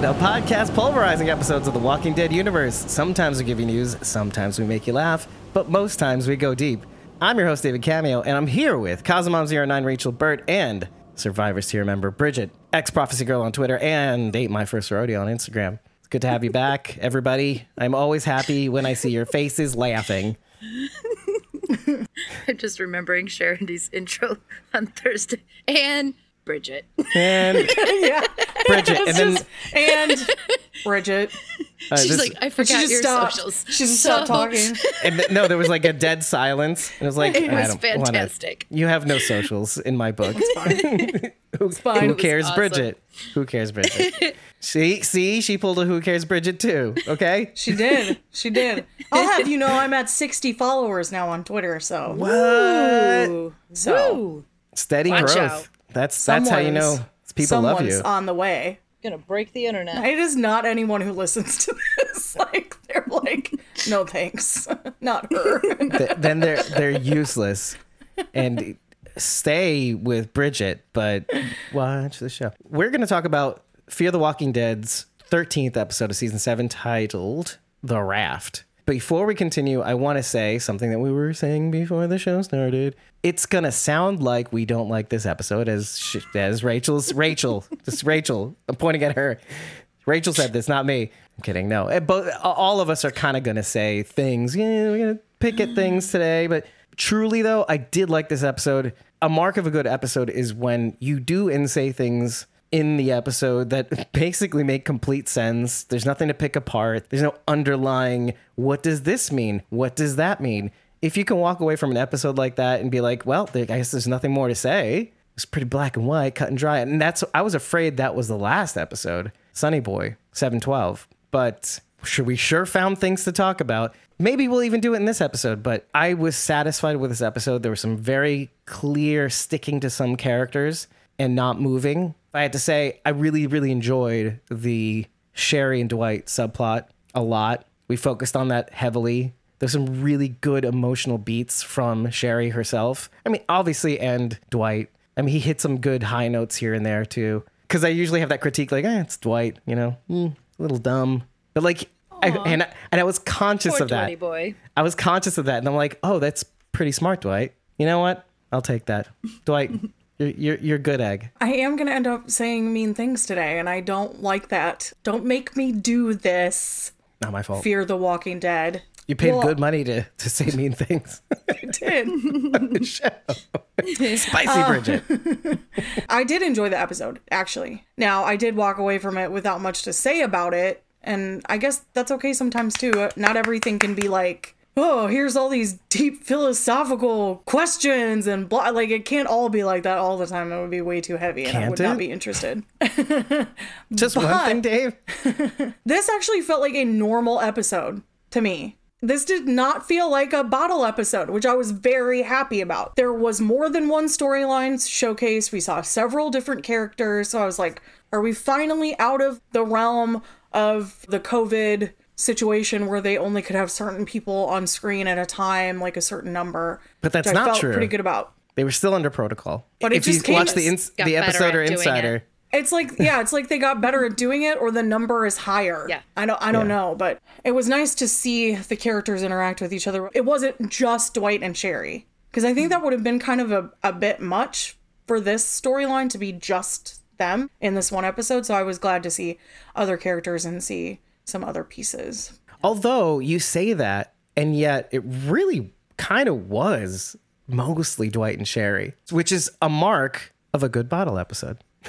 Dead, a podcast pulverizing episodes of the Walking Dead universe. Sometimes we give you news, sometimes we make you laugh, but most times we go deep. I'm your host, David Cameo, and I'm here with Kazamom09 Rachel Burt and Survivors Tier member Bridget, ex Prophecy Girl on Twitter, and Date My First Rodeo on Instagram. It's good to have you back, everybody. I'm always happy when I see your faces laughing. I'm just remembering Sharondy's intro on Thursday. And Bridget. And yeah. Bridget, and then Just- and Bridget. uh, She's this- like, I She forgot just your stopped. socials. She just So- stopped talking. And th- no, there was like a dead silence. It was like It I was don't wanna- fantastic. You have no socials in my book. who, fine. who It was cares, awesome. Bridget? Who cares, Bridget? see, see, she pulled a "Who cares, Bridget" too. Okay. She did. She did. I'll have you know I'm at 60 followers now on Twitter, so. What? Ooh. So Woo! Steady Watch growth. out. That's that's how you know someone's- people love someone's you. on the way. Gonna break the internet. It is not anyone who listens to this. Like they're like, no thanks, not her. Th- then they're they're useless. And stay with Bridget, but watch the show. We're going to talk about Fear the Walking Dead's 13th episode of season 7 titled The Raft. Before we continue, I want to say something that we were saying before the show started. It's to sound like we don't like this episode as sh- as Rachel's Rachel, just Rachel. I'm pointing at her. Rachel said this, not me. I'm kidding. No, Eh, but all of us are kind of to say things. Yeah, we're to pick at things today. But truly, though, I did like this episode. A mark of a good episode is when you do and say things in the episode that basically make complete sense. There's nothing to pick apart. There's no underlying, what does this mean? What does that mean? If you can walk away from an episode like that and be like, well, I guess there's nothing more to say. It's pretty black and white, cut and dry. And that's, I was afraid that was the last episode, Sunny Boy, 712. But sure, we sure found things to talk about. Maybe we'll even do it in this episode, but I was satisfied with this episode. There was some very clear sticking to some characters and not moving. I had to say, I really, really enjoyed the Sherry and Dwight subplot a lot. We focused on that heavily. There's some really good emotional beats from Sherry herself. I mean, obviously, and Dwight. I mean, he hit some good high notes here and there too. Because I usually have that critique, like, eh, it's Dwight, you know, mm, a little dumb. But like, I, and I, and I was conscious Poor of that. Boy. I was conscious of that, and I'm like, oh, that's pretty smart, Dwight. You know what? I'll take that, Dwight. You're you're, you're good egg. I am gonna end up saying mean things today, and I don't like that. Don't make me do this. Not my fault. Fear the Walking Dead. You paid Well- good money to to say mean things. I did. Spicy Bridget. I did enjoy the episode, actually. Now, I did walk away from it without much to say about it, and I guess that's okay sometimes too. Uh, Not everything can be like, oh, here's all these deep philosophical questions and blah. Like, it can't all be like that all the time. It would be way too heavy, and I Can't would it? not be interested. Just one thing, Dave. this actually felt like a normal episode to me. This did not feel like a bottle episode, which I was very happy about. There was more than one storyline showcased. We saw several different characters. So I was like, are we finally out of the realm of the COVID situation where they only could have certain people on screen at a time, like a certain number? But that's which I not felt true. pretty good about. They were still under protocol. But it if just you came- watch the ins- the episode or insider, it. It's like yeah, it's like they got better at doing it or the number is higher. Yeah. I don't I don't Yeah. know, but it was nice to see the characters interact with each other. It wasn't just Dwight and Sherry. Because I think that would have been kind of a, a bit much for this storyline to be just them in this one episode. So I was glad to see other characters and see some other pieces. although you say that, and yet it really kind of was mostly Dwight and Sherry, which is a mark of a good bottle episode.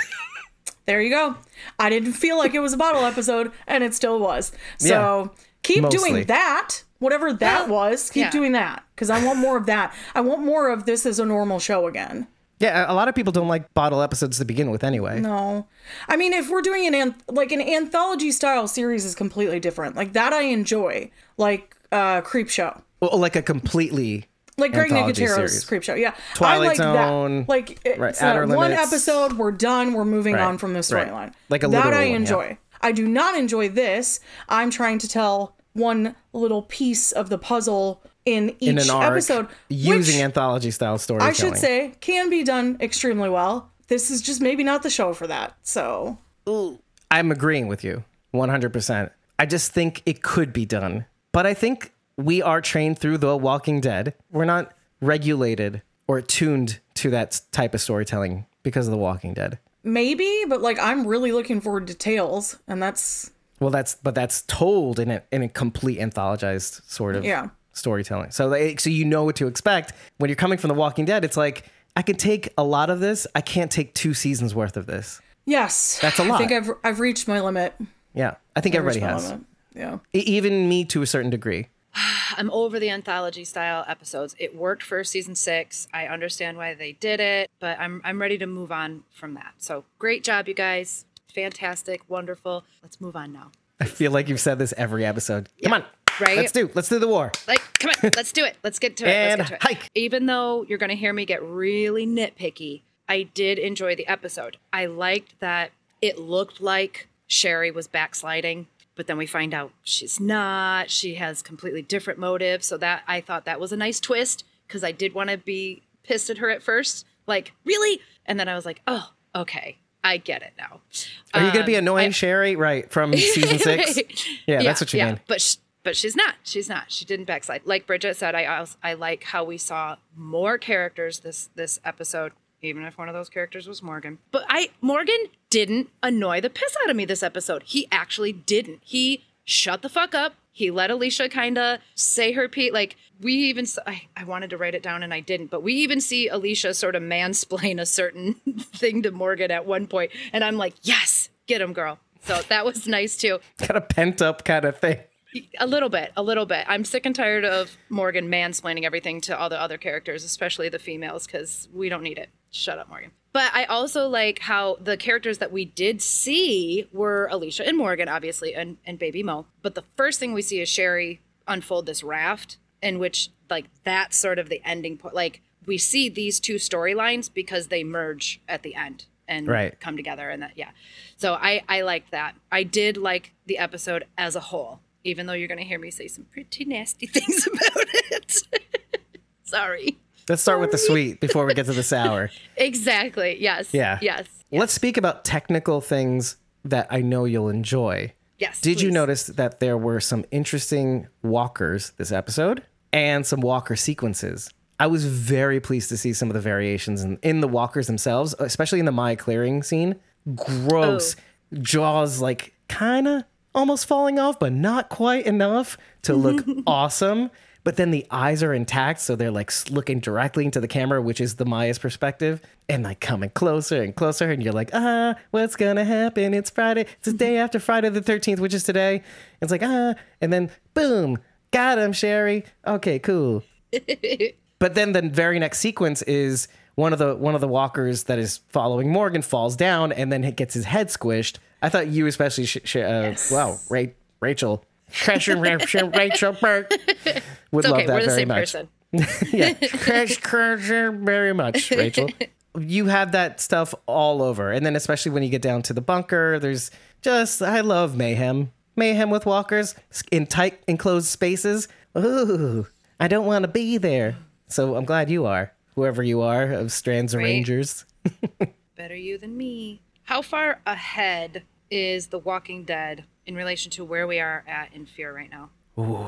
There you go. I didn't feel like it was a bottle episode, and it still was. So keep mostly. doing that, whatever that was. Keep yeah. doing that because I want more of that. I want more of this as a normal show again. Yeah, a lot of people don't like bottle episodes to begin with anyway. No, I mean if we're doing an anth- like an anthology style series is completely different. Like that I enjoy, like uh Creepshow. Well, like a completely Like Greg Nicotero's. Creepshow, yeah. Twilight I like Zone, that. Like it's right, uh, one episode, we're done, we're moving Right, on from the right. storyline. Like a that I one, yeah. enjoy. I do not enjoy this. I'm trying to tell one little piece of the puzzle in each in arc episode, using anthology style storytelling. I should say can be done extremely well. this is just maybe not the show for that. So I'm agreeing with you 100%. I just think it could be done. But I think we are trained through The Walking Dead. We're not regulated or tuned to that type of storytelling because of The Walking Dead. maybe, but like I'm really looking forward to Tales, and that's Well, that's but that's told in a in a complete anthologized sort of Yeah. Storytelling. So like, so you know what to expect when you're coming from The Walking Dead. It's like I can take a lot of this. I can't take two seasons worth of this. yes, That's a lot. I think I've I've reached my limit. Yeah, I think I've everybody has, limit. Yeah. E- even me to a certain degree. I'm over the anthology style episodes. It worked for season six. I understand why they did it, but I'm I'm ready to move on from that. So great job, you guys. Fantastic, wonderful. Let's move on now. I feel like you've said this every episode. Come on, right? Let's do let's do the war. Like, come on, let's do it. Let's get to it. And let's get to it. hike. Even though you're going to hear me get really nitpicky, I did enjoy the episode. I liked that it looked like Sherry was backsliding, but then we find out she's not. She has completely different motives. So that I thought that was a nice twist because I did want to be pissed at her at first. Like, really? And then I was like, oh, okay. I get it now. Are you going to be Um, annoying I- Sherry right from season six? Yeah, that's what you mean. But but she's not. She's not. She didn't backslide. Like Bridget said, I I like how we saw more characters this this episode. Even if one of those characters was Morgan, but I Morgan didn't annoy the piss out of me this episode. He actually didn't. He shut the fuck up. He let Alicia kind of say her piece. Like we even I, I wanted to write it down and I didn't, but we even see Alicia sort of mansplain a certain thing to Morgan at one point, and I'm like, yes, get him, girl. So that was nice too. Kind of pent up kind of thing. A little bit, a little bit. I'm sick and tired of Morgan mansplaining everything to all the other characters, especially the females, because we don't need it. Shut up, Morgan. But I also like how the characters that we did see were Alicia and Morgan, obviously, and, and Baby Mo. But the first thing we see is Sherry unfold this raft, in which, like, that's sort of the ending point. Like, we see these two storylines because they merge at the end and Right. come together and that yeah so i i liked that i did like the episode as a whole even though you're going to hear me say some pretty nasty things about it sorry Let's start with the sweet before we get to the sour. exactly yes Yeah. yes Let's speak about technical things that I know you'll enjoy. yes Did you notice that there were some interesting walkers this episode and some walker sequences? I was very pleased to see some of the variations in, in the walkers themselves, especially in the Maya clearing scene. Gross. Oh. Jaws like kind of almost falling off, but not quite enough to look awesome. But then the eyes are intact, so they're like looking directly into the camera, which is the Maya's perspective, and like coming closer and closer. And you're like, ah, what's gonna happen? It's Friday. It's the day after Friday the 13th, which is today. It's like, ah, and then boom, got him, Sherry. Okay, cool. But then the very next sequence is one of the one of the walkers that is following Morgan falls down and then it gets his head squished. I thought you especially, sh- sh- uh, wow, Ra- Rachel, Rachel, Rachel Burke would it's love okay that we're the very same much. person Yeah, Crash Crusher very much, Rachel. You have that stuff all over, and then especially when you get down to the bunker, there's just I love mayhem, mayhem with walkers in tight enclosed spaces. Ooh, I don't want to be there. So I'm glad you are, whoever you are of Strands Right. Rangers. better you than me how far ahead is the walking dead in relation to where we are at in fear right now Ooh,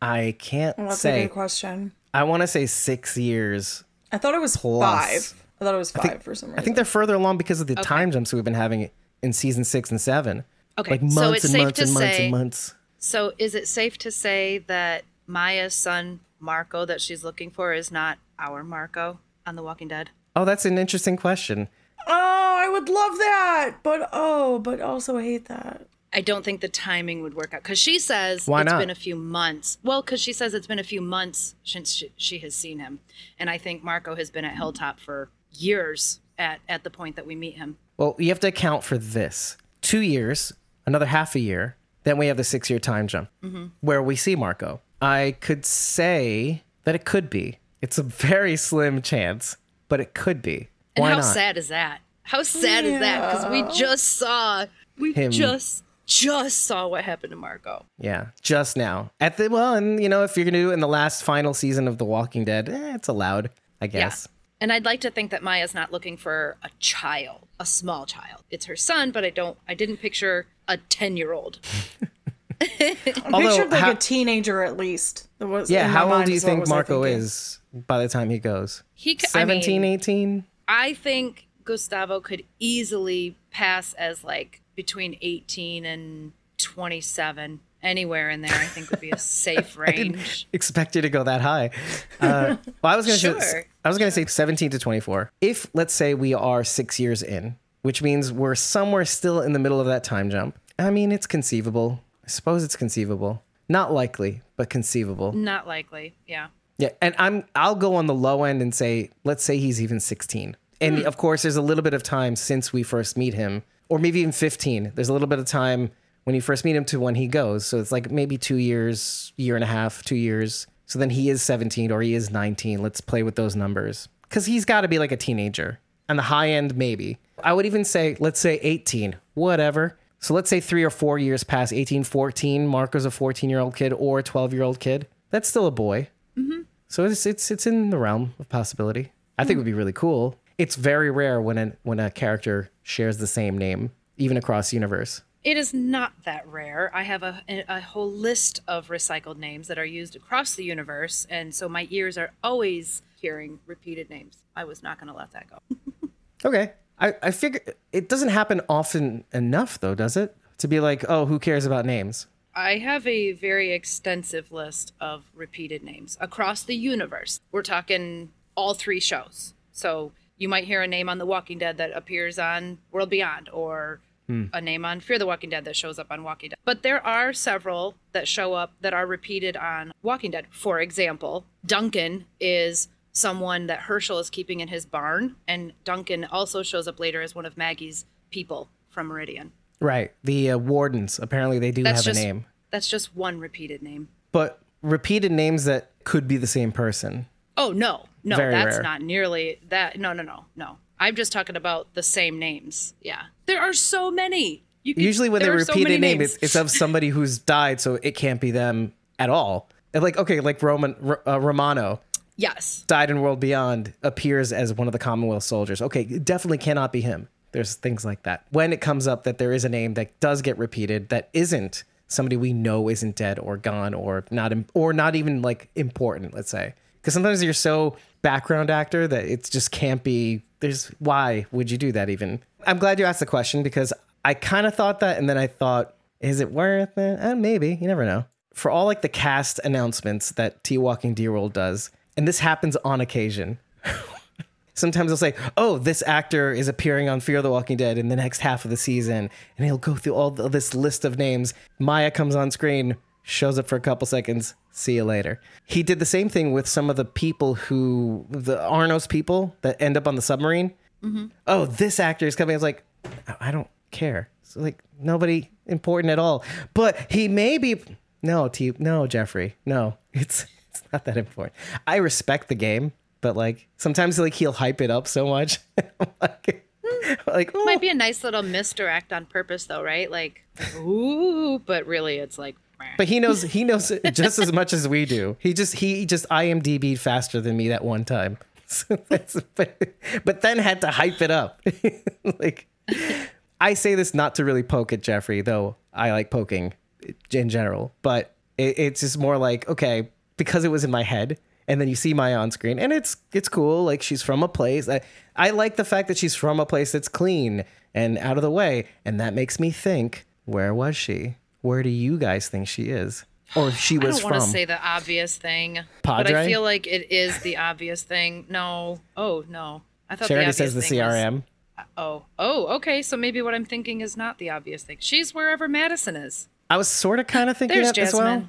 I can't say. That's a good question. I want to say six years. I thought it was Plus. five. I thought it was five for some reason. I think they're further along because of the time jumps we've been having in season six and seven. Okay, like months so it's and safe months to and months say- and months. So is it safe to say that Maya's son Marco that she's looking for is not our Marco on The Walking Dead? Oh, that's an interesting question. oh, I would love that, but oh, but also hate that. I don't think the timing would work out because she says Why it's not? been a few months. Well, because she says it's been a few months since she, she has seen him, and I think Marco has been at Hilltop for years at at the point that we meet him. Well, you have to account for this two years, another half a year. Then we have the six year time jump Mm-hmm. where we see Marco. I could say that it could be. It's a very slim chance, but it could be. And Why how not? sad is that? How sad is that? Because we just saw, we Him. just just saw what happened to Marco. Yeah, just now. At the well, and you know, if you're gonna do it in the last final season of The Walking Dead, eh, it's allowed, I guess. Yeah. And I'd like to think that Maya's not looking for a child, a small child. It's her son, but I don't I didn't picture a 10-year-old. I pictured like a teenager at least. That was yeah, how old do you think Marco is by the time he goes? He c- I mean- 17, 18? I think Gustavo could easily pass as like between 18 and 27. Anywhere in there, I think would be a safe range. expect you to go that high. Uh, well, I was going to Sure. say, I was going to say 17 to 24. If let's say we are six years in, which means we're somewhere still in the middle of that time jump. I mean, it's conceivable. I suppose it's conceivable. Not likely, but conceivable. Not likely. Yeah. Yeah, and I'm I'll go on the low end and say let's say he's even 16. And Hmm. of course there's a little bit of time since we first meet him or maybe even 15. There's a little bit of time when you first meet him to when he goes. So it's like maybe 2 years, year and a half, 2 years. So then he is 17 or he is 19. Let's play with those numbers cuz he's got to be like a teenager. And the high end maybe. I would even say let's say 18. Whatever. So let's say 3 or 4 years past 18, 14, Marco's a 14-year-old kid or a 12-year-old kid. That's still a boy. Mm-hmm. So it's it's it's in the realm of possibility. I think it would be really cool. It's very rare when a when a character shares the same name, even across universe. It is not that rare. I have a, a whole list of recycled names that are used across the universe, and so my ears are always hearing repeated names. I was not going to let that go. Okay. I, I figure it doesn't happen often enough though, does it? To be like, oh, who cares about names? I have a very extensive list of repeated names across the universe. We're talking all three shows. So you might hear a name on The Walking Dead that appears on World Beyond, or hmm. a name on Fear the Walking Dead that shows up on Walking Dead. But there are several that show up that are repeated on Walking Dead. For example, Duncan is someone that Hershel is keeping in his barn, and Duncan also shows up later as one of Maggie's people from Meridian. Right. The uh, wardens apparently they do That's have just a name, that's just one repeated name. but repeated names that could be the same person. Oh no, no, Very that's rare. not nearly that. No, no, no, no. I'm just talking about the same names. Yeah, there are so many. Can- Usually when they are so repeat a name, it's, it's of somebody who's died, so it can't be them at all. And like okay, like Roman R- uh, Romano. Yes. died in World Beyond appears as one of the Commonwealth soldiers. Okay, it definitely cannot be him. There's things like that. When it comes up that there is a name that does get repeated that isn't somebody we know isn't dead or gone or not im- or not even like important, let's say. Because sometimes you're so background actor that it just can't be. There's why would you do that even? I'm glad you asked the question because I kind of thought that, and then I thought, is it worth it? Uh, maybe. You never know. For all like the cast announcements that T Walking D World does, and this happens on occasion. Sometimes they'll say, "Oh, this actor is appearing on Fear the Walking Dead in the next half of the season," and he'll go through all the, this list of names. Maya comes on screen, shows up for a couple seconds. See you later. He did the same thing with some of the people who, the Arnos people that end up on the submarine. Mm-hmm. Oh, this actor is coming. I was like, I don't care. So like nobody important at all. But he may be. No, T. No, Jeffrey. No, it's it's not that important. I respect the game, but like sometimes like he'll hype it up so much. Like, like oh. Might be oh. a nice little misdirect on purpose, though, right? Like, ooh, but really, it's like. But he knows he knows just as much as we do. He just he just IMDb faster than me that one time. So that's, but, but then had to hype it up. like I say this not to really poke at Jeffrey, though I like poking in general. But it, it's just more like okay, because it was in my head, and then you see Maya on screen, and it's it's cool. Like she's from a place. I, I like the fact that she's from a place that's clean and out of the way, and that makes me think, where was she? Where do you guys think she is? Or she was I don't want to say the obvious thing, but I feel like it is the obvious thing. No, oh no, I thought Charity the says the thing was- CRM. Uh, oh, oh, okay. So maybe what I'm thinking is not the obvious thing. She's wherever Madison is. I was sort of kind of thinking There's that as well.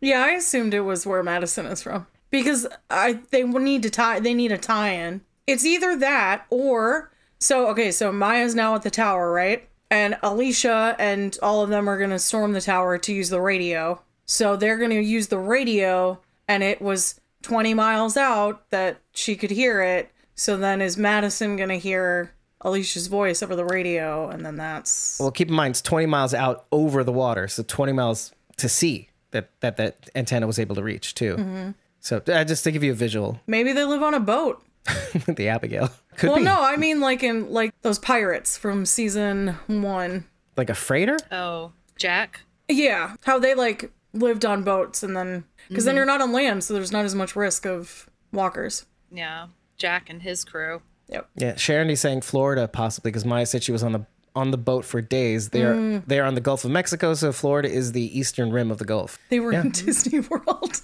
Yeah, I assumed it was where Madison is from because I they need to tie they need a tie-in. It's either that or so okay, so Maya's now at the tower, right? And Alicia and all of them are going to storm the tower to use the radio. So they're going to use the radio and it was 20 miles out that she could hear it. So then is Madison going to hear Alicia's voice over the radio and then that's Well, keep in mind it's 20 miles out over the water, so 20 miles to sea that that that antenna was able to reach too. Mm-hmm. So uh, just to give you a visual, maybe they live on a boat. the Abigail. Could Well, be no, I mean like in like those pirates from season one. like a freighter. Oh, Jack. Yeah, how they like lived on boats and then because then you're not on land, so there's not as much risk of walkers. Yeah, Jack and his crew. Yep. Yeah, Sharon is saying Florida possibly because Maya said she was on the on the boat for days. They're mm. they're on the Gulf of Mexico, so Florida is the eastern rim of the Gulf. They were in Disney World.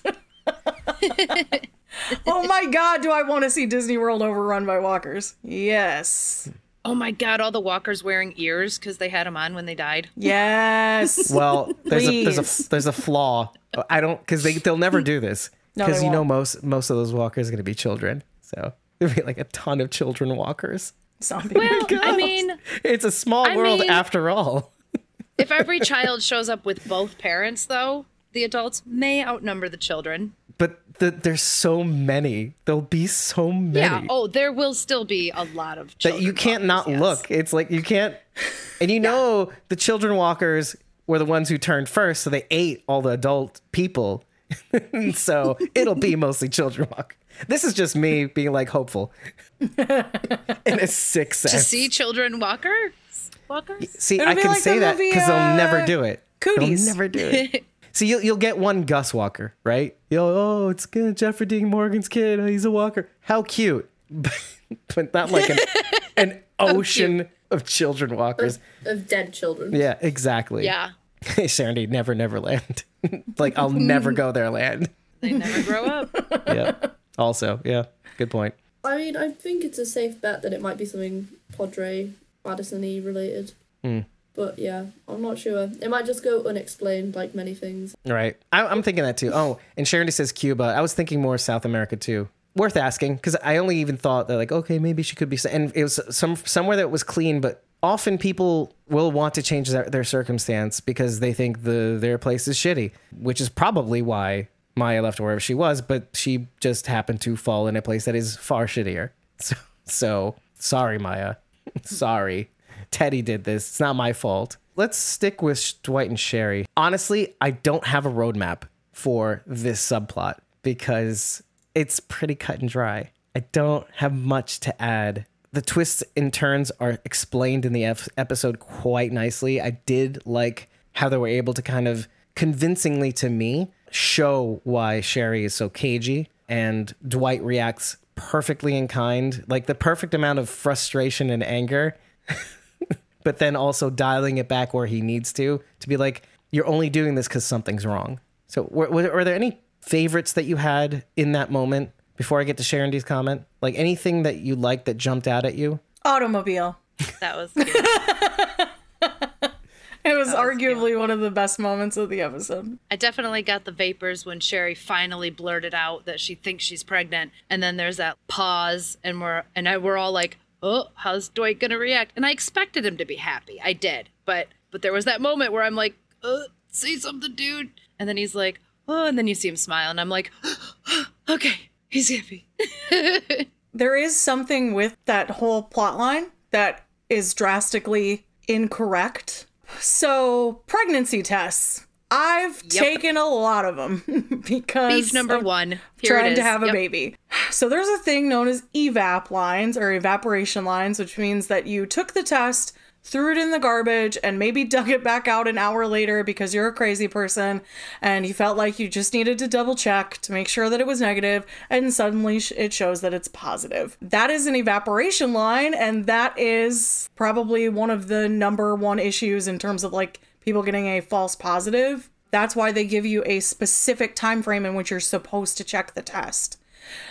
oh my god, do I want to see Disney World overrun by walkers? Yes. Oh my God! All the walkers wearing ears because they had them on when they died. Yes. Well, there's a there's a there's a flaw. I don't because they they'll never do this No, because they you know won't. most most of those walkers are going to be children. So there'll be like a ton of children walkers. Zombie. Well, I mean, It's a small I world mean- after all. if every child shows up with both parents, though, the adults may outnumber the children. But the, there's so many. There'll be so many. Yeah. Oh, there will still be a lot of that children. you can't walkers, not yes. look. It's like you can't, and you know the children walkers were the ones who turned first, so they ate all the adult people. so it'll be mostly children walk. This is just me being like hopeful in a sick sense. To see children walkers, walkers. See, It'll I can like say that because uh, they'll never do it. Cooties. They'll never do it. See, you'll, you'll get one Gus Walker, right? You'll, oh, it's good. Jeffrey Dean Morgan's kid. Oh, he's a Walker. How cute. but not like an, an ocean of children walkers. of dead children. Yeah, exactly. Yeah. Serenity, never, never land. like, I'll never go there land. They never grow up. Yeah. Also, yeah, good point. I mean, I think it's a safe bet that it might be something Padre Madison-y related. Hmm. But yeah, I'm not sure. It might just go unexplained, like many things. Right. I, I'm thinking that too. Oh, and Sharon says Cuba. I was thinking more South America too. Worth asking because I only even thought that like okay maybe she could be and it was some somewhere that was clean, but often people will want to change their, their circumstance because they think the their place is shitty, which is probably why Maya left wherever she was. But she just happened to fall in a place that is far shittier. So so sorry, Maya. sorry. Teddy did this. It's not my fault. Let's stick with Dwight and Sherry. Honestly, I don't have a roadmap for this subplot because it's pretty cut and dry. I don't have much to add. The twists and turns are explained in the ep- episode quite nicely. I did like how they were able to kind of convincingly to me show why Sherry is so cagey and Dwight reacts perfectly in kind, like the perfect amount of frustration and anger but then also dialing it back where he needs to to be like you're only doing this because something's wrong so were, were, were there any favorites that you had in that moment before i get to sharon d's comment like anything that you liked that jumped out at you Automobile. That was cute. It was arguably one of the best moments of the episode. I definitely got the vapors when Sherry finally blurted out that she thinks she's pregnant, and then there's that pause, and we're and I we're all like, "Oh, how's Dwight gonna react?" And I expected him to be happy. I did, but but there was that moment where I'm like, uh, "Say something, dude," and then he's like, "Oh," and then you see him smile, and I'm like, "Okay, he's happy." There is something with that whole plot line that is drastically incorrect. So, pregnancy tests. I've taken a lot of them because Beef number of one. Here trying to have a Yep. baby. So there's a thing known as evap lines or evaporation lines, which means that you took the test, threw it in the garbage, and maybe dug it back out an hour later because you're a crazy person and you felt like you just needed to double check to make sure that it was negative, and suddenly it shows that it's positive. That is an evaporation line, and that is probably one of the number one issues in terms of like people getting a false positive. That's why they give you a specific time frame in which you're supposed to check the test.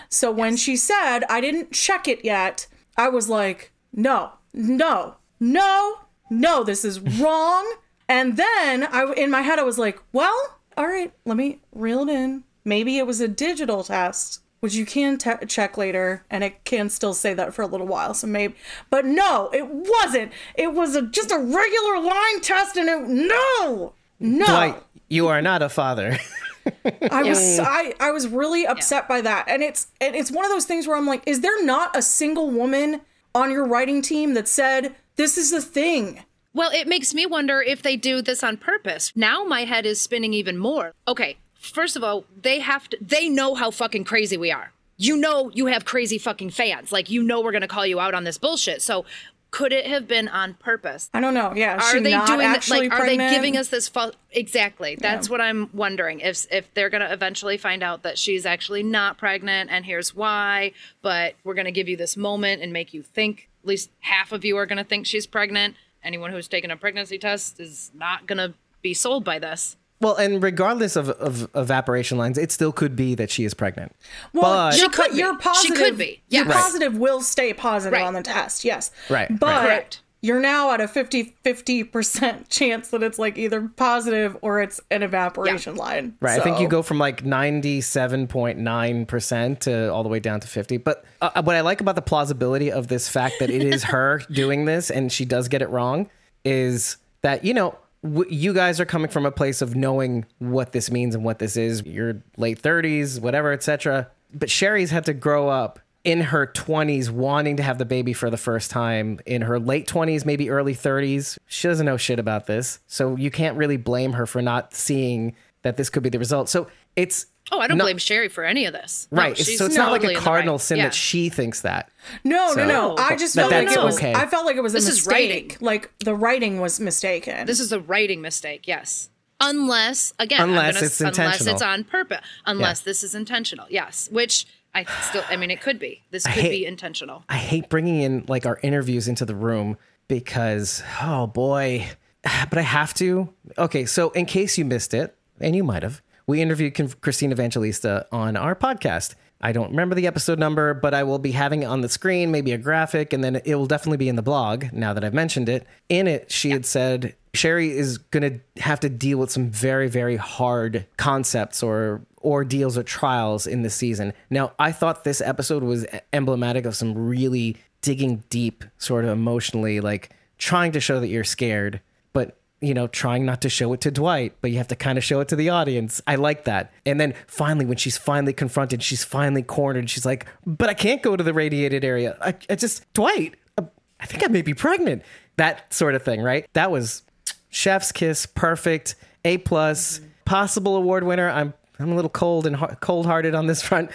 So when she said, I didn't check it yet, I was like, no, no, no, no, this is wrong. and then I, in my head, I was like, well, all right, let me reel it in. Maybe it was a digital test, which you can te- check later, and it can still say that for a little while. So maybe, but no, it wasn't. It was a, just a regular line test, and it, no, no. dwight you are not a father I was I, I was really upset by that. And it's and it's one of those things where I'm like, is there not a single woman on your writing team that said this is the thing? Well, it makes me wonder if they do this on purpose. Now my head is spinning even more. Okay, first of all, they have to they know how fucking crazy we are. you know you have crazy fucking fans. Like you know we're gonna call you out on this bullshit. So could it have been on purpose? I don't know. Yeah, Are they doing that? Like, are they giving us this false? Exactly. That's what I'm wondering. If if they're gonna eventually find out that she's actually not pregnant, and here's why. But we're gonna give you this moment and make you think. At least half of you are gonna think she's pregnant. Anyone who's taken a pregnancy test is not gonna be sold by this. Well, and regardless of, of evaporation lines, it still could be that she is pregnant. Well, but you're, She could be. you're She could be. Your Yes. Right. positive will stay positive Right. on the test. Yes. Right, right. But Correct. You're now at a 50 50% chance that it's like either positive or it's an evaporation line. Right. I think you go from like 97.9% to all the way down to 50. But uh, what I like about the plausibility of this fact that it is her doing this and she does get it wrong is that, you know, w- you guys are coming from a place of knowing what this means and what this is. Your late 30s, whatever, etc. But Sherry's had to grow up in her 20s wanting to have the baby for the first time in her late 20s maybe early 30s she doesn't know shit about this so you can't really blame her for not seeing that this could be the result so it's Oh, I don't not- blame Sherry for any of this. No, right she's so it's not like a cardinal right. sin Yeah. that she thinks that No, So- no, no. I just That felt like it was. okay. I felt like it was a This is mistake. writing. Like the writing was mistaken. This is a writing mistake, yes. Unless again, Unless gonna- it's unless intentional. it's on purpose. Unless this is intentional, yes. Which I still, I mean, it could be. This could hate- be intentional. I hate bringing in like our interviews into the room because oh boy, but I have to. Okay, so in case you missed it, and you might have, we interviewed Christine Evangelista on our podcast. I don't remember the episode number, but I will be having it on the screen, maybe a graphic, and then it will definitely be in the blog now that I've mentioned it. In it, she had said Sherry is going to have to deal with some very, very hard concepts or ordeals or trials in the season. Now, I thought this episode was emblematic of some really digging deep, sort of emotionally, like trying to show that you're scared, but you know, trying not to show it to Dwight, but you have to kind of show it to the audience. I like that. And then finally, when she's finally confronted, she's finally cornered. She's like, "But I can't go to the radiated area. I, I just Dwight. uh, I think I may be pregnant." That sort of thing, right? That was chef's kiss, perfect, a plus, possible award winner. I'm I'm a little cold and cold hearted on this front,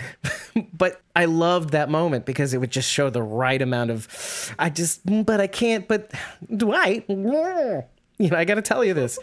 but I loved that moment because it would just show the right amount of, I just, but I can't, but Dwight, you know, I got to tell you this,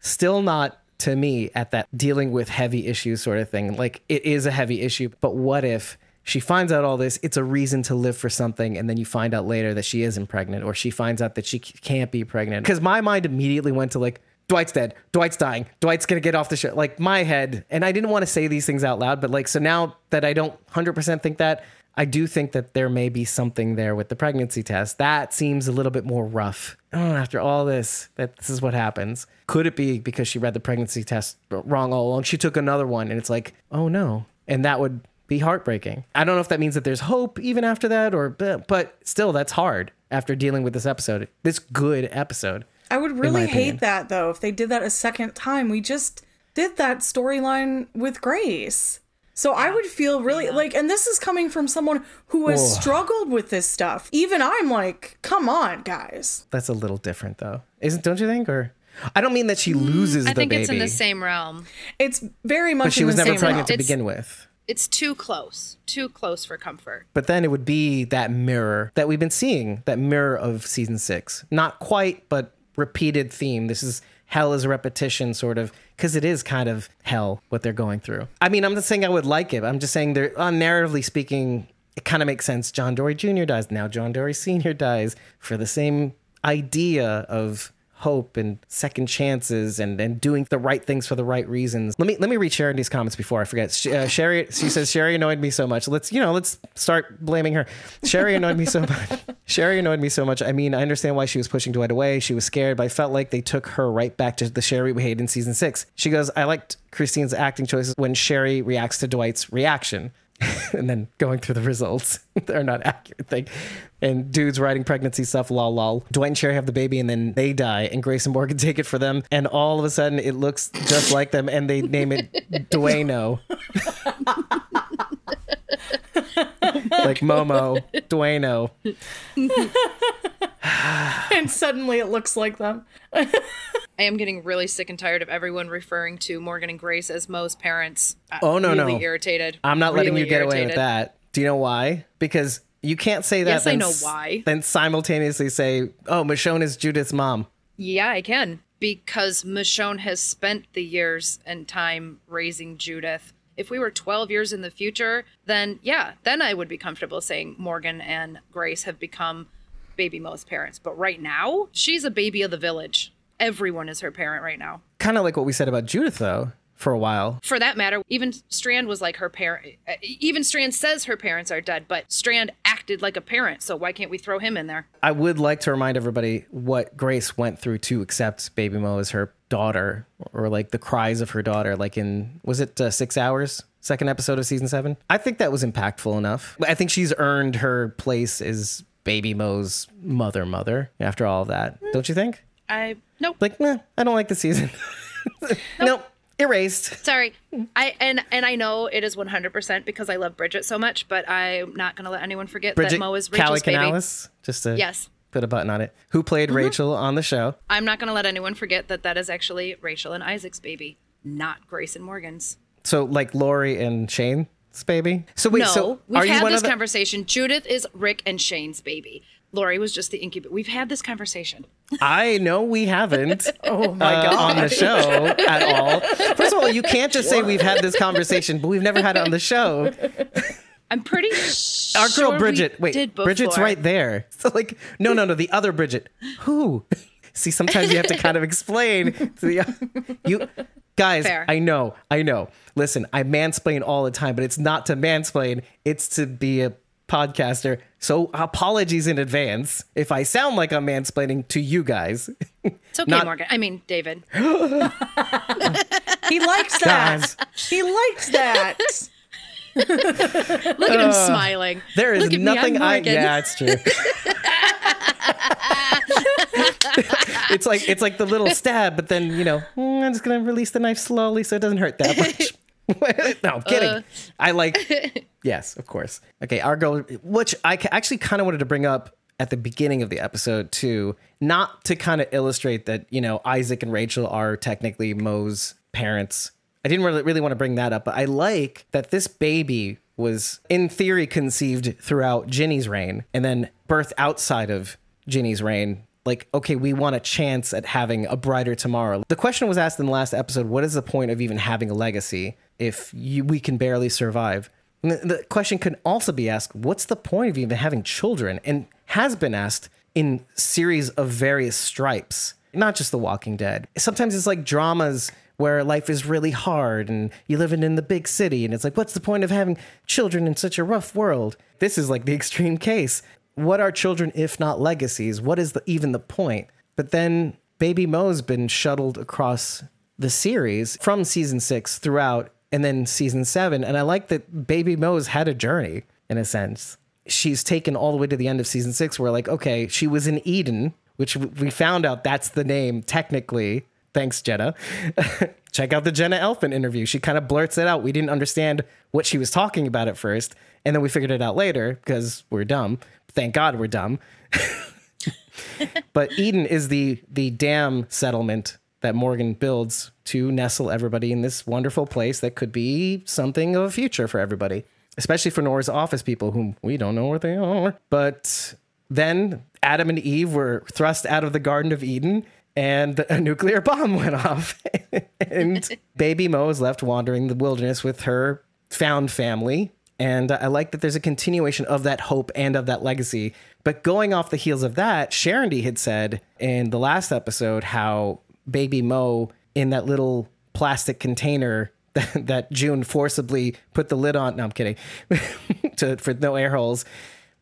still not to me at that dealing with heavy issues sort of thing. Like it is a heavy issue, but what if she finds out all this? It's a reason to live for something, and then you find out later that she isn't pregnant, or she finds out that she can't be pregnant. Because my mind immediately went to like, Dwight's dead. Dwight's dying. Dwight's gonna get off the show. Like my head, and I didn't want to say these things out loud, but like so now that I don't hundred percent think that, I do think that there may be something there with the pregnancy test. That seems a little bit more rough. Oh, after all this, that this is what happens. Could it be because she read the pregnancy test wrong all along? She took another one, and it's like, oh no, and that would be heartbreaking. I don't know if that means that there's hope even after that, or but, but still, that's hard after dealing with this episode, this good episode. I would really opinion. hate that though if they did that a second time. We just did that storyline with Grace. So I would feel really like, and this is coming from someone who has Whoa. struggled with this stuff. Even I'm like, come on, guys. That's a little different though. Isn't don't you think? Or I don't mean that she loses Mm, I think baby. it's in the same realm. It's very much but she in was the never same pregnant to. It's- begin with. It's too close, too close for comfort. But then it would be that mirror that we've been seeing, that mirror of season six. Not quite, but repeated theme. This is hell is a repetition, sort of, because it is kind of hell what they're going through. I mean, I'm not saying I would like it. I'm just saying they're uh, narratively speaking, it kind of makes sense. John Dorie Jr. dies. Now John Dorie Sr. dies for the same idea of hope and second chances and, and doing the right things for the right reasons. Let me let me read Sheridan's comments before I forget. Uh, Sherry, she says Sherry annoyed me so much. Let's you know let's start blaming her. Sherry annoyed me so much. Sherry annoyed me so much. I mean, I understand why she was pushing Dwight away. She was scared, but I felt like they took her right back to the Sherry we hated in season six. She goes, I liked Christine's acting choices when Sherry reacts to Dwight's reaction. and then going through the results. They're not accurate thing. And dudes writing pregnancy stuff, lol lol. Dwight and Sherry have the baby and then they die and Grace and Morgan take it for them. And all of a sudden it looks just like them and they name it Dueno. like Momo, Dueno. and suddenly it looks like them. I am getting really sick and tired of everyone referring to Morgan and Grace as Mo's parents. Uh, Oh, no, really no. irritated. I'm not letting you get away with that. Do you know why? Because you can't say that. Yes, I then know s- why. Then simultaneously say, "Oh, Michonne is Judith's mom." Yeah, I can. Because Michonne has spent the years and time raising Judith. If we were 12 years in the future, then yeah, then I would be comfortable saying Morgan and Grace have become baby Mo's parents. But right now, she's a baby of the village. Everyone is her parent right now. Kind of like what we said about Judith, though, for a while. For that matter, even Strand was like her parent. Even Strand says her parents are dead, but Strand acted like a parent. So why can't we throw him in there? I would like to remind everybody what Grace went through to accept Baby Mo as her daughter, or like the cries of her daughter, like in was it uh, six hours? Second episode of season seven. I think that was impactful enough. I think she's earned her place as Baby Mo's mother, mother. After all of that, don't you think? I nope. Like, nah, I don't like the season. nope. erased. Sorry. I and and I know it is 100% because I love Bridget so much, but I'm not going to let anyone forget Bridget that Mo is Rachel's baby. Calicanales, just to Yes. put a button on it. Who played Mm-hmm. Rachel on the show? I'm not going to let anyone forget that that is actually Rachel and Isaac's baby, not Grace and Morgan's. So like Lori and Shane's baby. So wait, no, so we've are you had one this of the? conversation. Judith is Rick and Shane's baby. Lori was just the incubator. We've had this conversation. I know we haven't. Oh my uh, god. on the show at all. First of all, you can't just say we've had this conversation, but we've never had it on the show. I'm pretty sure Our girl Bridget. Wait, Bridget's right there. So like, no, no, no, the other Bridget. Who? See, sometimes you have to kind of explain to the you guys. Fair. I know, I know. Listen, I mansplain all the time, but it's not to mansplain. It's to be a podcaster. So apologies in advance if I sound like I'm mansplaining to you guys. It's okay, Not- Morgan. I mean, David. He likes that. he likes that. Look at him smiling. Uh, There is Look at me, I'm nothing I. Morgan. Yeah, it's true. it's like it's like the little stab, but then you know mm, I'm just gonna release the knife slowly so it doesn't hurt that much. no, I'm kidding. Uh. I like. Yes, of course. Okay, our girl, which I actually kind of wanted to bring up at the beginning of the episode too, not to kind of illustrate that you know Isaac and Rachel are technically Mo's parents. I didn't really really want to bring that up, but I like that this baby was in theory conceived throughout Ginny's reign and then birthed outside of Ginny's reign. Like, okay, we want a chance at having a brighter tomorrow. The question was asked in the last episode: What is the point of even having a legacy if you, we can barely survive? And the question could also be asked: What's the point of even having children? And has been asked in series of various stripes, not just The Walking Dead. Sometimes it's like dramas where life is really hard and you live in, in the big city, and it's like, what's the point of having children in such a rough world? This is like the extreme case. What are children if not legacies? What is the, even the point? But then Baby Mo's been shuttled across the series from season six throughout and then season seven. And I like that Baby Mo's had a journey in a sense. She's taken all the way to the end of season six where, like, okay, she was in Eden, which we found out that's the name technically. Thanks, Jenna. Check out the Jenna Elfman interview. She kind of blurts it out. We didn't understand what she was talking about at first. And then we figured it out later because we're dumb. Thank God we're dumb. but Eden is the the dam settlement that Morgan builds to nestle everybody in this wonderful place that could be something of a future for everybody, especially for Nora's office people, whom we don't know where they are. But then Adam and Eve were thrust out of the Garden of Eden, and a nuclear bomb went off, and Baby Mo is left wandering the wilderness with her found family. And I like that there's a continuation of that hope and of that legacy. But going off the heels of that, Sharondy had said in the last episode how Baby Mo in that little plastic container that, that June forcibly put the lid on. No, I'm kidding. to, for no air holes.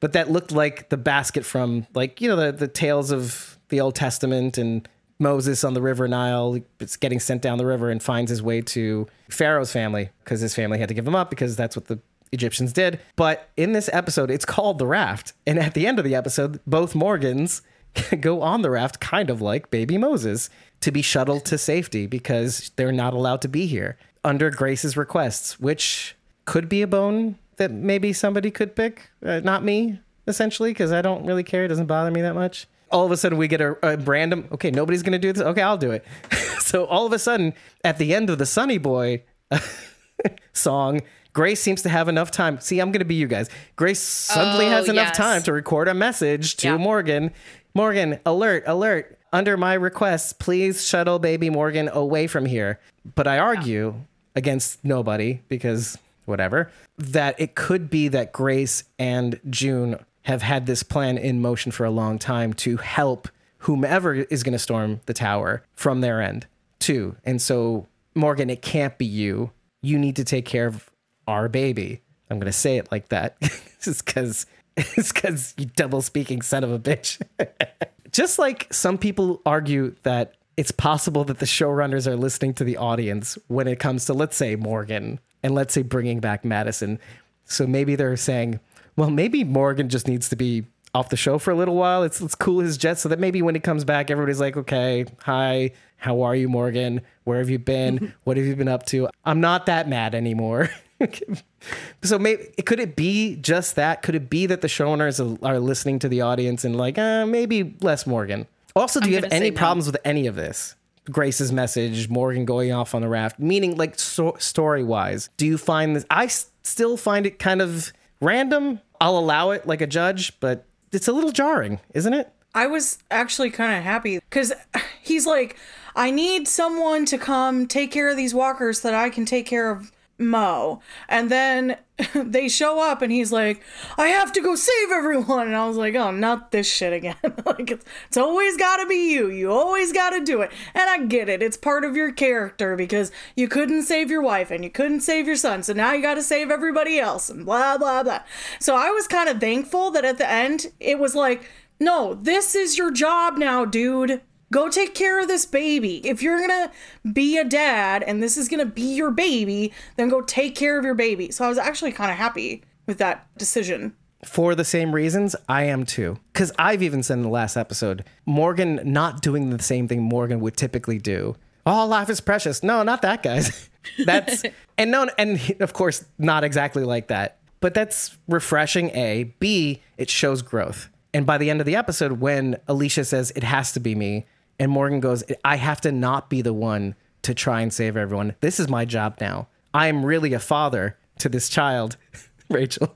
But that looked like the basket from like, you know, the, the tales of the Old Testament and Moses on the River Nile. It's getting sent down the river and finds his way to Pharaoh's family because his family had to give him up because that's what the Egyptians did. But in this episode, it's called the raft. And at the end of the episode, both Morgans go on the raft, kind of like baby Moses, to be shuttled to safety because they're not allowed to be here under Grace's requests, which could be a bone that maybe somebody could pick. Uh, not me, essentially, because I don't really care. It doesn't bother me that much. All of a sudden, we get a, a random, okay, nobody's going to do this. Okay, I'll do it. so all of a sudden, at the end of the Sunny Boy song, Grace seems to have enough time. See, I'm going to be you guys. Grace suddenly Oh, has enough yes. time to record a message to Yeah. Morgan. Morgan, alert, alert. Under my request, please shuttle baby Morgan away from here. But I argue against nobody because whatever, that it could be that Grace and June have had this plan in motion for a long time to help whomever is going to storm the tower from their end too. And so, Morgan, it can't be you. You need to take care of our baby. I'm going to say it like that just because it's because you double speaking son of a bitch. just like some people argue that it's possible that the showrunners are listening to the audience when it comes to, let's say, Morgan and let's say bringing back Madison. So maybe they're saying, well, maybe Morgan just needs to be off the show for a little while. It's let's cool his jet so that maybe when he comes back, everybody's like, okay, hi, how are you, Morgan? Where have you been? What have you been up to? I'm not that mad anymore. so maybe could it be just that? Could it be that the showrunners are listening to the audience and like, uh, maybe less Morgan? Also, do I'm you have any no. problems with any of this? Grace's message, Morgan going off on the raft, meaning like so- story wise. Do you find this? I s- still find it kind of random. I'll allow it like a judge, but it's a little jarring, isn't it? I was actually kind of happy because he's like, I need someone to come take care of these walkers so that I can take care of Mo. And then they show up and he's like, I have to go save everyone. And I was like, oh, not this shit again. like, it's, it's always got to be you. You always got to do it. And I get it. It's part of your character because you couldn't save your wife and you couldn't save your son. So now you got to save everybody else and blah, blah, blah. So I was kind of thankful that at the end it was like, no, this is your job now, dude. Go take care of this baby. If you're gonna be a dad and this is gonna be your baby, then go take care of your baby. So I was actually kind of happy with that decision. For the same reasons, I am too. Because I've even said in the last episode, Morgan not doing the same thing Morgan would typically do. Oh, life is precious. No, not that, guys. That's and no, and of course, not exactly like that. But that's refreshing. A, B, it shows growth. And by the end of the episode, when Alicia says it has to be me, and Morgan goes, I have to not be the one to try and save everyone. This is my job now. I am really a father to this child, Rachel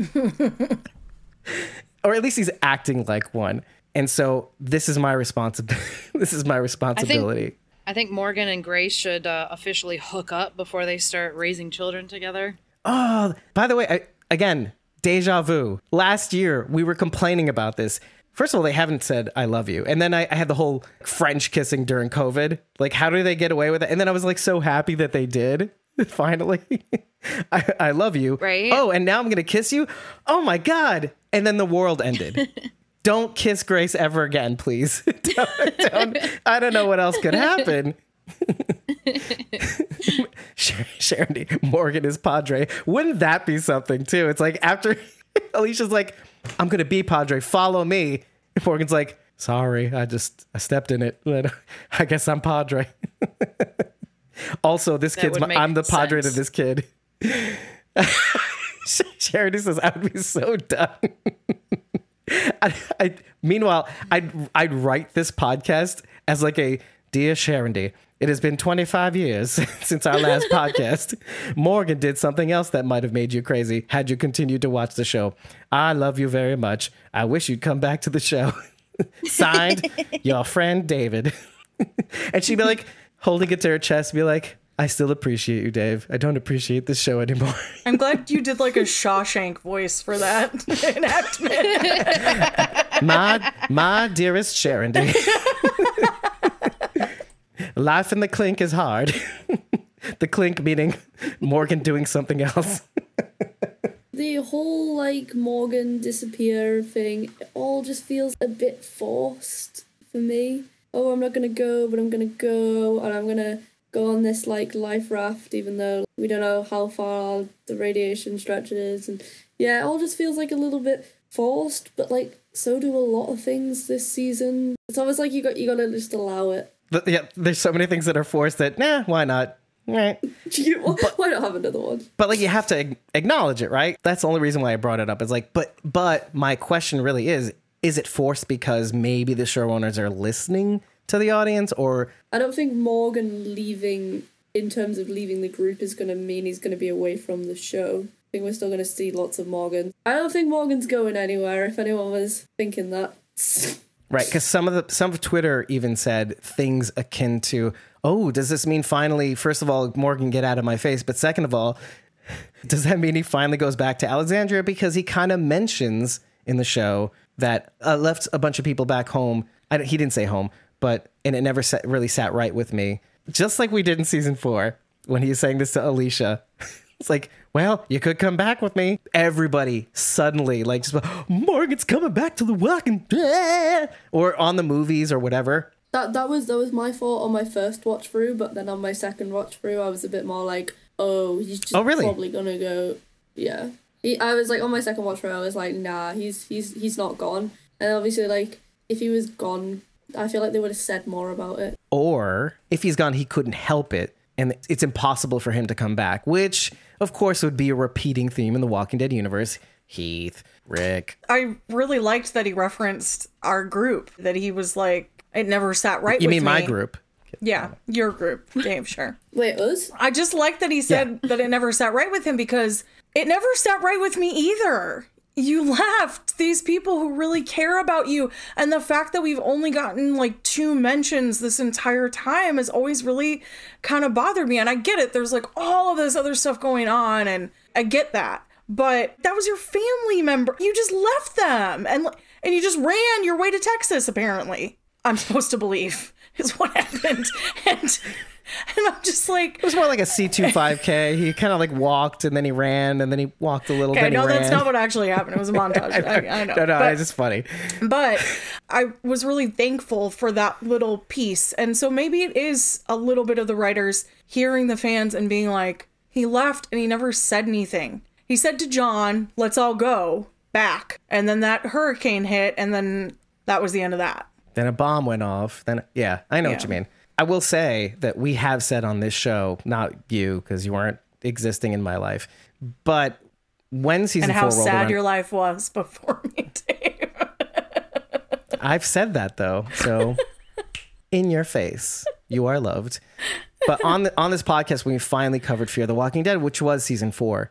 or at least he's acting like one. And so this is my responsibility. this is my responsibility. I think Morgan and Grace should uh, officially hook up before they start raising children together. oh, by the way, I, again, deja vu. Last year we were complaining about this. First of all, they haven't said "I love you," and then I, I had the whole French kissing during COVID. Like, how do they get away with it? And then I was like so happy that they did. Finally, I, I love you. Right. Oh, and now I'm gonna kiss you. Oh my god! And then the world ended. don't kiss Grace ever again, please. don't, don't, I don't know what else could happen. Sharon, Morgan is Padre. Wouldn't that be something too? It's like after Alicia's like, I'm gonna be Padre, follow me. Morgan's like, sorry, I just I stepped in it. I guess I'm Padre. also, this kid's my, I'm the Padre to this kid. Charity says I would be so done. I, I, meanwhile, I'd I'd write this podcast as like a dear Sharondy. It has been 25 years since our last podcast. Morgan did something else that might have made you crazy had you continued to watch the show. I love you very much. I wish you'd come back to the show. Signed, your friend David. and she'd be like, holding it to her chest, be like, I still appreciate you, Dave. I don't appreciate this show anymore. I'm glad you did like a Shawshank voice for that enactment. my my dearest Sharon. Life in the clink is hard. the clink meaning Morgan doing something else. The whole like Morgan disappear thing, it all just feels a bit forced for me. Oh, I'm not gonna go, but I'm gonna go, and I'm gonna go on this like life raft, even though we don't know how far the radiation stretches. And yeah, it all just feels like a little bit forced, but like so do a lot of things this season. It's almost like you got you gotta just allow it. But yeah, there's so many things that are forced that nah, why not? Right. You, why not have another one? But like you have to acknowledge it, right? That's the only reason why I brought it up. It's like, but but my question really is: Is it forced because maybe the showrunners are listening to the audience, or I don't think Morgan leaving in terms of leaving the group is going to mean he's going to be away from the show. I think we're still going to see lots of Morgan. I don't think Morgan's going anywhere. If anyone was thinking that. Right, because some of the some of Twitter even said things akin to, "Oh, does this mean finally? First of all, Morgan get out of my face, but second of all, does that mean he finally goes back to Alexandria because he kind of mentions in the show that uh, left a bunch of people back home. He didn't say home, but and it never sat, really sat right with me. Just like we did in season four when he was saying this to Alicia. It's like, well, you could come back with me. Everybody suddenly like just Morgan's coming back to the Walking Dead, or on the movies or whatever. That that was that was my fault on my first watch through, but then on my second watch through, I was a bit more like, oh, he's just Oh, really? probably gonna go. Yeah, he, I was like on my second watch through, I was like, nah, he's he's he's not gone. And obviously, like if he was gone, I feel like they would have said more about it. Or if he's gone, he couldn't help it, and it's impossible for him to come back. Which, of course, it would be a repeating theme in the Walking Dead universe. Heath, Rick, I really liked that he referenced our group, that he was like, it never sat right you with mean my me. group? Yeah, your group, Dave, sure. Wait, us? I just like that he said that it never sat right with him because it never sat right with me either. You left these people who really care about you. And the fact that we've only gotten like two mentions this entire time has always really kind of bothered me. And I get it. There's like all of this other stuff going on, and I get that. But that was your family member. You just left them and and you just ran your way to Texas, apparently. I'm supposed to believe is what happened. And and I'm just like It was more like a C25K. He kind of like walked and then he ran and then he walked a little. Okay, he no, that's not what actually happened. It was a montage. I, I know. No, no, but, it's just funny. but I was really thankful for that little piece. And so maybe it is a little bit of the writers hearing the fans and being like, he left and he never said anything. He said to John, let's all go back. And then that hurricane hit, and then that was the end of that. Then a bomb went off. Then yeah, I know what you mean. I will say that we have said on this show, not you because you weren't existing in my life, but when season And how four sad around, your life was before me, Dave. I've said that though, so in your face, you are loved. But on the, on this podcast, when we finally covered Fear the Walking Dead, which was season four,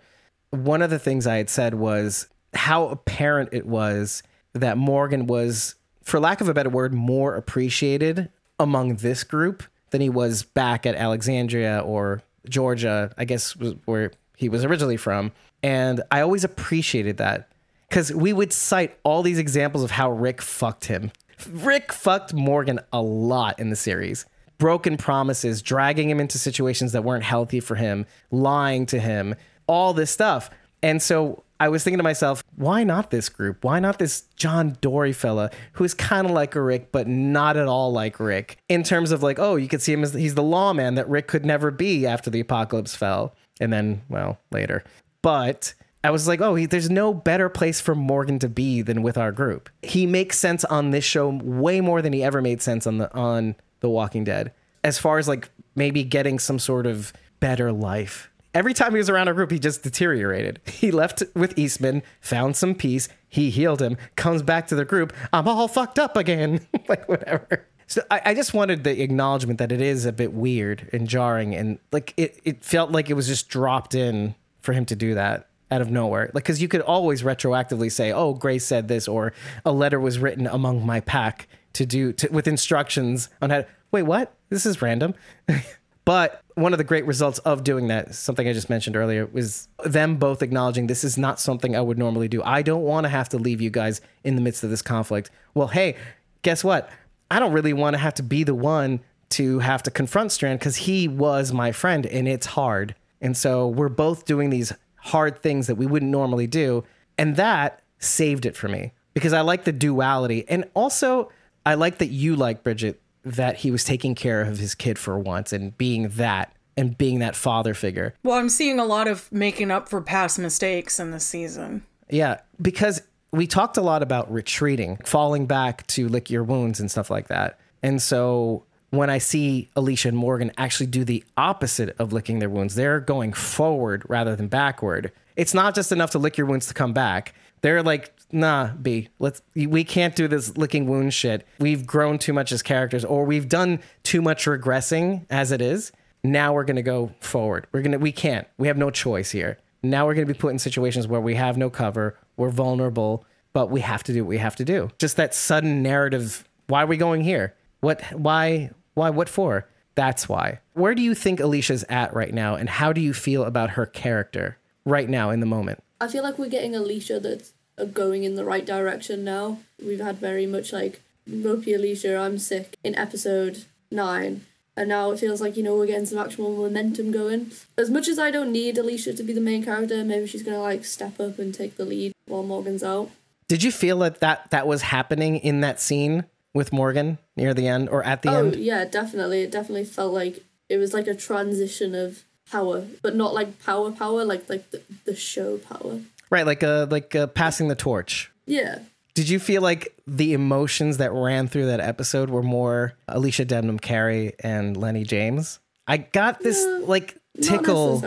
one of the things I had said was how apparent it was that Morgan was, for lack of a better word, more appreciated among this group than he was back at Alexandria or Georgia, I guess where he was originally from. And I always appreciated that because we would cite all these examples of how Rick fucked him. Rick fucked Morgan a lot in the series. Broken promises, dragging him into situations that weren't healthy for him, lying to him, all this stuff. And so I was thinking to myself, why not this group? Why not this John Dorie fella who's kind of like a Rick, but not at all like Rick in terms of like, oh, you could see him as he's the lawman that Rick could never be after the apocalypse fell. And then, well, later. But I was like, oh, he, there's no better place for Morgan to be than with our group. He makes sense on this show way more than he ever made sense on the on The Walking Dead. As far as like maybe getting some sort of better life. Every time he was around our group, he just deteriorated. He left with Eastman, found some peace, he healed him, comes back to the group. I'm all fucked up again. like whatever. So I, I just wanted the acknowledgement that it is a bit weird and jarring and like it, it felt like it was just dropped in for him to do that out of nowhere. Like, because you could always retroactively say, "Oh, Grace said this," or a letter was written among my pack to do to, with instructions on how. To, wait, what? This is random. but one of the great results of doing that, something I just mentioned earlier, was them both acknowledging this is not something I would normally do. I don't want to have to leave you guys in the midst of this conflict. Well, hey, guess what? I don't really want to have to be the one to have to confront Strand because he was my friend and it's hard. And so we're both doing these hard things that we wouldn't normally do. And that saved it for me because I like the duality. And also, I like that you like Bridget, that he was taking care of his kid for once and being that and being that father figure. Well, I'm seeing a lot of making up for past mistakes in this season. Yeah, because we talked a lot about retreating, falling back to lick your wounds and stuff like that. And so when I see Alicia and Morgan actually do the opposite of licking their wounds, they're going forward rather than backward. It's not just enough to lick your wounds to come back. They're like, nah, B, let's we can't do this licking wound shit. We've grown too much as characters, or we've done too much regressing as it is. now we're to go forward. We're to we can't. We have no choice here. Now we're to be put in situations where we have no cover. We're vulnerable, but we have to do what we have to do. Just that sudden narrative. Why are we going here? What? Why? Why? What for? That's why. Where do you think Alicia's at right now, and how do you feel about her character right now in the moment? I feel like we're getting Alicia that's uh, going in the right direction now. We've had very much like ropey Alicia, I'm sick in episode nine. And now it feels like, you know, we're getting some actual momentum going. As much as I don't need Alicia to be the main character, maybe she's gonna like step up and take the lead while Morgan's out. Did you feel that that, that was happening in that scene with Morgan near the end or at the Oh end? yeah, definitely. It definitely felt like it was like a transition of power, but not like power power, like like the, the show power. Right, like uh like uh, passing the torch. Yeah. Did you feel like the emotions that ran through that episode were more Alicia Debnam Carey and Lennie James? I got this like Not tickle.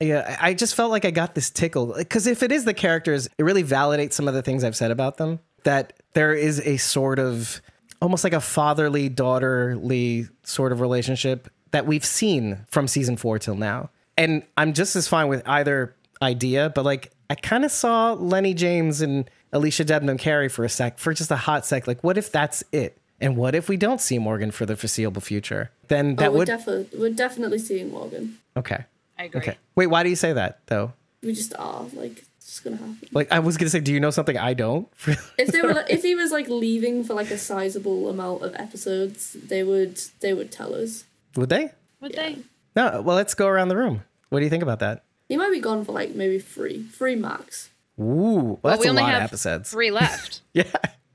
Yeah, I I just felt like I got this tickle because if it is the characters, it really validates some of the things I've said about them. That there is a sort of almost like a fatherly daughterly sort of relationship that we've seen from season four till now, and I'm just as fine with either idea. But like, I kind of saw Lennie James and Alicia Debnam Carey for a sec, for just a hot sec. Like, what if that's it? And what if we don't see Morgan for the foreseeable future? Then oh, that oh, we're, would definitely we're definitely seeing Morgan. okay. I agree. Okay. Wait, why do you say that though? We just are like it's just gonna happen. Like I was gonna say, do you know something I don't? If they were like, if he was like leaving for like a sizable amount of episodes, they would they would tell us. Would they? Would they? No. Well, let's go around the room. What do you think about that? He might be gone for like maybe three, three max. Ooh, well, that's we a only lot have of episodes. three left. Yeah,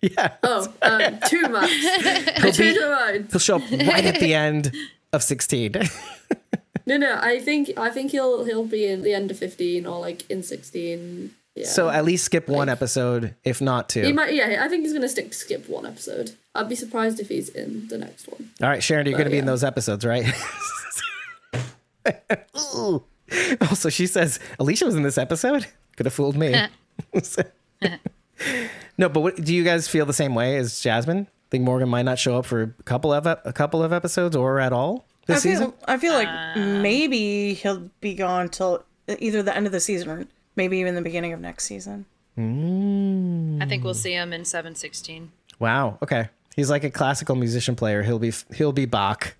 yeah. Oh, um, two max. I changed my mind. He'll show up right at the end of sixteen. No, no. I think I think he'll he'll be in the end of fifteen or like in sixteen. Yeah. so at least skip one episode, if not two. he might. Yeah, I think he's gonna stick skip one episode. I'd be surprised if he's in the next one. All right, Sharon, you're going to be in those episodes, right? Ooh. Also, she says Alicia was in this episode. Could have fooled me. no, but what, do you guys feel the same way as Jasmine? Think Morgan might not show up for a couple of a couple of episodes or at all I this season? feel, I feel like uh, maybe he'll be gone till either the end of the season or maybe even the beginning of next season. Mm. I think we'll see him in seven sixteen. Wow. Okay. He's like a classical musician player. He'll be he'll be Bach.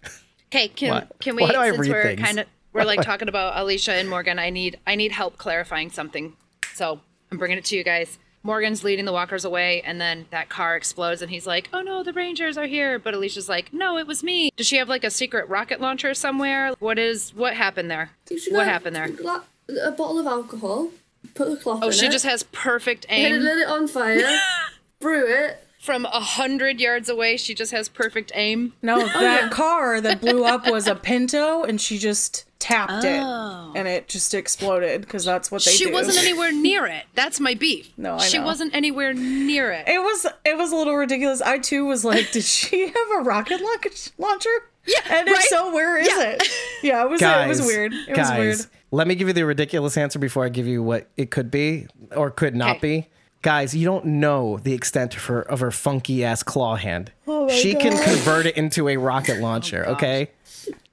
Okay, can What? can we Why do I since read we're things? kind of we're like talking about Alicia and Morgan, I need I need help clarifying something. So I'm bringing it to you guys. Morgan's leading the walkers away, and then that car explodes, and he's like, "Oh no, the Rangers are here!" But Alicia's like, "No, it was me." Does she have like a secret rocket launcher somewhere? What is what happened there? You What get happened there? A, gla- a bottle of alcohol. Put the cloth Oh, in she it. just has perfect hit it, aim lit it on fire. brew it. from a hundred yards away. She just has perfect aim. No, oh, that car that blew up was a Pinto, and she just tapped Oh. it, and it just exploded because that's what they She do. wasn't anywhere near it. That's my beef. No, I she know. wasn't anywhere near it. It was it was a little ridiculous. I too was like, did she have a rocket launch- launcher? Yeah, And if right? so, where is Yeah. it? Yeah, it was guys, it was weird. It guys, was weird. Let me give you the ridiculous answer before I give you what it could be or could not Okay. be. Guys, you don't know the extent of her of her funky ass claw hand. Oh my she can convert it into a rocket oh launcher. okay,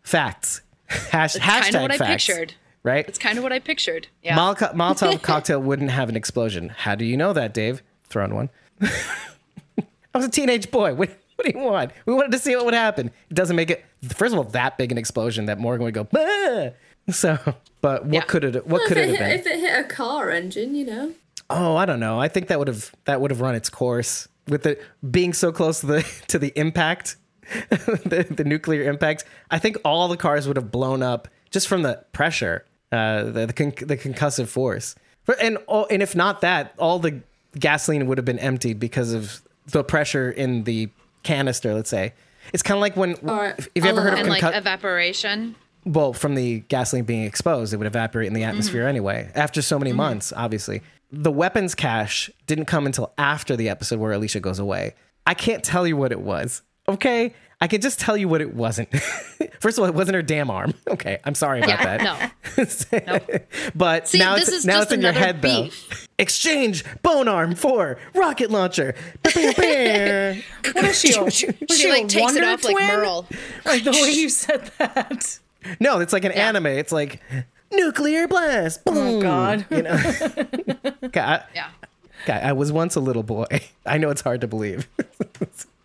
facts. Hash, hashtag kind of what I pictured. Right. It's kind of what I pictured. Yeah. Molotov, Molotov cocktail wouldn't have an explosion. How do you know that, Dave? Thrown one. I was a teenage boy. What, what do you want? We wanted to see what would happen. It doesn't make it. First of all, that big an explosion that Morgan would go. "Bah!" So, but what Yeah. could it? What If could it, it have been? if it hit a car engine, you know. Oh, I don't know. I think that would have that would have run its course with it being so close to the to the impact, the, the nuclear impact. I think all the cars would have blown up just from the pressure, uh, the the, con- the concussive force. For- And all, and if not that, all the gasoline would have been emptied because of the pressure in the canister. Let's say it's kind of like when right. if you ever heard of and like evaporation. well, from the gasoline being exposed, it would evaporate in the atmosphere Mm-hmm. anyway. After so many months, obviously, the weapons cache didn't come until after the episode where Alicia goes away. I can't tell you what it was. Okay, I can just tell you what it wasn't. First of all, it wasn't her damn arm. Okay, I'm sorry about Yeah, that. no. No. But See, now it's now it's in your head though. Exchange bone arm for rocket launcher. What is she? Was She like takes it off like Merle. Like the way you said that. No, it's like an anime. It's like nuclear blast. Oh Boom. Oh God. You know. God, Yeah. God, I was once a little boy. I know it's hard to believe.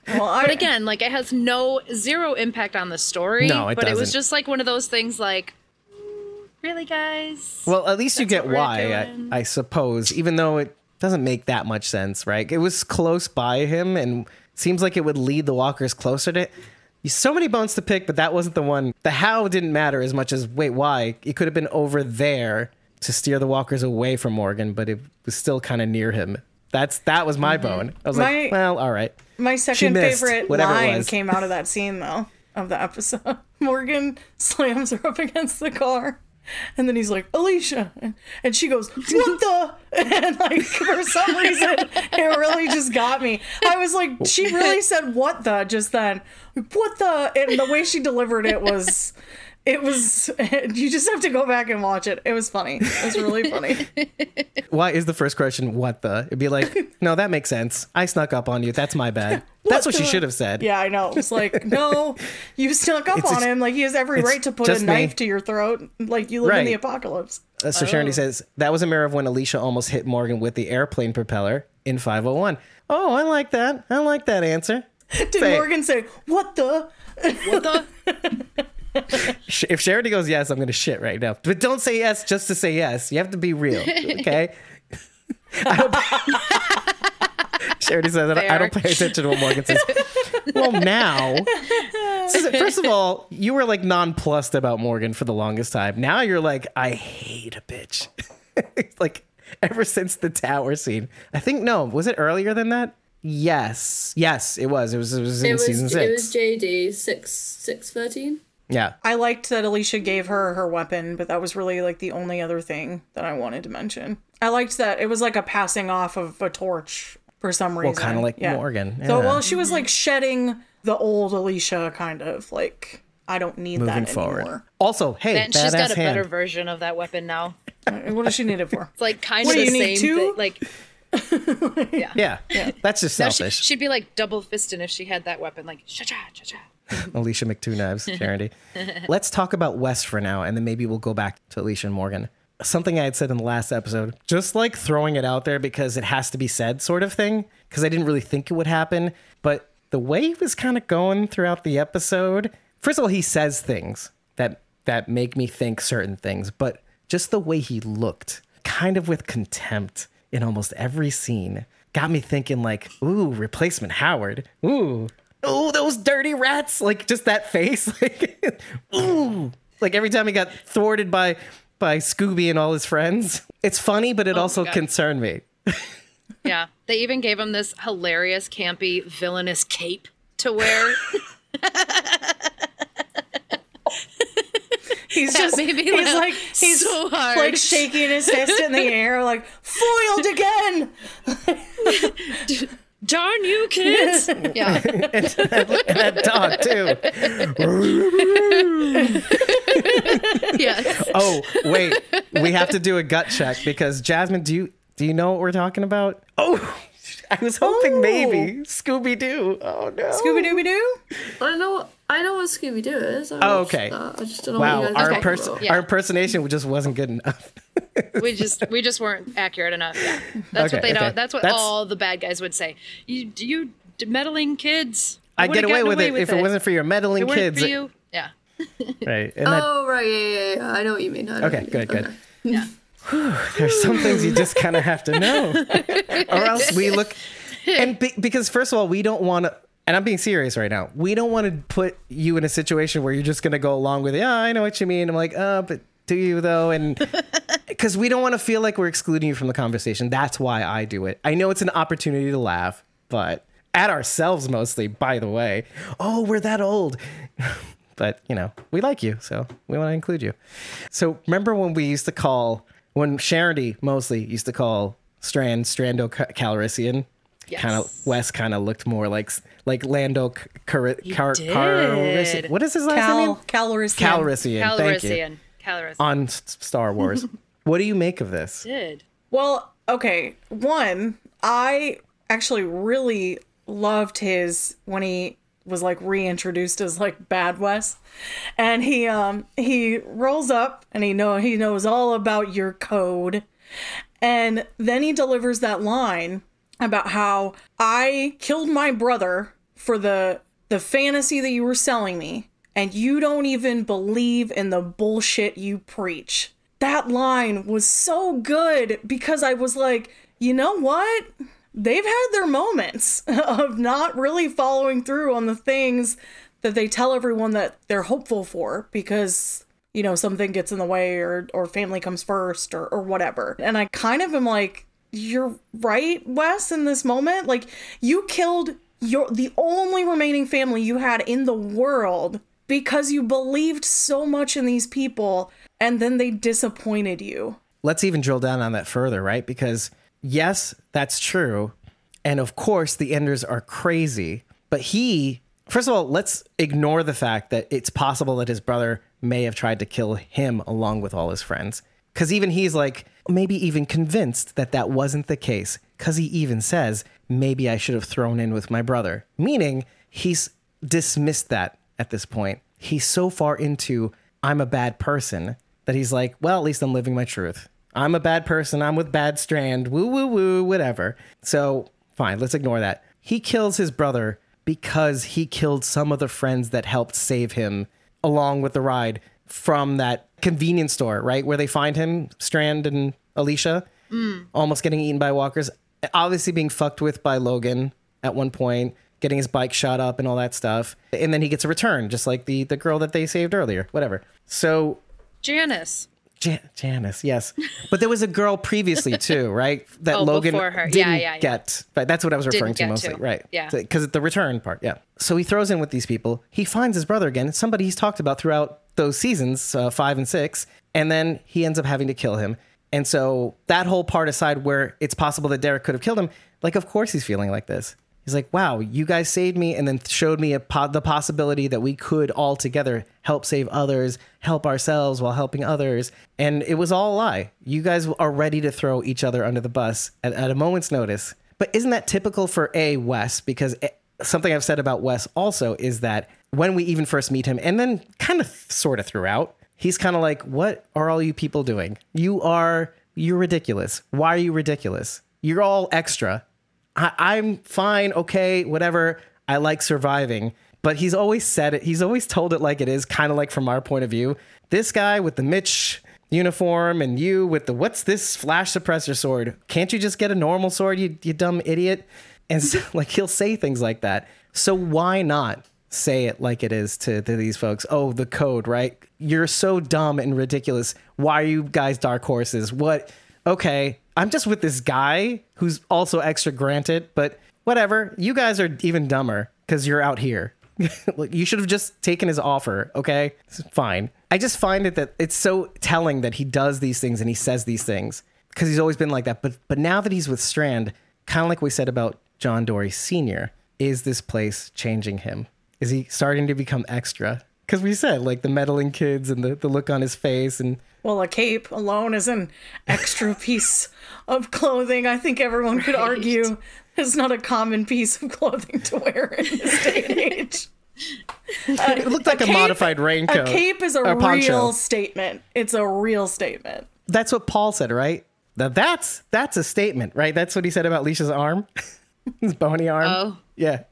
Well, But again, like it has no zero impact on the story. No, it but it was just like one of those things like "Mm, really guys? Well, at least you get why, I. I suppose, even though it doesn't make that much sense, right? It was close by him and seems like it would lead the walkers closer to it. so many bones to pick, but that wasn't the one. The how didn't matter as much as wait, why? It could have been over there to steer the walkers away from Morgan, but it was still kind of near him. That's that was my bone. I was My- like, well, all right. My second missed, favorite line came out of that scene though of the episode. Morgan slams her up against the car. And then he's like, Alicia. And she goes, What the? And like, for some reason, it really just got me. I was like, She really said, What the? just then. What the? And the way she delivered it was, it was, you just have to go back and watch it. It was funny. It was really funny. Why is the first question what the? It'd be like, no, that makes sense. I snuck up on you. That's my bad. That's what she should have said. Yeah, I know. It's like, no, you snuck up It's on ex- him. Like he has every right to put just a me. knife to your throat. Like you live in the apocalypse. Uh, so Sharon says that was a mirror of when Alicia almost hit Morgan with the airplane propeller in 501. Oh, I like that. I like that answer. Did Say it. Morgan say, "What the"? what the? If Charity goes yes, I'm going to shit right now. But don't say yes just to say yes. You have to be real, okay? Charity says I don't, I don't pay attention to what Morgan says. well, now, first of all, you were like nonplussed about Morgan for the longest time. Now you're like, I hate a bitch. Like ever since the tower scene. I think no, was it earlier than that? Yes, yes, it was. It was. It was in It was season it was JD six six thirteen. Yeah. I liked that Alicia gave her her weapon, but that was really like the only other thing that I wanted to mention. I liked that it was like a passing off of a torch for some reason. Well, kinda like Morgan, So yeah. well, she was like shedding the old Alicia, kind of like I don't need Moving that forward. anymore. Also, hey, And she's badass got a hand. better version of that weapon now. Uh, what does she need it for? It's like kind What of do the need, same thing. Like Yeah, Yeah. that's just now she, selfish. she'd be like double fisting if she had that weapon. Like cha cha cha cha. Alicia McTwo Charity. Let's talk about West for now, and then maybe we'll go back to Alicia and Morgan. Something I had said in the last episode, just like throwing it out there because it has to be said, sort of thing, because I didn't really think it would happen. But the way he was kind of going throughout the episode, first of all, he says things that that make me think certain things, but just the way he looked, kind of with contempt in almost every scene, got me thinking like, ooh, replacement Howard. Ooh. Oh, those dirty rats. Like just that face. Like ooh. Like every time he got thwarted by by Scooby and all his friends. It's funny, but it oh also concerned me. Yeah, they even gave him this hilarious, campy, villainous cape to wear. He's That just he's like he's so hard. like shaking his fist in the air, like foiled again. Darn you, kids! yeah, And that dog too. yes. Oh, wait. We have to do a gut check because Jasmine, do you do you know what we're talking about? Oh, I was hoping Oh. maybe Scooby Doo. Oh no. Scooby Dooby Doo. I don't know I know what Scooby Doo is. I Oh, okay. that. I just don't know Wow, what you guys our are talking pers- about. Yeah. our impersonation just wasn't good enough. We just we just weren't accurate enough. Yeah, that's Okay, what they okay. know. That's what That's- all the bad guys would say. You you meddling kids. I'd would've get away gotten with it if it wasn't for your meddling It weren't kids. for you. Yeah. Right. And that, Oh right, yeah, yeah, yeah. I know what you mean. I Okay, what you mean. good, good. Yeah. there's some things you just kind of have to know, or else we look. And be, because first of all, we don't want to. And I'm being serious right now. We don't want to put you in a situation where you're just going to go along with it. Yeah, I know what you mean. I'm like, uh, but do you though? And because we don't want to feel like we're excluding you from the conversation. That's why I do it. I know it's an opportunity to laugh, but at ourselves mostly. By the way, oh, we're that old. but you know, we like you, so we want to include you. So remember when we used to call when Charity mostly used to call Strand Strando Ca- Calrissian. Yes. Kind of Wes kind of looked more like like Lando C- Car- Car- did. Calrissian. What is his last Cal name? Calrissian. Calrissian. Thank you. Calrissian. Calrissian. On S- Star Wars. what do you make of this? Did. Well, okay. One, I actually really loved his when he was like reintroduced as like bad Wes. And he um he rolls up and he know he knows all about your code. And then he delivers that line about how I killed my brother for the the fantasy that you were selling me and you don't even believe in the bullshit you preach. That line was so good because I was like, you know what? They've had their moments of not really following through on the things that they tell everyone that they're hopeful for because you know something gets in the way or or family comes first or or whatever. And I kind of am like you're right, Wes, in this moment. Like you killed your the only remaining family you had in the world because you believed so much in these people and then they disappointed you. Let's even drill down on that further, right? Because yes, that's true. And of course, the Enders are crazy. But he, first of all, let's ignore the fact that it's possible that his brother may have tried to kill him along with all his friends. Because even he's like, maybe even convinced that that wasn't the case. Because he even says, maybe I should have thrown in with my brother. Meaning, he's dismissed that at this point. He's so far into, I'm a bad person, that he's like, well, at least I'm living my truth. I'm a bad person. I'm with Bad Strand. Woo, woo, woo, whatever. So, fine, let's ignore that. He kills his brother because he killed some of the friends that helped save him along with the ride from that convenience store, right? Where they find him, Strand and Alicia, almost getting eaten by walkers, obviously being fucked with by Logan at one point, getting his bike shot up and all that stuff. And then he gets a return, just like the, the girl that they saved earlier, whatever. So Janice. Jan- Janice, yes, but there was a girl previously too, right? That Oh, Logan. Didn't yeah, yeah. get. But that's what I was referring to mostly, to. right? Yeah. because the return part, yeah. So he throws in with these people. He finds his brother again, It's somebody he's talked about throughout those seasons, uh, five and six, and then he ends up having to kill him. And so that whole part aside, where it's possible that Derek could have killed him, like of course he's feeling like this. He's like, "Wow, you guys saved me, and then showed me po- the possibility that we could all together help save others, help ourselves while helping others." And it was all a lie. You guys are ready to throw each other under the bus at, at a moment's notice. But isn't that typical for a Wes? Because eh, something I've said about Wes also is that when we even first meet him, and then kind of sort of throughout, he's kind of like, "What are all you people doing? You are you're ridiculous. Why are you ridiculous? You're all extra." I, I'm fine, okay, whatever. I like surviving. But he's always said it. He's always told it like it is, kind of like from our point of view. This guy with the Mitch uniform and you with the what's this flash suppressor sword? Can't you just get a normal sword, you, you dumb idiot? And so, like he'll say things like that. So why not say it like it is to, to these folks? Oh, the code, right? You're so dumb and ridiculous. Why are you guys dark horses? What? Okay, I'm just with this guy who's also extra granted, but whatever. You guys are even dumber because you're out here. You should have just taken his offer, okay? It's fine. I just find it that it's so telling that he does these things and he says these things because he's always been like that. But but now that he's with Strand, kind of like we said about John Dorie Sr., is this place changing him? Is he starting to become extra? Because we said like the meddling kids and the, the look on his face and Well, a cape alone is an extra piece of clothing. I think everyone could argue it's not a common piece of clothing to wear in this day and age. it looked like a, cape- modified raincoat. A cape is a or poncho. real statement. It's a real statement. That's what Paul said, right? Now that's that's a statement, right? That's what he said about Leisha's arm, his bony arm. Oh. yeah.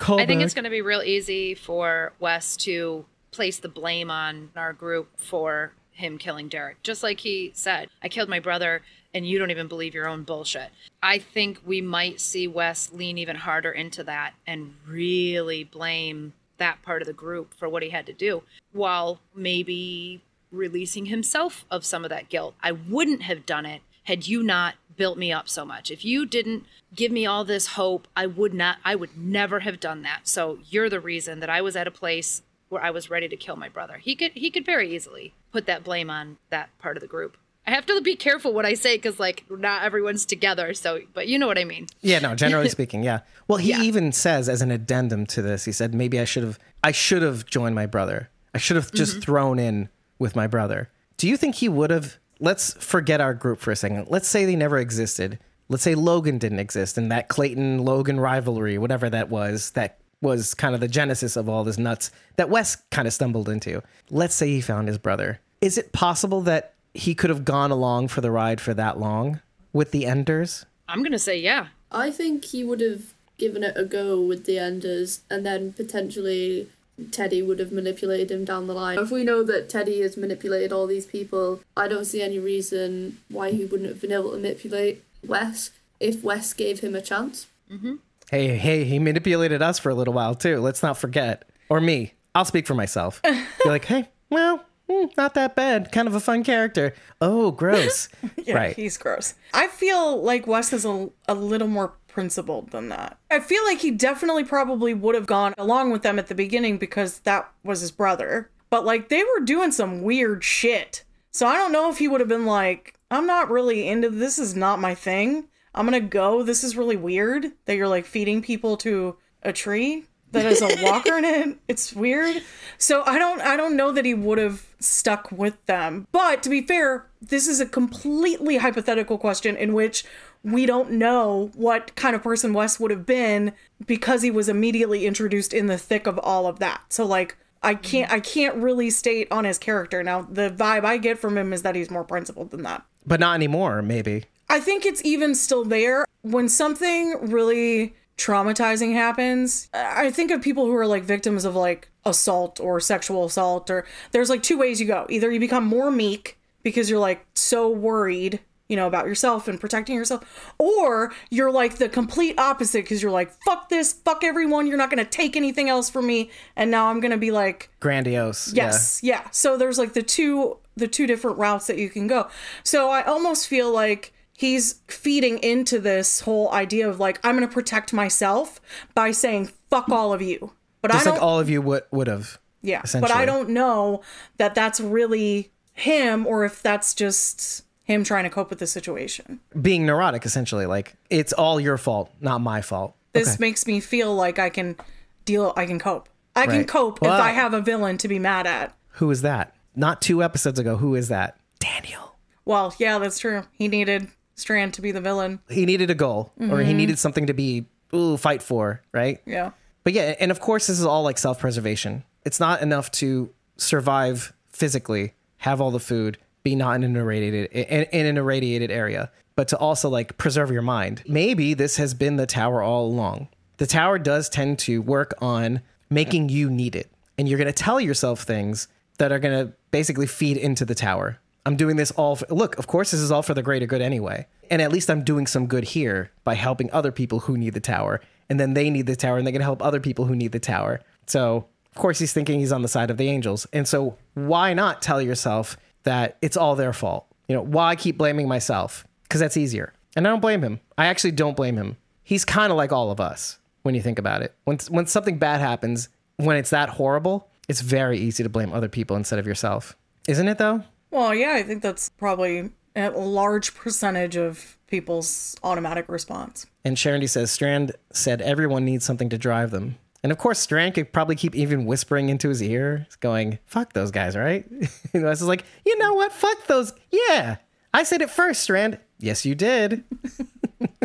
I think it's going to be real easy for Wes to place the blame on our group for him killing Derek. Just like he said, I killed my brother and you don't even believe your own bullshit. I think we might see Wes lean even harder into that and really blame that part of the group for what he had to do while maybe releasing himself of some of that guilt. I wouldn't have done it had you not built me up so much. If you didn't give me all this hope, I would not I would never have done that. So you're the reason that I was at a place where I was ready to kill my brother. He could he could very easily put that blame on that part of the group. I have to be careful what I say cuz like not everyone's together, so but you know what I mean. Yeah, no, generally speaking, yeah. Well, he Yeah. even says as an addendum to this, he said maybe I should have I should have joined my brother. I should have just mm-hmm. thrown in with my brother. Do you think he would have let's forget our group for a second. Let's say they never existed. Let's say Logan didn't exist and that Clayton Logan rivalry, whatever that was, that was kind of the genesis of all this nuts that Wes kind of stumbled into. Let's say he found his brother. Is it possible that he could have gone along for the ride for that long with the Enders? I'm gonna say yeah. I think he would have given it a go with the Enders, and then potentially Teddy would have manipulated him down the line. If we know that Teddy has manipulated all these people, I don't see any reason why he wouldn't have been able to manipulate Wes if Wes gave him a chance. Mm-hmm. Hey, hey, he manipulated us for a little while too. Let's not forget. Or me. I'll speak for myself. You're like, hey, well, hmm, not that bad. Kind of a fun character. Oh, gross. Yeah, right. he's gross. I feel like Wes is a, a little more principled than that. I feel like he definitely probably would have gone along with them at the beginning because that was his brother. But like they were doing some weird shit. So I don't know if he would have been like, I'm not really into this is not my thing. I'm gonna go. This is really weird that you're like feeding people to a tree that has a walker in it. It's weird. So I don't I don't know that he would have stuck with them. But to be fair, this is a completely hypothetical question in which we don't know what kind of person Wes would have been because he was immediately introduced in the thick of all of that. So like I can't I can't really state on his character. Now the vibe I get from him is that he's more principled than that. But not anymore, maybe. I think it's even still there when something really traumatizing happens. I think of people who are like victims of like assault or sexual assault or there's like two ways you go. Either you become more meek because you're like so worried, you know, about yourself and protecting yourself, or you're like the complete opposite because you're like fuck this, fuck everyone, you're not going to take anything else from me and now I'm going to be like Grandiose. Yes, yeah. So there's like the two the two different routes that you can go. So I almost feel like he's feeding into this whole idea of like I'm going to protect myself by saying fuck all of you. But Just I don't like all of you would would have. yeah, but. I don't know that that's really him or if that's just him trying to cope with the situation. Being neurotic, essentially. Like, it's all your fault, not my fault. This Okay. makes me feel like I can deal I can cope. I can cope Well, if I have a villain to be mad at. Who is that? Not two episodes ago. Who is that? Daniel. Well, yeah, that's true. He needed Strand to be the villain. He needed a goal, or Mm-hmm. he needed something to be ooh fight for, right? Yeah. But yeah, and of course, this is all like self preservation. It's not enough to survive physically, have all the food, be not in an irradiated in, in an irradiated area, but to also like preserve your mind. Maybe this has been the tower all along. The tower does tend to work on making you need it, and you're going to tell yourself things that are going to basically feed into the tower. I'm doing this all for, look, of course this is all for the greater good anyway. And at least I'm doing some good here by helping other people who need the tower. And then they need the tower and they can help other people who need the tower. So, of course he's thinking he's on the side of the angels. And so why not tell yourself that it's all their fault? You know, why keep blaming myself? Cuz that's easier. And I don't blame him. I actually don't blame him. He's kind of like all of us when you think about it. When when something bad happens, when it's that horrible, it's very easy to blame other people instead of yourself. Isn't it though? Well, yeah, I think that's probably a large percentage of people's automatic response. And D says Strand said everyone needs something to drive them. And of course, Strand could probably keep even whispering into his ear, going, fuck those guys, right? and Wes is like, you know what? Fuck those. Yeah. I said it first, Strand. Yes, you did.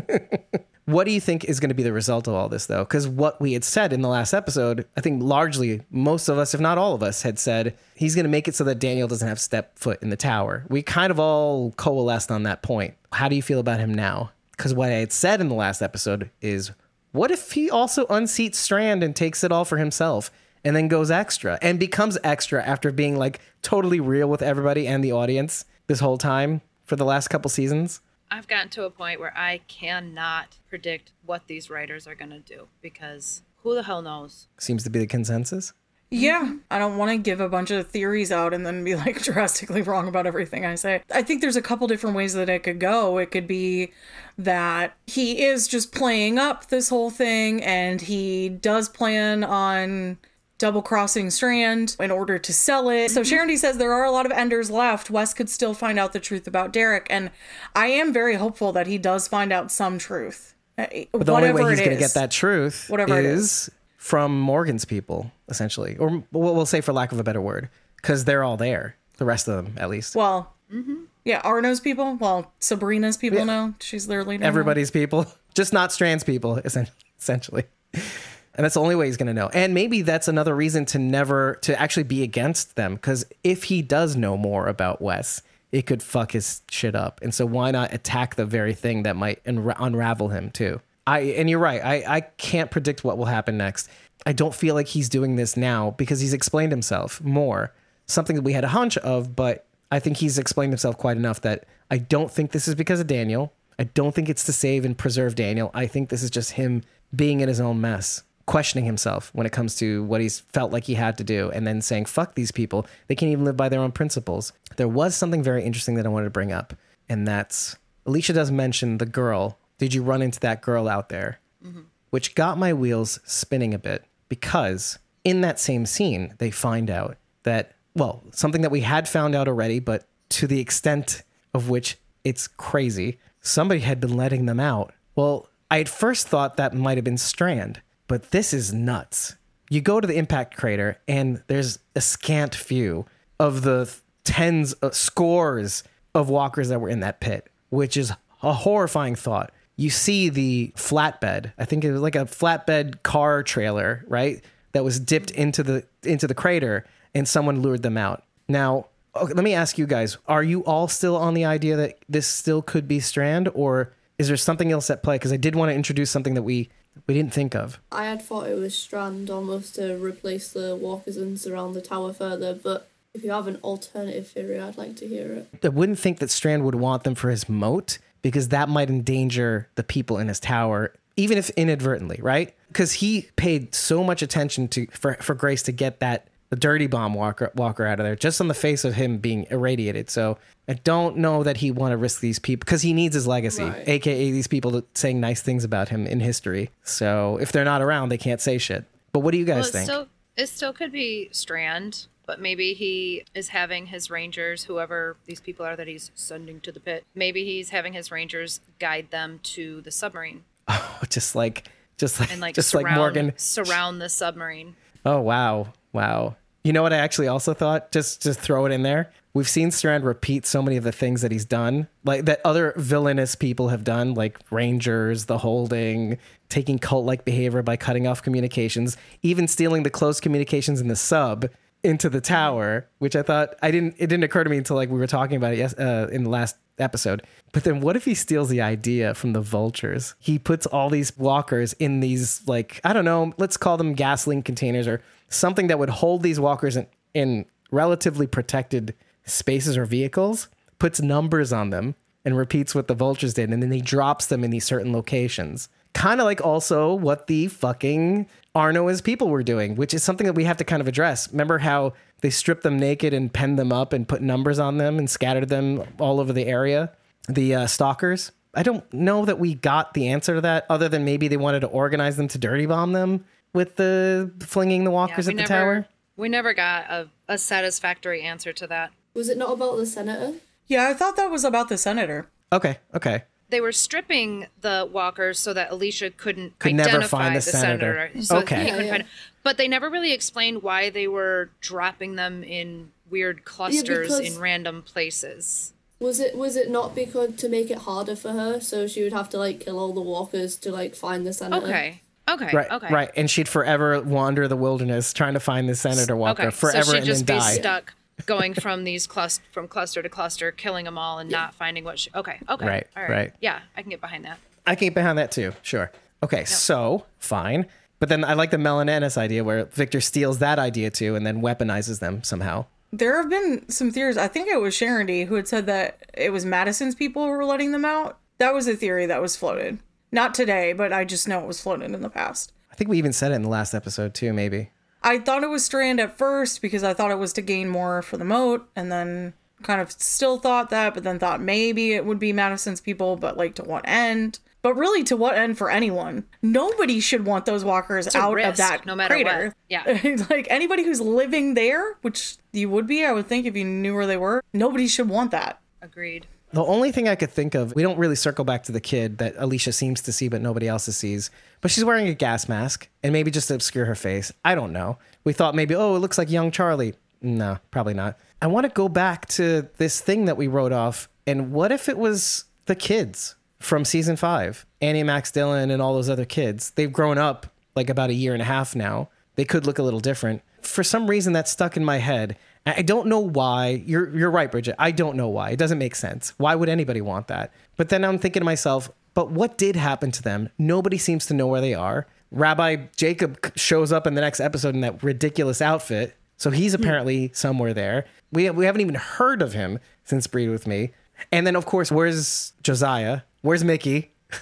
what do you think is going to be the result of all this, though? Because what we had said in the last episode, I think largely most of us, if not all of us, had said he's going to make it so that Daniel doesn't have step foot in the tower. We kind of all coalesced on that point. How do you feel about him now? Because what I had said in the last episode is, what if he also unseats Strand and takes it all for himself? And then goes extra and becomes extra after being like totally real with everybody and the audience this whole time for the last couple seasons. I've gotten to a point where I cannot predict what these writers are going to do because who the hell knows? Seems to be the consensus. Yeah, I don't want to give a bunch of theories out and then be like drastically wrong about everything I say. I think there's a couple different ways that it could go. It could be that he is just playing up this whole thing and he does plan on double crossing Strand in order to sell it. So Sharon D says there are a lot of enders left. Wes could still find out the truth about Derek, and I am very hopeful that he does find out some truth. Uh, But the only way he's going to get that truth Whatever it is from Morgan's people, essentially, or we'll we'll say for lack of a better word, because they're all there. The rest of them, at least, Well, yeah, Arno's people. Well, Sabrina's people know she's their leader. now. everybody's people, just not Strand's people, essentially. And that's the only way he's going to know. And maybe that's another reason to never to actually be against them cuz if he does know more about Wes, it could fuck his shit up. And so why not attack the very thing that might unra- unravel him too? I and you're right. I I can't predict what will happen next. I don't feel like he's doing this now because he's explained himself more. Something that we had a hunch of, but I think he's explained himself quite enough that I don't think this is because of Daniel. I don't think it's to save and preserve Daniel. I think this is just him being in his own mess, questioning himself when it comes to what he's felt like he had to do, and then saying, fuck these people. They can't even live by their own principles. There was something very interesting that I wanted to bring up, and that's Alicia does mention the girl. Did you run into that girl out there? Mm-hmm. Which got my wheels spinning a bit because in that same scene, they find out that, well, something that we had found out already, but to the extent of which it's crazy, somebody had been letting them out. Well, I at first thought that might have been Strand, but this is nuts. You go to the impact crater, and there's a scant few of the tens, uh, scores of walkers that were in that pit, which is a horrifying thought. You see the flatbed. I think it was like a flatbed car trailer, right? That was dipped into the into the crater, and someone lured them out. Now, okay, let me ask you guys: Are you all still on the idea that this still could be Strand, or is there something else at play? Because I did want to introduce something that we we didn't think of. I had thought it was Strand almost to replace the walkers and surround the tower further, but if you have an alternative theory, I'd like to hear it. I wouldn't think that Strand would want them for his moat because that might endanger the people in his tower, even if inadvertently, right? Because he paid so much attention to for, for Grace to get that the dirty bomb walker walker out of there, just on the face of him being irradiated. So I don't know that he want to risk these people because he needs his legacy, Right. aka these people saying nice things about him in history. So if they're not around, they can't say shit. But what do you guys Well, it think? still it still could be Strand, but maybe he is having his rangers, whoever these people are that he's sending to the pit. Maybe he's having his rangers guide them to the submarine Oh, just like, just like, and like just surround like Morgan. surround the submarine. Oh wow, wow. You know what I actually also thought? Just to throw it in there. We've seen Strand repeat so many of the things that he's done, like that other villainous people have done, like Rangers, the holding, taking cult-like behavior by cutting off communications, even stealing the closed communications in the sub into the tower, which I thought I didn't. It didn't occur to me until like we were talking about it yes, uh, in the last episode. But then, what if he steals the idea from the vultures? He puts all these walkers in these like I don't know, let's call them gasoline containers or something that would hold these walkers in, in relatively protected spaces or vehicles. Puts numbers on them and repeats what the vultures did, and then he drops them in these certain locations. Kind of like also what the fucking Arno people were doing, which is something that we have to kind of address. Remember how they stripped them naked and penned them up and put numbers on them and scattered them all over the area? The uh, stalkers. I don't know that we got the answer to that, other than maybe they wanted to organize them to dirty bomb them with the flinging the walkers we at the never tower. we never got a, a satisfactory answer to that. Was it not about the senator? Yeah, I thought that was about the senator. Okay, okay. They were stripping the walkers so that Alicia couldn't Could never identify find the the, senator. senator. So Okay. Yeah, yeah. find- But they never really explained why they were dropping them in weird clusters because- in random places. Was it was it not because to make it harder for her, so she would have to like kill all the walkers to like find the senator? Okay. Okay. Right, okay. right. And she'd forever wander the wilderness trying to find the senator walker Okay. forever so she'd and just then be die. stuck going from these cluster from cluster to cluster, killing them all and not finding what she Okay. Okay. Right, All right. Right. Yeah, I can get behind that. I can get behind that too. Sure. Okay, so fine. But then I like the Melanenus idea where Victor steals that idea too and then weaponizes them somehow. There have been some theories. I think it was Sharon D who had said that it was Madison's people who were letting them out. That was a theory that was floated. Not today, but I just know it was floated in the past. I think we even said it in the last episode too, maybe. I thought it was Strand at first because I thought it was to gain more for the moat, and then kind of still thought that, but then thought maybe it would be Madison's people, but like to what end? But really, to what end for anyone? Nobody should want those walkers a out of that no matter crater. what. Yeah. like anybody who's living there, which you would be, I would think, if you knew where they were. Nobody should want that. Agreed. The only thing I could think of, we don't really circle back to the kid that Alicia seems to see but nobody else sees, but she's wearing a gas mask and maybe just to obscure her face. I don't know. We thought maybe, oh, it looks like young Charlie. No, probably not. I want to go back to this thing that we wrote off. And what if it was the kids from season five? Annie Max Dylan and all those other kids. They've grown up like about a year and a half now. They could look a little different. For some reason, that stuck in my head. I don't know why. You're you're right, Bridget. I don't know why. It doesn't make sense. Why would anybody want that? But then I'm thinking to myself, but what did happen to them? Nobody seems to know where they are. Rabbi Jacob shows up in the next episode in that ridiculous outfit. So he's hmm. apparently somewhere there. We, we haven't even heard of him since Breed with Me. And then, of course, where's Josiah? Where's Mickey?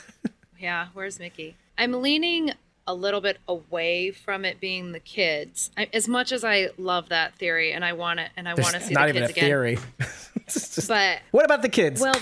Yeah, where's Mickey? I'm leaning a little bit away from it being the kids. I, as much as I love that theory and I want it and I want to see not the even kids a again. theory. Just- But what about the kids? well,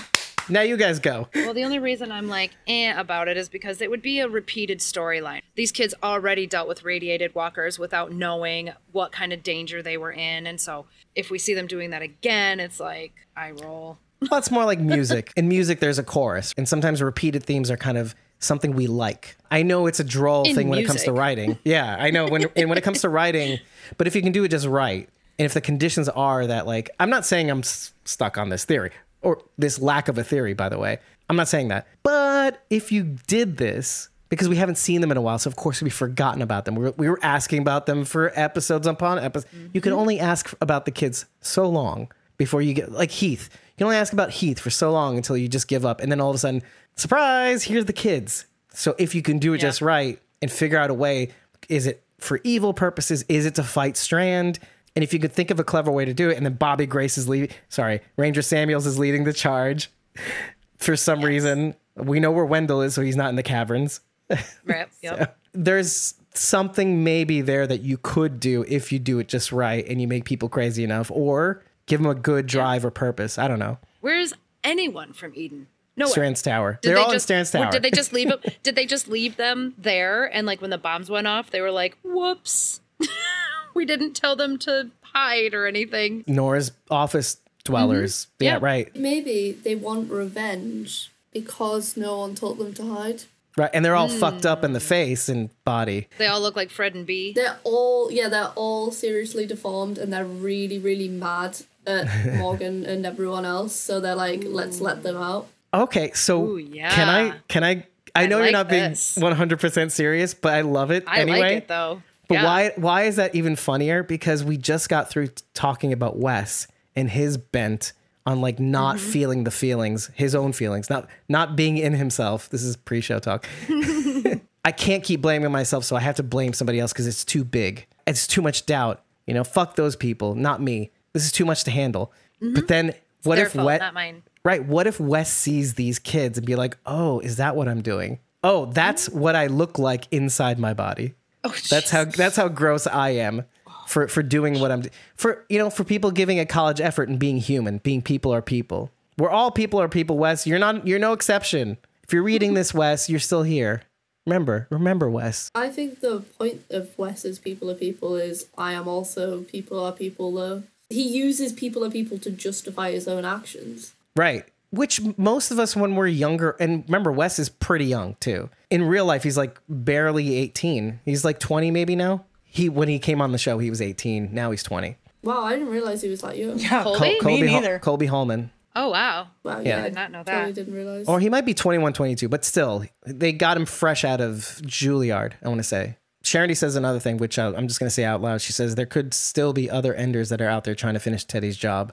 now you guys go. well, the only reason I'm like eh about it is because it would be a repeated storyline. These kids already dealt with radiated walkers without knowing what kind of danger they were in, and so if we see them doing that again, it's like I roll. Well, it's more like music. In music, there's a chorus, and sometimes repeated themes are kind of something we like. I know it's a droll In thing when it comes to writing. Yeah, I know when and when it comes to writing, but if you can do it just right, and if the conditions are that, like, I'm not saying I'm s- stuck on this theory or this lack of a theory, by the way. I'm not saying that, but if you did this. Because we haven't seen them in a while, so of course we've forgotten about them. We were, we were asking about them for episodes upon episodes. You can mm-hmm. only ask about the kids so long before you get like Heath. You can only ask about Heath for so long until you just give up, and then all of a sudden, surprise! Here's the kids. So if you can do it Yeah. just right and figure out a way, is it for evil purposes? Is it to fight Strand? And if you could think of a clever way to do it, and then Bobby Grace is leading, sorry, Ranger Samuels is leading the charge for some reason. We know where Wendell is, so he's not in the caverns. Right. Yep. There's something maybe there that you could do if you do it just right and you make people crazy enough, or give them a good drive or purpose. I don't know. Where's anyone from Eden? No, Strand's Tower. Did They're they all just, in Strand's Tower. Did they just leave? 'em- did they just leave them there? And like when the bombs went off, they were like, "Whoops, we didn't tell them to hide or anything." Nora's office dwellers. Yeah, Yeah. right. Maybe they want revenge because no one told them to hide. Right. And they're all Hmm. fucked up in the face and body. They all look like Fred and B. They're all yeah, they're all seriously deformed and they're really, really mad at Morgan and everyone else. So they're like, let's let them out. Okay, so Ooh, yeah. can I can I I know you're like not being 100% serious, but I love it I anyway. like it though. But Yeah. why why is that even funnier? Because we just got through t- talking about Wes and his bent on like not Mm-hmm. feeling the feelings, his own feelings, not not being in himself. This is pre-show talk. I can't keep blaming myself, so I have to blame somebody else because it's too big. It's too much doubt. You know, fuck those people, not me. This is too much to handle. But then what Mm-hmm. Their if fault, Wes not mine. Right. What if Wes sees these kids and be like, oh, is that what I'm doing? Oh, that's what I look like inside my body. Oh, That's how that's how gross I am for for doing what I'm for you know for people giving a college effort and being human, being people are people. We're all people are people, Wes. You're not you're no exception. If you're reading this, Wes, you're still here. Remember, remember, Wes. I think the point of Wes's people are people is I am also people are people though. He uses people and people to justify his own actions. Right. Which most of us, when we're younger, and remember, Wes is pretty young too. In real life, he's like barely 18. He's like 20 maybe now. He when he came on the show, he was 18. Now he's 20. Wow, I didn't realize he was that young. Yeah, Colby? me Hol- neither. Colby Hollman. Oh wow. Wow, Yeah. yeah, I did not know Totally that. didn't realize. Or he might be 21, 22, but still, they got him fresh out of Juilliard, I want to say. Sharon says another thing, which I- I'm just going to say out loud. She says there could still be other enders that are out there trying to finish Teddy's job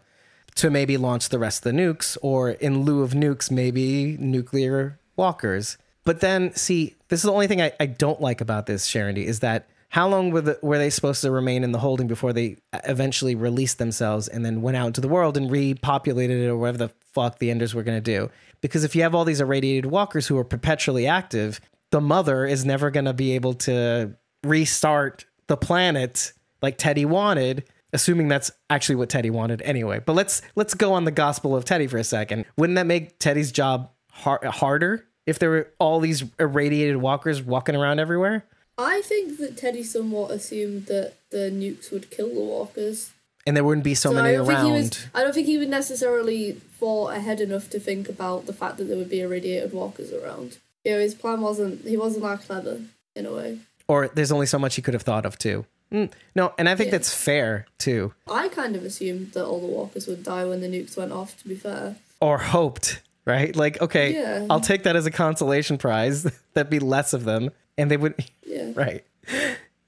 to maybe launch the rest of the nukes, or in lieu of nukes, maybe nuclear walkers. But then, see, this is the only thing I, I don't like about this, Sharon, is that how long were, the, were they supposed to remain in the holding before they uh, eventually released themselves and then went out into the world and repopulated it or whatever the fuck the enders were going to do? Because if you have all these irradiated walkers who are perpetually active, the mother is never going to be able to restart the planet like Teddy wanted, assuming that's actually what Teddy wanted anyway. But let's let's go on the gospel of Teddy for a second. Wouldn't that make Teddy's job har- harder if there were all these irradiated walkers walking around everywhere? I think that Teddy somewhat assumed that the nukes would kill the walkers. And there wouldn't be so, So many he around. was. I don't think he would necessarily thought ahead enough to think about the fact that there would be irradiated walkers around. You know, his plan wasn't. He wasn't that clever in a way. Or there's only so much he could have thought of too. Mm, no, and I think Yeah. that's fair too. I kind of assumed that all the walkers would die when the nukes went off. To be fair, Or hoped, right? Like, okay, Yeah. I'll take that as a consolation prize. That'd be less of them. And they would yeah. Right.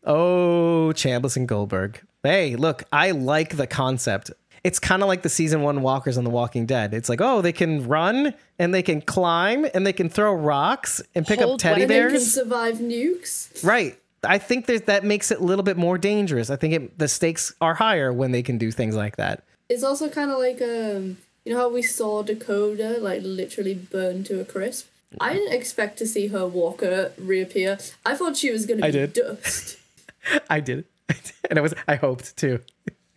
Oh, Chambliss and Goldberg. Hey, look, I like the concept. It's kind of like the season one walkers on The Walking Dead. It's like, oh, they can run and they can climb and they can throw rocks and pick Hold up teddy And they can survive nukes. Right. I think that that makes it a little bit more dangerous. I think it, the stakes are higher when they can do things like that. It's also kind of like um, you know how we saw Dakota like literally burn to a crisp. I didn't expect to see her walker reappear. I thought she was gonna I be did. dust. I did, and I was I hoped too,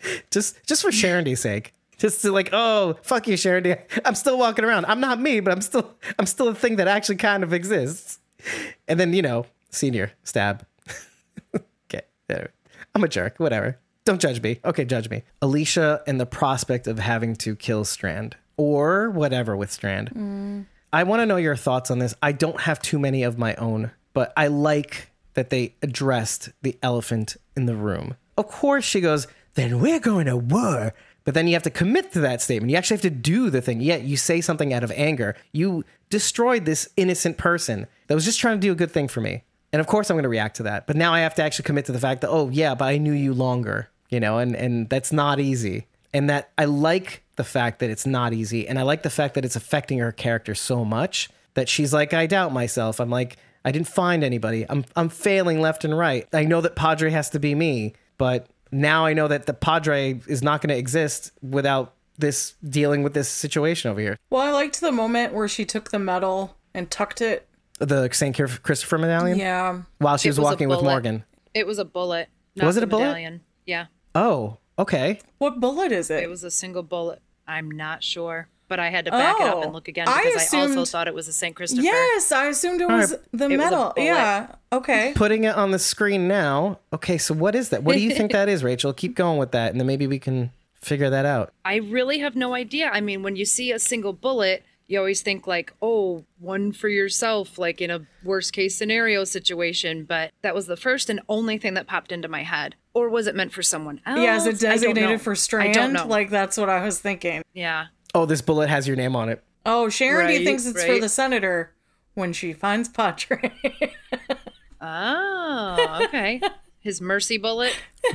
just just for Sharon sake. Just to like, oh fuck you, Sharon I'm still walking around. I'm not me, but I'm still I'm still a thing that actually kind of exists. And then you know, senior stab. okay. I'm a jerk. Whatever. Don't judge me. Okay, judge me. Alicia and the prospect of having to kill Strand or whatever with Strand. Mm. I want to know your thoughts on this. I don't have too many of my own, but I like that they addressed the elephant in the room. Of course, she goes, then we're going to war. But then you have to commit to that statement. You actually have to do the thing. Yet you say something out of anger. You destroyed this innocent person that was just trying to do a good thing for me. And of course, I'm going to react to that. But now I have to actually commit to the fact that, oh, yeah, but I knew you longer, you know, and, and that's not easy. And that I like the fact that it's not easy. And I like the fact that it's affecting her character so much that she's like, I doubt myself. I'm like, I didn't find anybody. I'm, I'm failing left and right. I know that Padre has to be me, but now I know that the Padre is not going to exist without this dealing with this situation over here. Well, I liked the moment where she took the medal and tucked it. The St. Christopher medallion? Yeah. While she was, was walking with. Morgan. It was a bullet. Not Was it the a bullet? medallion. Yeah, Oh, okay. What bullet is it? it was a single bullet. I'm not sure, but I had to back it up Oh, and look again I because I, also thought it was a St. Christopher. yes, I assumed it was right. the was a medal. bullet. Yeah. Okay. Putting it on the screen now. Okay, so what is that? What do you think that is, Rachel? Keep going with that, and then maybe we can figure that out. I really have no idea. I mean, when you see a single bullet, you always think like, oh, one for yourself, like in a worst case scenario situation. But that was the first and only thing that popped into my head. Or was it meant for someone else? Yeah, is it I don't know. designated for Strand? I don't know. Like that's what I was thinking. yeah. Oh, this bullet has your name on it. Oh, Sharon D Right, thinks it's for the senator when she finds Padre. Oh, okay. His mercy bullet.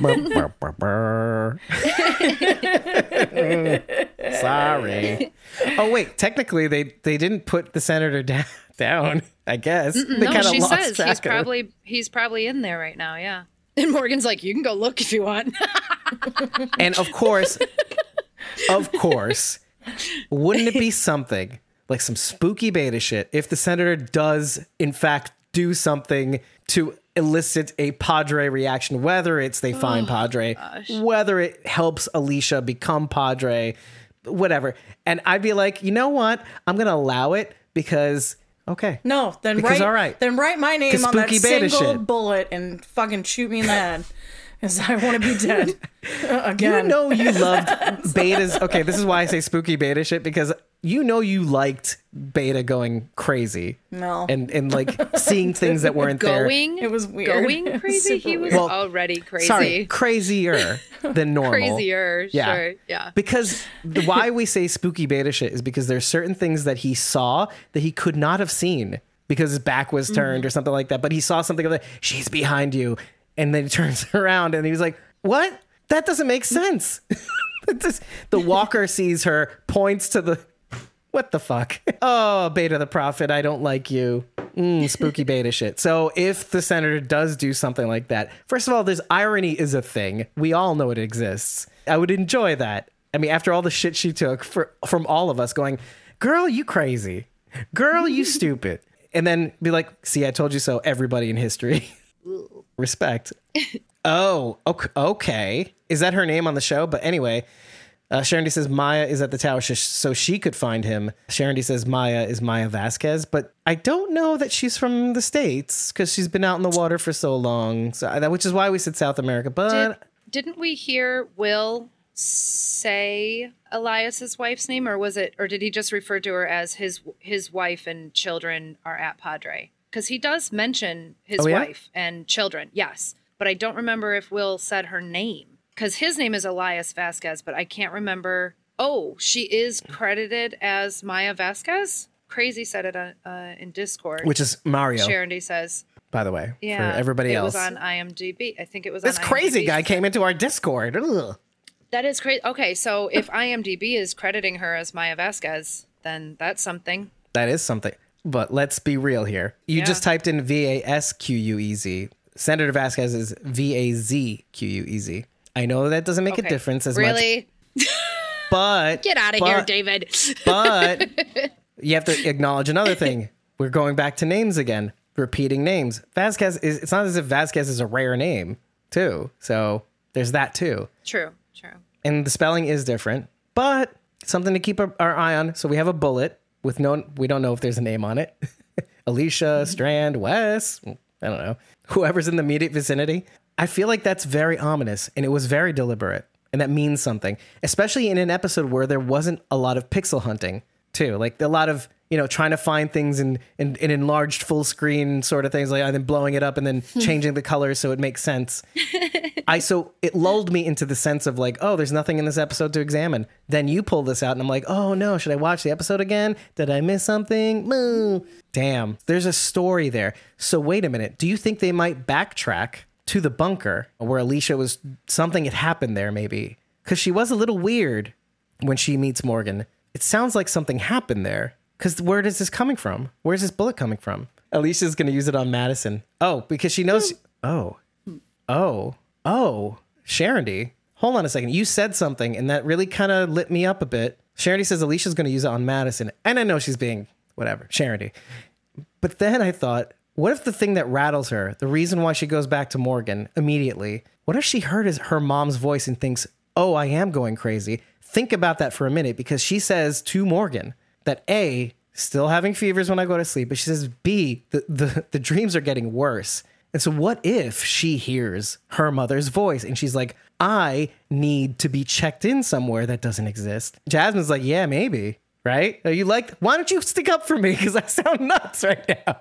Sorry. Oh wait, technically they they didn't put the senator down. Down, I guess. They no, kinda she lost says track he's of it. probably he's probably in there right now. Yeah. And Morgan's like, you can go look if you want. And of course, of course, wouldn't it be something like some spooky beta shit if the senator does, in fact, do something to elicit a Padre reaction, whether it's they find oh, Padre, whether it helps Alicia become Padre, whatever. And I'd be like, you know what? I'm going to allow it because, okay. no, then Because, write all right. then write my name on that single shit. bullet and fucking shoot me in the head. Because I want to be dead uh, again. You know you loved betas. Okay, this is why I say spooky beta shit because you know you liked beta going crazy. No. And and like seeing things that weren't there. Going It was weird. Going crazy. super He was. Well, already crazy. Sorry, crazier than normal. Crazier. Yeah. Sure. Yeah. Because the, why we say spooky beta shit is because there's certain things that he saw that he could not have seen because his back was turned mm-hmm. or something like that. But he saw something of like she's behind you, and then he turns around and he's like, "What? That doesn't make sense." Just- the walker sees her, points to the. What the fuck? Oh, Beta the Prophet, I don't like you. Mm, spooky beta shit. So if the senator does do something like that, first of all, this irony is a thing. We all know it exists. I would enjoy that. I mean, after all the shit she took for, from all of us going, girl, you crazy. Girl, you stupid. And then be like, see, I told you so, everybody in history. Respect. Oh, ok- okay. Is that her name on the show? But anyway, uh, Sharon says Maya is at the tower so she could find him. Sharon says Maya is Maya Vasquez, but I don't know that she's from the States because she's been out in the water for so long. So that, which is why we said South America. But Did, didn't we hear Will say Elias's wife's name, or was it, or did he just refer to her as his his wife and children are at Padre? Because he does mention his Oh, yeah? wife and children, yes, but I don't remember if Will said her name because his name is Elias Vasquez, but I can't remember. Oh, she is credited as Maya Vasquez. Crazy said it uh, uh, in Discord. which is Mario, D says, by the way, Yeah, for everybody it else. was on IMDb. I think it was. This crazy IMDb. guy came into our Discord. Ugh. That is crazy. Okay, so if IMDb is crediting her as Maya Vasquez, then that's something. That is something. But let's be real here. You Yeah. just typed in V A S Q U E Z. Senator Vasquez is V A Z Q U E Z. I know that doesn't make a difference as much, really? but Get out of here, David. But you have to acknowledge another thing. We're going back to names again, repeating names. Vasquez is. It's not as if Vasquez is a rare name, too. So there's that too. True. True. and the spelling is different, but something to keep our, our eye on. So we have a bullet with no, we don't know if there's a name on it. Alicia, Strand, Wes, I don't know, whoever's in the immediate vicinity. I feel like that's very ominous and it was very deliberate. And that means something, especially in an episode where there wasn't a lot of pixel hunting, too. Like a lot of, you know, trying to find things in, in, in enlarged full screen sort of things, like and then blowing it up and then changing the colors so it makes sense. I so it lulled me into the sense of like, oh, there's nothing in this episode to examine. Then you pull this out, and I'm like, oh no, should I watch the episode again? Did I miss something? Moo. Damn, there's a story there. So wait a minute. Do you think they might backtrack to the bunker where Alicia was something had happened there? Maybe because she was a little weird when she meets Morgan. It sounds like something happened there. Because where is this coming from? Where's this bullet coming from? Alicia's going to use it on Madison. Oh, because she knows. Hmm. Oh, Oh, oh, Sharondy. Hold on a second. You said something, and that really kind of lit me up a bit. Sharondy says Alicia's going to use it on Madison, and I know she's being whatever, Sharondy. But then I thought, what if the thing that rattles her, the reason why she goes back to Morgan immediately, what if she heard his, her mom's voice and thinks, oh, I am going crazy? Think about that for a minute because she says to Morgan that A, still having fevers when I go to sleep, but she says B, the, the, the dreams are getting worse. And so, what if she hears her mother's voice and she's like, I need to be checked in somewhere that doesn't exist? Jasmine's like, Yeah, maybe. Right? Are you like, why don't you stick up for me? Because I sound nuts right now.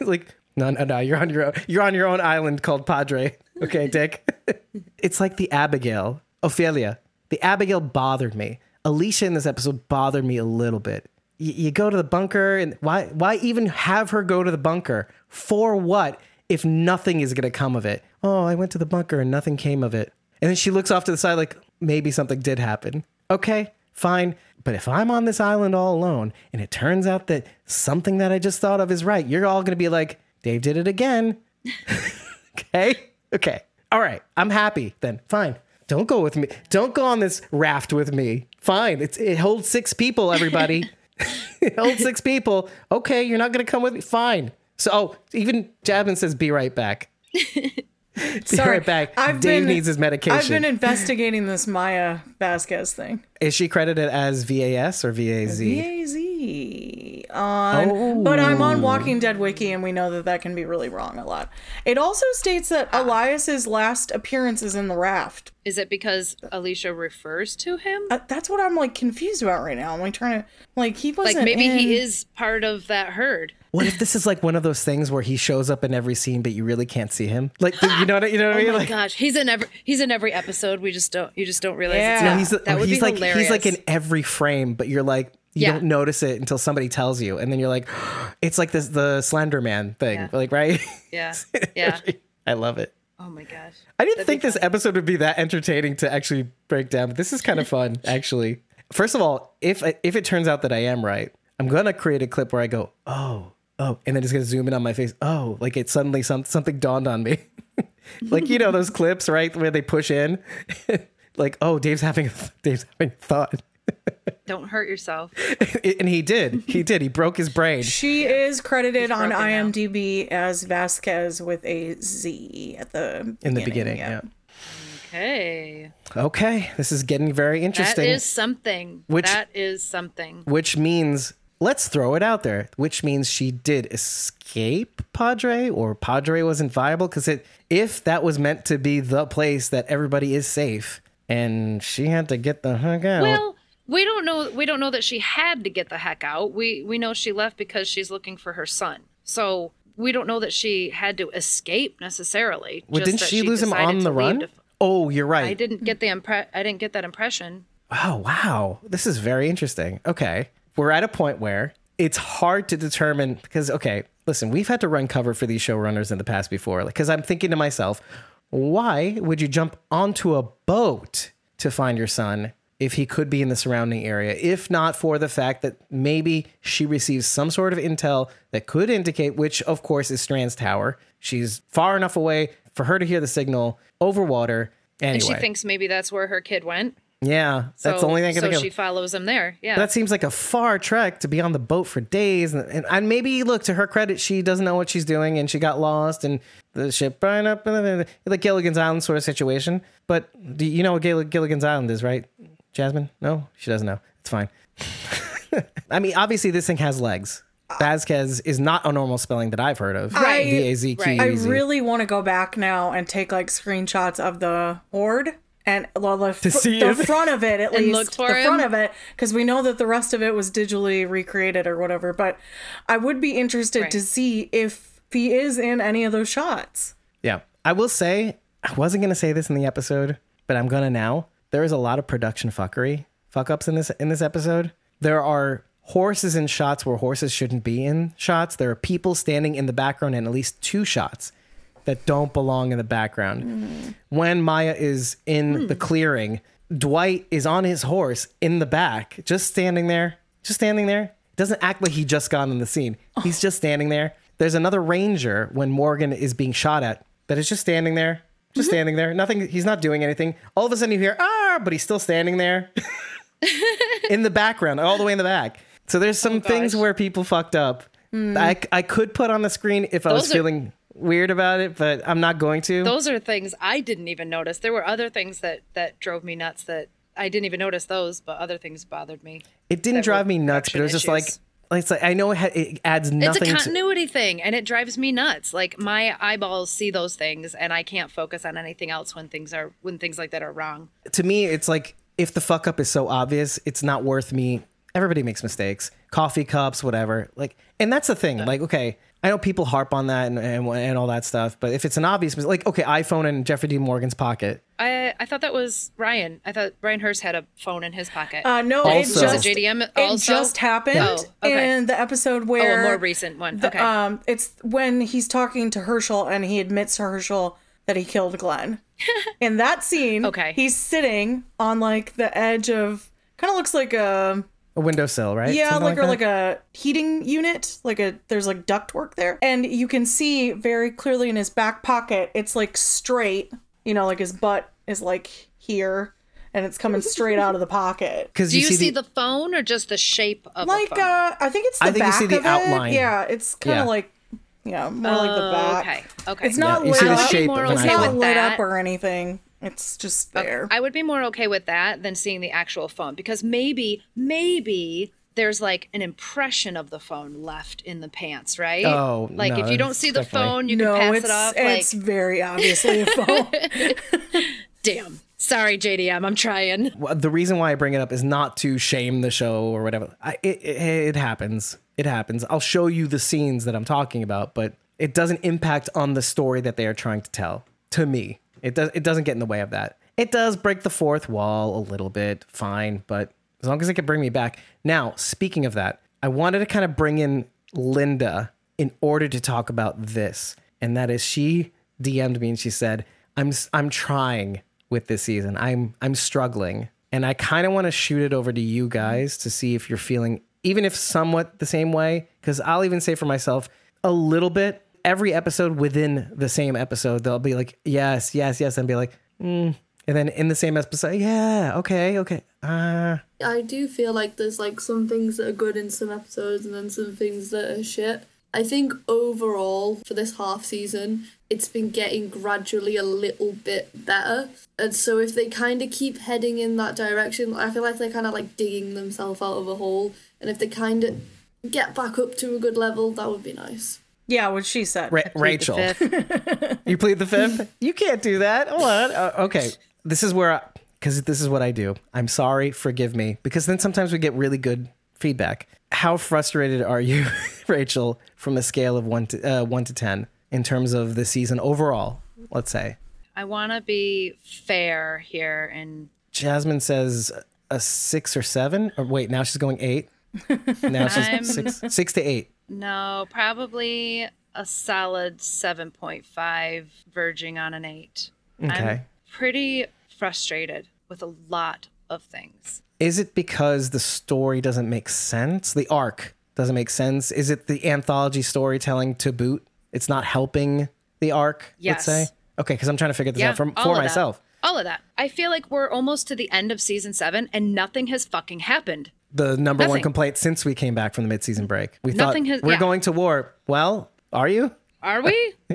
like, no, no, no, you're on your own. You're on your own island called Padre. Okay, Dick. it's like the Abigail, Ophelia. The Abigail bothered me. Alicia in this episode bothered me a little bit. Y- you go to the bunker, and why? Why even have her go to the bunker for what? If nothing is going to come of it. Oh, I went to the bunker and nothing came of it. And then she looks off to the side like maybe something did happen. Okay, fine. But if I'm on this island all alone and it turns out that something that I just thought of is right, you're all going to be like, Dave did it again. okay? Okay. All right. I'm happy then. Fine. Don't go with me. Don't go on this raft with me. Fine. It's, it holds six people, everybody. it holds six people. Okay. You're not going to come with me. Fine. So, oh, even Jasmine says, be right back. be right back. Dave needs his medication. I've been investigating this Maya Vasquez thing. Is she credited as VAS or VAZ? V-A-Z on, but I'm on Walking Dead wiki, and we know that that can be really wrong a lot. It also states that Elias's last appearance is in the raft. Is it because Alicia refers to him? Uh, that's what I'm like confused about right now. I'm like trying to like he wasn't Like maybe he is part of that herd. What if this is like one of those things where he shows up in every scene, but you really can't see him? Like, you know what I- you know what I oh mean? Oh my Like, gosh, he's in every he's in every episode. We just don't you just don't realize Yeah. him. he's, that would he's be like hilarious. he's like in every frame, but you're like you Yeah. don't notice it until somebody tells you, and then you're like, it's like this the Slender Man thing, Yeah. like right? yeah, yeah. I love it. Oh my gosh. I didn't think this episode would be that entertaining to actually break down, but this is kind of fun, actually. First of all, if if it turns out that I am right, I'm gonna create a clip where I go, oh, oh, and then it's gonna zoom in on my face. Oh, like it suddenly some, something dawned on me. like you know those clips, right, where they push in, like, oh, Dave's having Dave's having a thought, Don't hurt yourself. and he did, he did, he broke his brain. She is credited on broken now. IMDb as Vasquez with a Z at the In the beginning, yeah. Okay. Okay, this is getting very interesting. is something. Which- that is something. which means let's throw it out there which means she did escape padre or padre wasn't viable because it if that was meant to be the place that everybody is safe and she had to get the heck out Well, we don't know we don't know that she had to get the heck out. We we know she left because she's looking for her son. So we don't know that she had to escape necessarily. well, just didn't that she, lose him on the run to- oh you're right I didn't get the impre- I didn't get that impression. Oh, wow. This is very interesting. Okay. We're at a point where it's hard to determine because okay, listen, we've had to run cover for these showrunners in the past before. Because I'm thinking to myself, why would you jump onto a boat to find your son if he could be in the surrounding area? If not for the fact that maybe she receives some sort of intel that could indicate, which of course is Strand's tower. She's far enough away for her to hear the signal over water. Anyway, And she thinks maybe that's where her kid went. Yeah, that's the only thing I can so think she follows him there. Yeah. That seems like a far trek to be on the boat for days, and, and, and maybe look to her credit, she doesn't know what she's doing, and she got lost, and the ship burned up, and like Gilligan's Island sort of situation. But do you know what Gill- Gilligan's Island is, right, Jasmine? No, she doesn't know. It's fine. I mean, obviously, this thing has legs. Vasquez is not a normal spelling that I've heard of. Right. V A Z Q Right. I E Z. really want to go back now and take like screenshots of the horde and well, the, fr- see the if- front of it at least look for the him? front of it because we know that the rest of it was digitally recreated or whatever. But I would be interested to see if he is in any of those shots. Yeah. I will say, I wasn't going to say this in the episode, but I'm going to now. There is a lot of production fuckery, fuck ups in this in this episode. There are horses in shots where horses shouldn't be in shots. There are people standing in the background in at least two shots that don't belong in the background. When Maya is in the clearing, Dwight is on his horse in the back, just standing there, just standing there. Doesn't act like he just got in the scene. He's just standing there. There's another ranger when Morgan is being shot at that is just standing there, just standing there. Nothing. He's not doing anything. All of a sudden you hear ah, but he's still standing there in the background, all the way in the back. So there's some things where people fucked up. I, I could put on the screen if I was feeling weird about it, but I'm not going to. those are things I didn't even notice. There were other things that that drove me nuts that I didn't even notice those, but other things bothered me. it didn't drive me nuts, but it was just like, like it's like I know it, ha- it adds It's nothing. a to, continuity thing and it drives me nuts. Like my eyeballs see those things and I can't focus on anything else when things are when things like that are wrong. to me, it's like if the fuck up is so obvious, it's not worth me. Everybody makes mistakes, coffee cups, whatever. Like, and that's the thing. Like, okay, I know people harp on that and, and and all that stuff, but if it's an obvious, mis- like, okay, iPhone in Jeffrey D. Morgan's pocket. I I thought that was Ryan. I thought Ryan Hurst had a phone in his pocket. Uh, no, Also- it just Was it JDM it just happened Oh, okay. in the episode where oh, a more recent one. the- okay. um, it's when he's talking to Hershel and he admits to Hershel that he killed Glenn. in that scene, Okay. he's sitting on like the edge of kind of looks like a A windowsill, right? yeah, Something like, or that? like a heating unit, like a there's like duct work there, and you can see very clearly in his back pocket, it's like straight, you know, like his butt is like here, and it's coming straight out of the pocket. because Do you, see, the, the phone or just the shape of Like a phone? uh, I think it's the I think you back see the of it. outline. Yeah, it's kind Yeah. of like yeah, more like the Oh, back. okay. Okay. It's not Yeah, you lit the up. of an It's not lit up or anything. It's just there. I would be more okay with that than seeing the actual phone because maybe, maybe there's like an impression of the phone left in the pants, right? Oh, like no, if you don't see the definitely- phone, you no, can pass it off. it's Like, very obviously a phone. damn. Sorry, JDM, I'm trying. Well, the reason why I bring it up is not to shame the show or whatever. I, it, it, it happens. It happens. I'll show you the scenes that I'm talking about, but it doesn't impact on the story that they are trying to tell. To me, it does. It doesn't get in the way of that. It does break the fourth wall a little bit, fine, but as long as it can bring me back. Now, speaking of that, I wanted to kind of bring in Linda in order to talk about this, and that is she DM'd me and she said, "I'm I'm trying with this season. I'm I'm struggling, and I kind of want to shoot it over to you guys to see if you're feeling, even if somewhat the same way. Because I'll even say for myself, a little bit. Every episode within the same episode, they'll be like, yes, yes, yes, and be like, mm. and then in the same episode, yeah, okay, okay, uh, I do feel like there's like some things that are good in some episodes and then some things that are shit. I think overall for this half season, it's been getting gradually a little bit better. And so if they kind of keep heading in that direction, I feel like they're kind of like digging themselves out of a hole. And if they kind of get back up to a good level, that would be nice. Yeah, what she said. Ra- Rachel. You plead the fifth? You can't do that. What? Uh, okay. This is where, because this is what I do. I'm sorry. Forgive me. Because then sometimes we get really good feedback. How frustrated are you, Rachel, from a scale of one to uh, one to ten in terms of the season overall? Let's say I want to be fair here and Jasmine says a six or seven. Or wait, now she's going eight. Now she's six, six to eight. No, probably a solid 7.5, verging on an 8. Okay. I'm pretty frustrated with a lot of things. Is it because the story doesn't make sense? The arc doesn't make sense? Is it the anthology storytelling to boot? It's not helping the arc, Yes. let's say? Okay, because I'm trying to figure this Yeah, out for, for of that. myself. All of that. I feel like we're almost to the end of season 7 and nothing has fucking happened. The number one complaint since we came back from the midseason break. We Nothing thought has- we're yeah. going to war. Well, are you? Are we?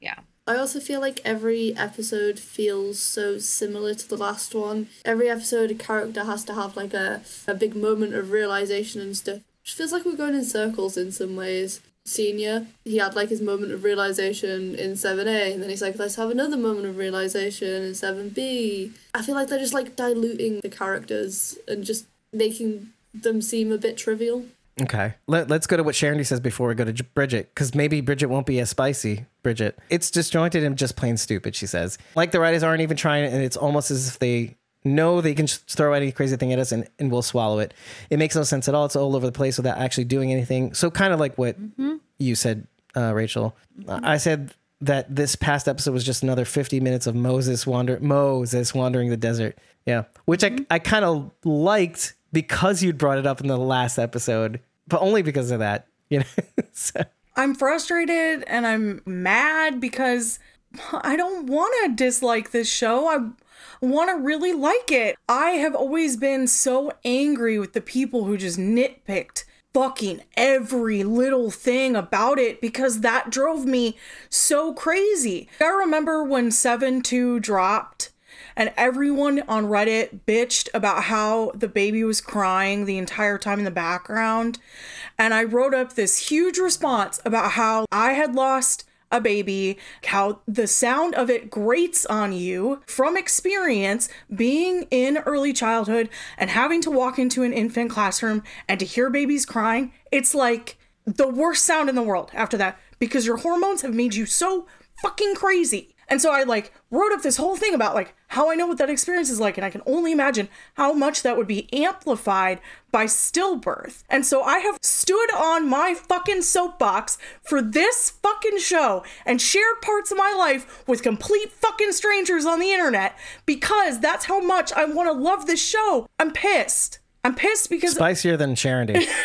yeah. I also feel like every episode feels so similar to the last one. Every episode, a character has to have like a, a big moment of realization and stuff. Which feels like we're going in circles in some ways. Senior, he had like his moment of realization in 7A, and then he's like, let's have another moment of realization in 7B. I feel like they're just like diluting the characters and just making them seem a bit trivial. Okay. Let, let's go to what Sharon says before we go to Bridget, because maybe Bridget won't be as spicy. Bridget. It's disjointed and just plain stupid, she says. Like the writers aren't even trying, and it's almost as if they know they can just throw any crazy thing at us and, and we'll swallow it. It makes no sense at all. It's all over the place without actually doing anything. So, kind of like what mm-hmm. you said, uh, Rachel. Mm-hmm. I said that this past episode was just another 50 minutes of Moses wander Moses wandering the desert. Yeah. Which I, mm-hmm. I kind of liked because you'd brought it up in the last episode, but only because of that. You know? so, I'm frustrated and I'm mad because I don't want to dislike this show. I want to really like it. I have always been so angry with the people who just nitpicked fucking every little thing about it because that drove me so crazy. I remember when 7 2 dropped and everyone on Reddit bitched about how the baby was crying the entire time in the background. And I wrote up this huge response about how I had lost a baby, how the sound of it grates on you from experience being in early childhood and having to walk into an infant classroom and to hear babies crying. It's like the worst sound in the world after that because your hormones have made you so fucking crazy. And so I like wrote up this whole thing about like how I know what that experience is like and I can only imagine how much that would be amplified by stillbirth. And so I have stood on my fucking soapbox for this fucking show and shared parts of my life with complete fucking strangers on the internet because that's how much I want to love this show. I'm pissed. I'm pissed because spicier than Sharon did.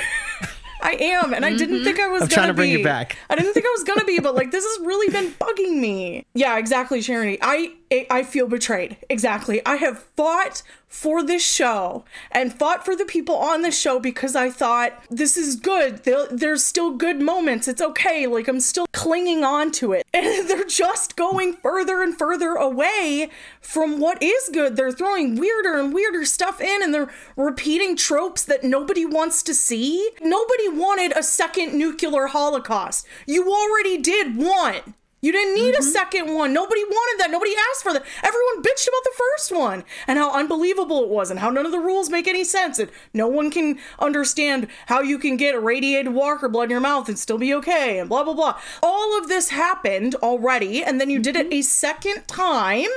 I am, and I didn't mm-hmm. think I was. I'm gonna trying to bring be. you back. I didn't think I was gonna be, but like this has really been bugging me. Yeah, exactly, Charity. I I feel betrayed. Exactly. I have fought for this show and fought for the people on this show because I thought this is good. There, there's still good moments. It's okay. Like I'm still clinging on to it, and they're just going further and further away from what is good. They're throwing weirder and weirder stuff in, and they're repeating tropes that nobody wants to see. Nobody wanted a second nuclear holocaust. You already did one. You didn't need a mm-hmm. second one. Nobody wanted that. Nobody asked for that. Everyone bitched about the first one and how unbelievable it was and how none of the rules make any sense and no one can understand how you can get irradiated walker blood in your mouth and still be okay and blah blah blah. All of this happened already and then you did it mm-hmm. a second time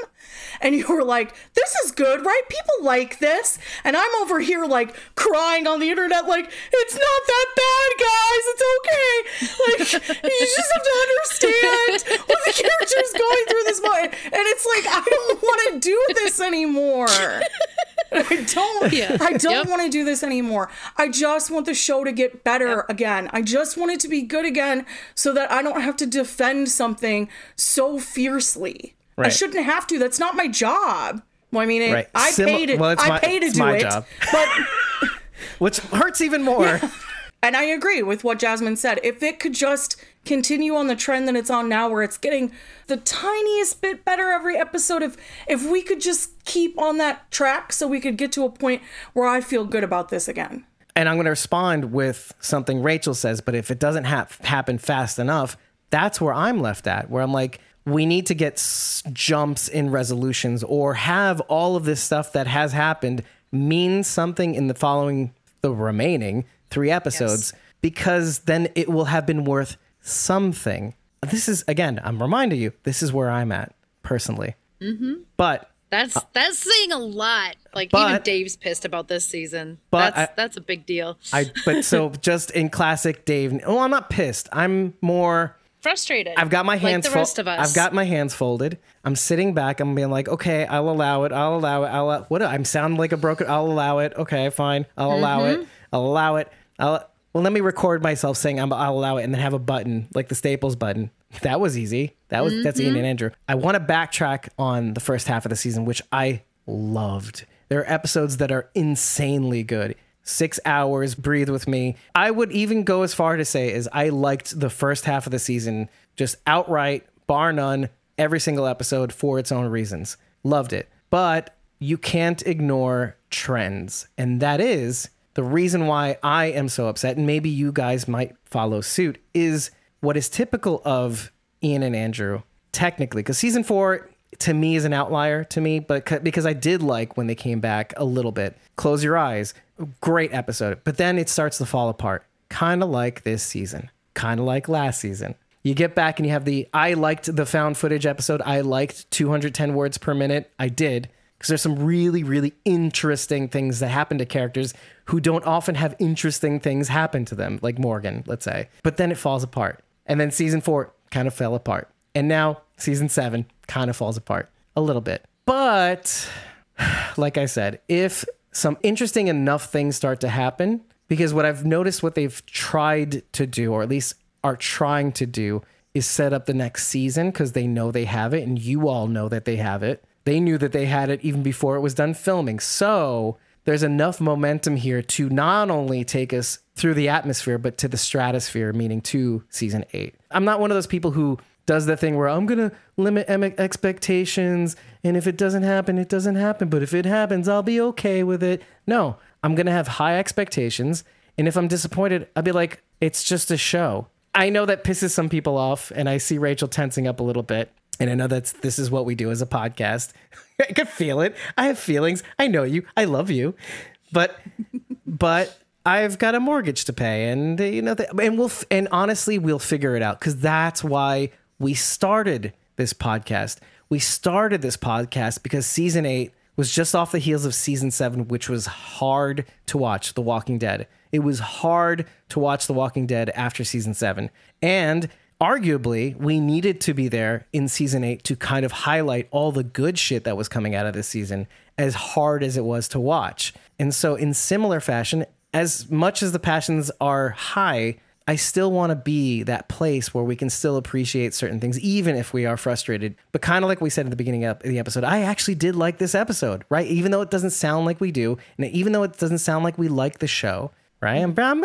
and you were like, this is good, right? People like this. And I'm over here like crying on the internet, like, it's not that bad, guys. It's okay. Like, you just have to understand what the character's going through this moment. And it's like, I don't want to do this anymore. I don't Yeah. I don't Yep. want to do this anymore. I just want the show to get better again. I just want it to be good again so that I don't have to defend something so fiercely. I shouldn't have to. That's not my job. Well, I mean, it, Right. I Sim- paid it. well, it's I my- pay to do my it. job. But Which hurts even more. and I agree with what Jasmine said. If it could just continue on the trend that it's on now where it's getting the tiniest bit better every episode if if we could just keep on that track so we could get to a point where I feel good about this again. And I'm going to respond with something Rachel says, but if it doesn't hap happen fast enough, that's where I'm left at, where I'm like, we need to get s- jumps in resolutions or have all of this stuff that has happened mean something in the following, the remaining three episodes, because then it will have been worth something. This is, again, I'm reminding you, this is where I'm at personally. Mm-hmm. But That's uh, that's saying a lot. Like even Dave's pissed about this season. But that's I- that's a big deal. I but so just in classic Dave. Oh, I'm not pissed. I'm more. Frustrated. I've got my hands like the rest of us. I've got my hands folded. I'm sitting back. I'm being like, okay, I'll allow it. I'll allow it. I'll allow- what? I'm sounding like a broken. I'll allow it. Okay, fine. I'll allow Mm-hmm. it. I'll allow it. I'll. Well, let me record myself saying I'm, I'll allow it, and then have a button like the Staples button. That was easy. That was that's Ian Mm-hmm. and Andrew. I want to backtrack on the first half of the season, which I loved. There are episodes that are insanely good. Six hours, breathe with me. I would even go as far to say is I liked the first half of the season just outright, bar none, every single episode for its own reasons. Loved it. But you can't ignore trends. And that is the reason why I am so upset, and maybe you guys might follow suit, is what is typical of Ian and Andrew, technically. Because season four, to me, is an outlier to me, but because I did like when they came back a little bit. Close Your Eyes, great episode. But then it starts to fall apart, kind of like this season, kind of like last season. You get back and you have the I liked the found footage episode. I liked 210 words per minute. I did because there's some really, really interesting things that happen to characters who don't often have interesting things happen to them, like Morgan, let's say. But then it falls apart. And then season four kind of fell apart. And now season seven kind of falls apart a little bit. But like I said, if some interesting enough things start to happen, because what I've noticed what they've tried to do, or at least are trying to do, is set up the next season because they know they have it, and you all know that they have it. They knew that they had it even before it was done filming. So there's enough momentum here to not only take us through the atmosphere, but to the stratosphere, meaning to season eight. I'm not one of those people who does the thing where I'm going to limit expectations. And if it doesn't happen, it doesn't happen. But if it happens, I'll be okay with it. No, I'm going to have high expectations. And if I'm disappointed, I'll be like, it's just a show. I know that pisses some people off. And I see Rachel tensing up a little bit. And I know that's this is what we do as a podcast. I could feel it. I have feelings. I know you. I love you. But but I've got a mortgage to pay, and you know, and we'll and honestly, we'll figure it out because that's why we started this podcast. We started this podcast because season eight was just off the heels of season seven, which was hard to watch. The Walking Dead. It was hard to watch The Walking Dead after season seven, and arguably we needed to be there in season eight to kind of highlight all the good shit that was coming out of this season as hard as it was to watch and so in similar fashion as much as the passions are high i still want to be that place where we can still appreciate certain things even if we are frustrated but kind of like we said at the beginning of the episode i actually did like this episode right even though it doesn't sound like we do and even though it doesn't sound like we like the show right i'm, I'm,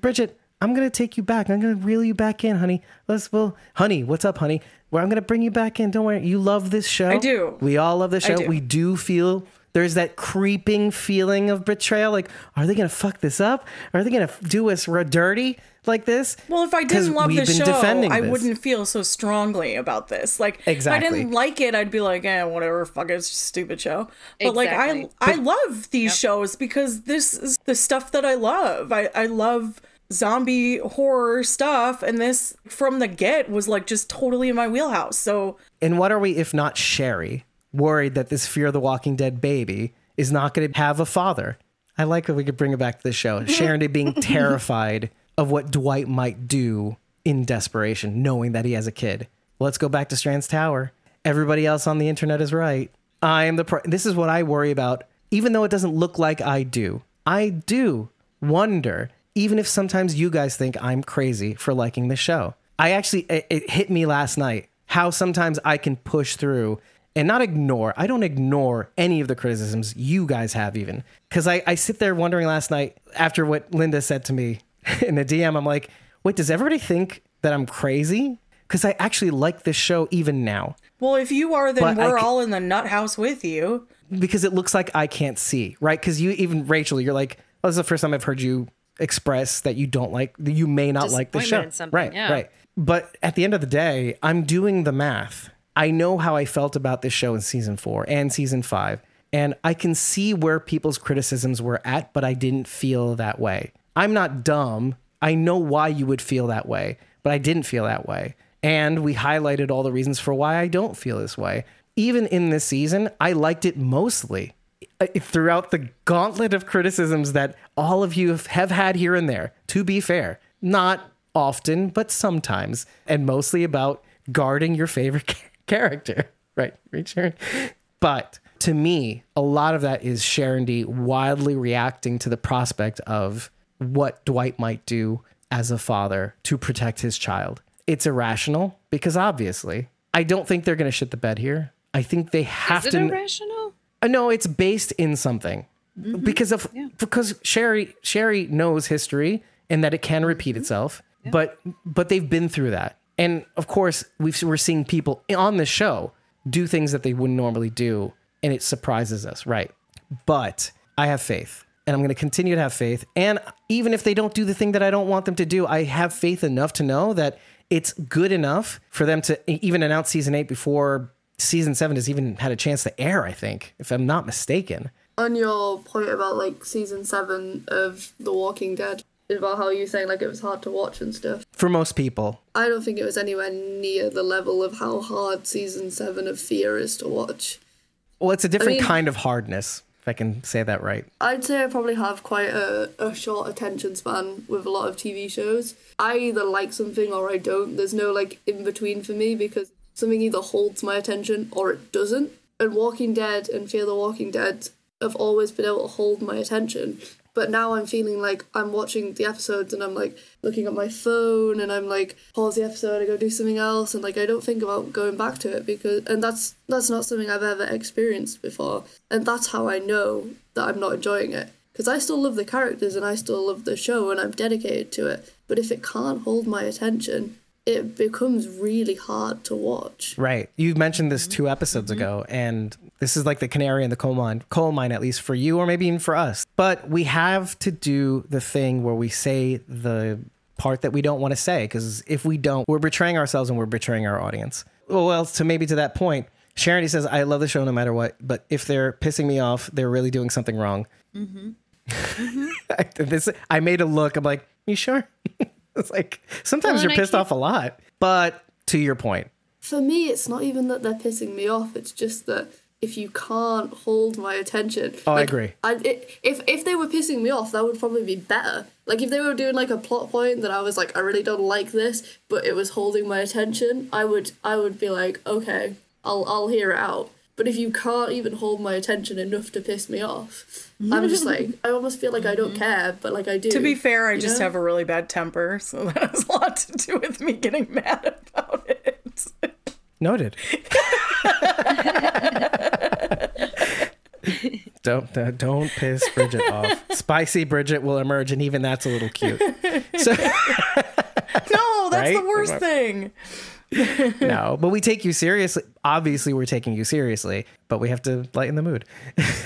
bridget I'm gonna take you back. I'm gonna reel you back in, honey. Let's well, honey, what's up, honey? Well, I'm gonna bring you back in. Don't worry. You love this show. I do. We all love this show. do. We do feel there's that creeping feeling of betrayal. Like, are they gonna fuck this up? Are they gonna do us r- dirty like this? Well, if I didn't love the show, defending I this. wouldn't feel so strongly about this. Like, if I didn't like it, I'd be like, eh, whatever, fuck it, it's just a stupid show. But like, I I love these shows because this is the stuff that I love. I I love zombie horror stuff, and this from the get was like just totally in my wheelhouse. So And what are we, if not Sherry, worried that this Fear of the Walking Dead baby is not going to have a father? I like that we could bring it back to the show. Sharon being terrified of what Dwight might do in desperation, knowing that he has a kid. Let's go back to Strand's Tower. Everybody else on the internet is right. I am the. Pro- this is what I worry about, even though it doesn't look like I do. I do wonder, even if sometimes you guys think I'm crazy for liking the show. I actually, it, it hit me last night how sometimes I can push through and not ignore. I don't ignore any of the criticisms you guys have, even because I, I sit there wondering last night after what Linda said to me in the DM. I'm like, wait, does everybody think that I'm crazy? Because I actually like this show even now well, if you are, then But we're ca- all in the nut house with you. because it looks like I can't see, right? Because you even Rachel, you're like, oh, this is the first time I've heard you express that you don't like, that you may not like the show, Disappointment in something, right? yeah. Right. But at the end of the day, I'm doing the math. I know how I felt about this show in season four and season five, and I can see where people's criticisms were at, but I didn't feel that way. I'm not dumb. I know why you would feel that way, but I didn't feel that way. And we highlighted all the reasons for why I don't feel this way. even in this season, I liked it mostly uh, throughout the gauntlet of criticisms that all of you have- had here and there. To be fair, not often, but sometimes, and mostly about guarding your favorite ca- character. Right, Sharon? But to me, a lot of that is Sharon D wildly reacting to the prospect of what Dwight might do as a father to protect his child. It's irrational because obviously, I don't think they're going to shit the bed here. I think they have to Is it to. irrational? Uh, no, it's based in something because of because Sherry Sherry knows history and that it can repeat itself. But but they've been through that, and of course we've we're seeing people on this show do things that they wouldn't normally do, and it surprises us, right? But I have faith. And I'm going to continue to have faith. And even if they don't do the thing that I don't want them to do, I have faith enough to know that it's good enough for them to even announce season eight before season seven has even had a chance to air, I think, if I'm not mistaken. On your point about like season seven of The Walking Dead, about how you saying like it was hard to watch and stuff. For most people, I don't think it was anywhere near the level of how hard season seven of Fear is to watch. well, it's a different mean- kind of hardness, if I can say that right. I'd say I probably have quite a, a short attention span with a lot of TV shows. I either like something or I don't. There's no like in between for me because something either holds my attention or it doesn't. And Walking Dead and Fear the Walking Dead have always been able to hold my attention. But now I'm feeling like I'm watching the episodes and I'm like looking at my phone and I'm like pause the episode, I go do something else and like I don't think about going back to it because and that's that's not something I've ever experienced before. And that's how I know that I'm not enjoying it. Because I still love the characters and I still love the show and I'm dedicated to it. But if it can't hold my attention, it becomes really hard to watch. Right. You mentioned this two episodes mm-hmm. ago, and this is like the canary in the coal mine, coal mine, at least for you, or maybe even for us. But we have to do the thing where we say the part that we don't want to say, because if we don't, we're betraying ourselves and we're betraying our audience. Well, to maybe to that point, Sharon says, I love the show no matter what, but if they're pissing me off, they're really doing something wrong. Mm-hmm. this, I made a look. I'm like, you sure? it's like sometimes Well, you're pissed keep- off a lot. But to your point, For me, it's not even that they're pissing me off, it's just that if you can't hold my attention. Oh, I agree. I, it, if, if they were pissing me off, that would probably be better. Like, if they were doing like a plot point that I was like, I really don't like this, but it was holding my attention, I would I would be like, okay, I'll, I'll hear it out. But if you can't even hold my attention enough to piss me off, I'm just like, I almost feel like I don't care, but like I do. To be fair, I just know? have a really bad temper, so that has a lot to do with me getting mad about it. Noted. don't uh, don't piss Bridget off. Spicy Bridget will emerge, and even that's a little cute. So No, that's Right? the worst thing. no, but we take you seriously. Obviously, we're taking you seriously, but we have to lighten the mood.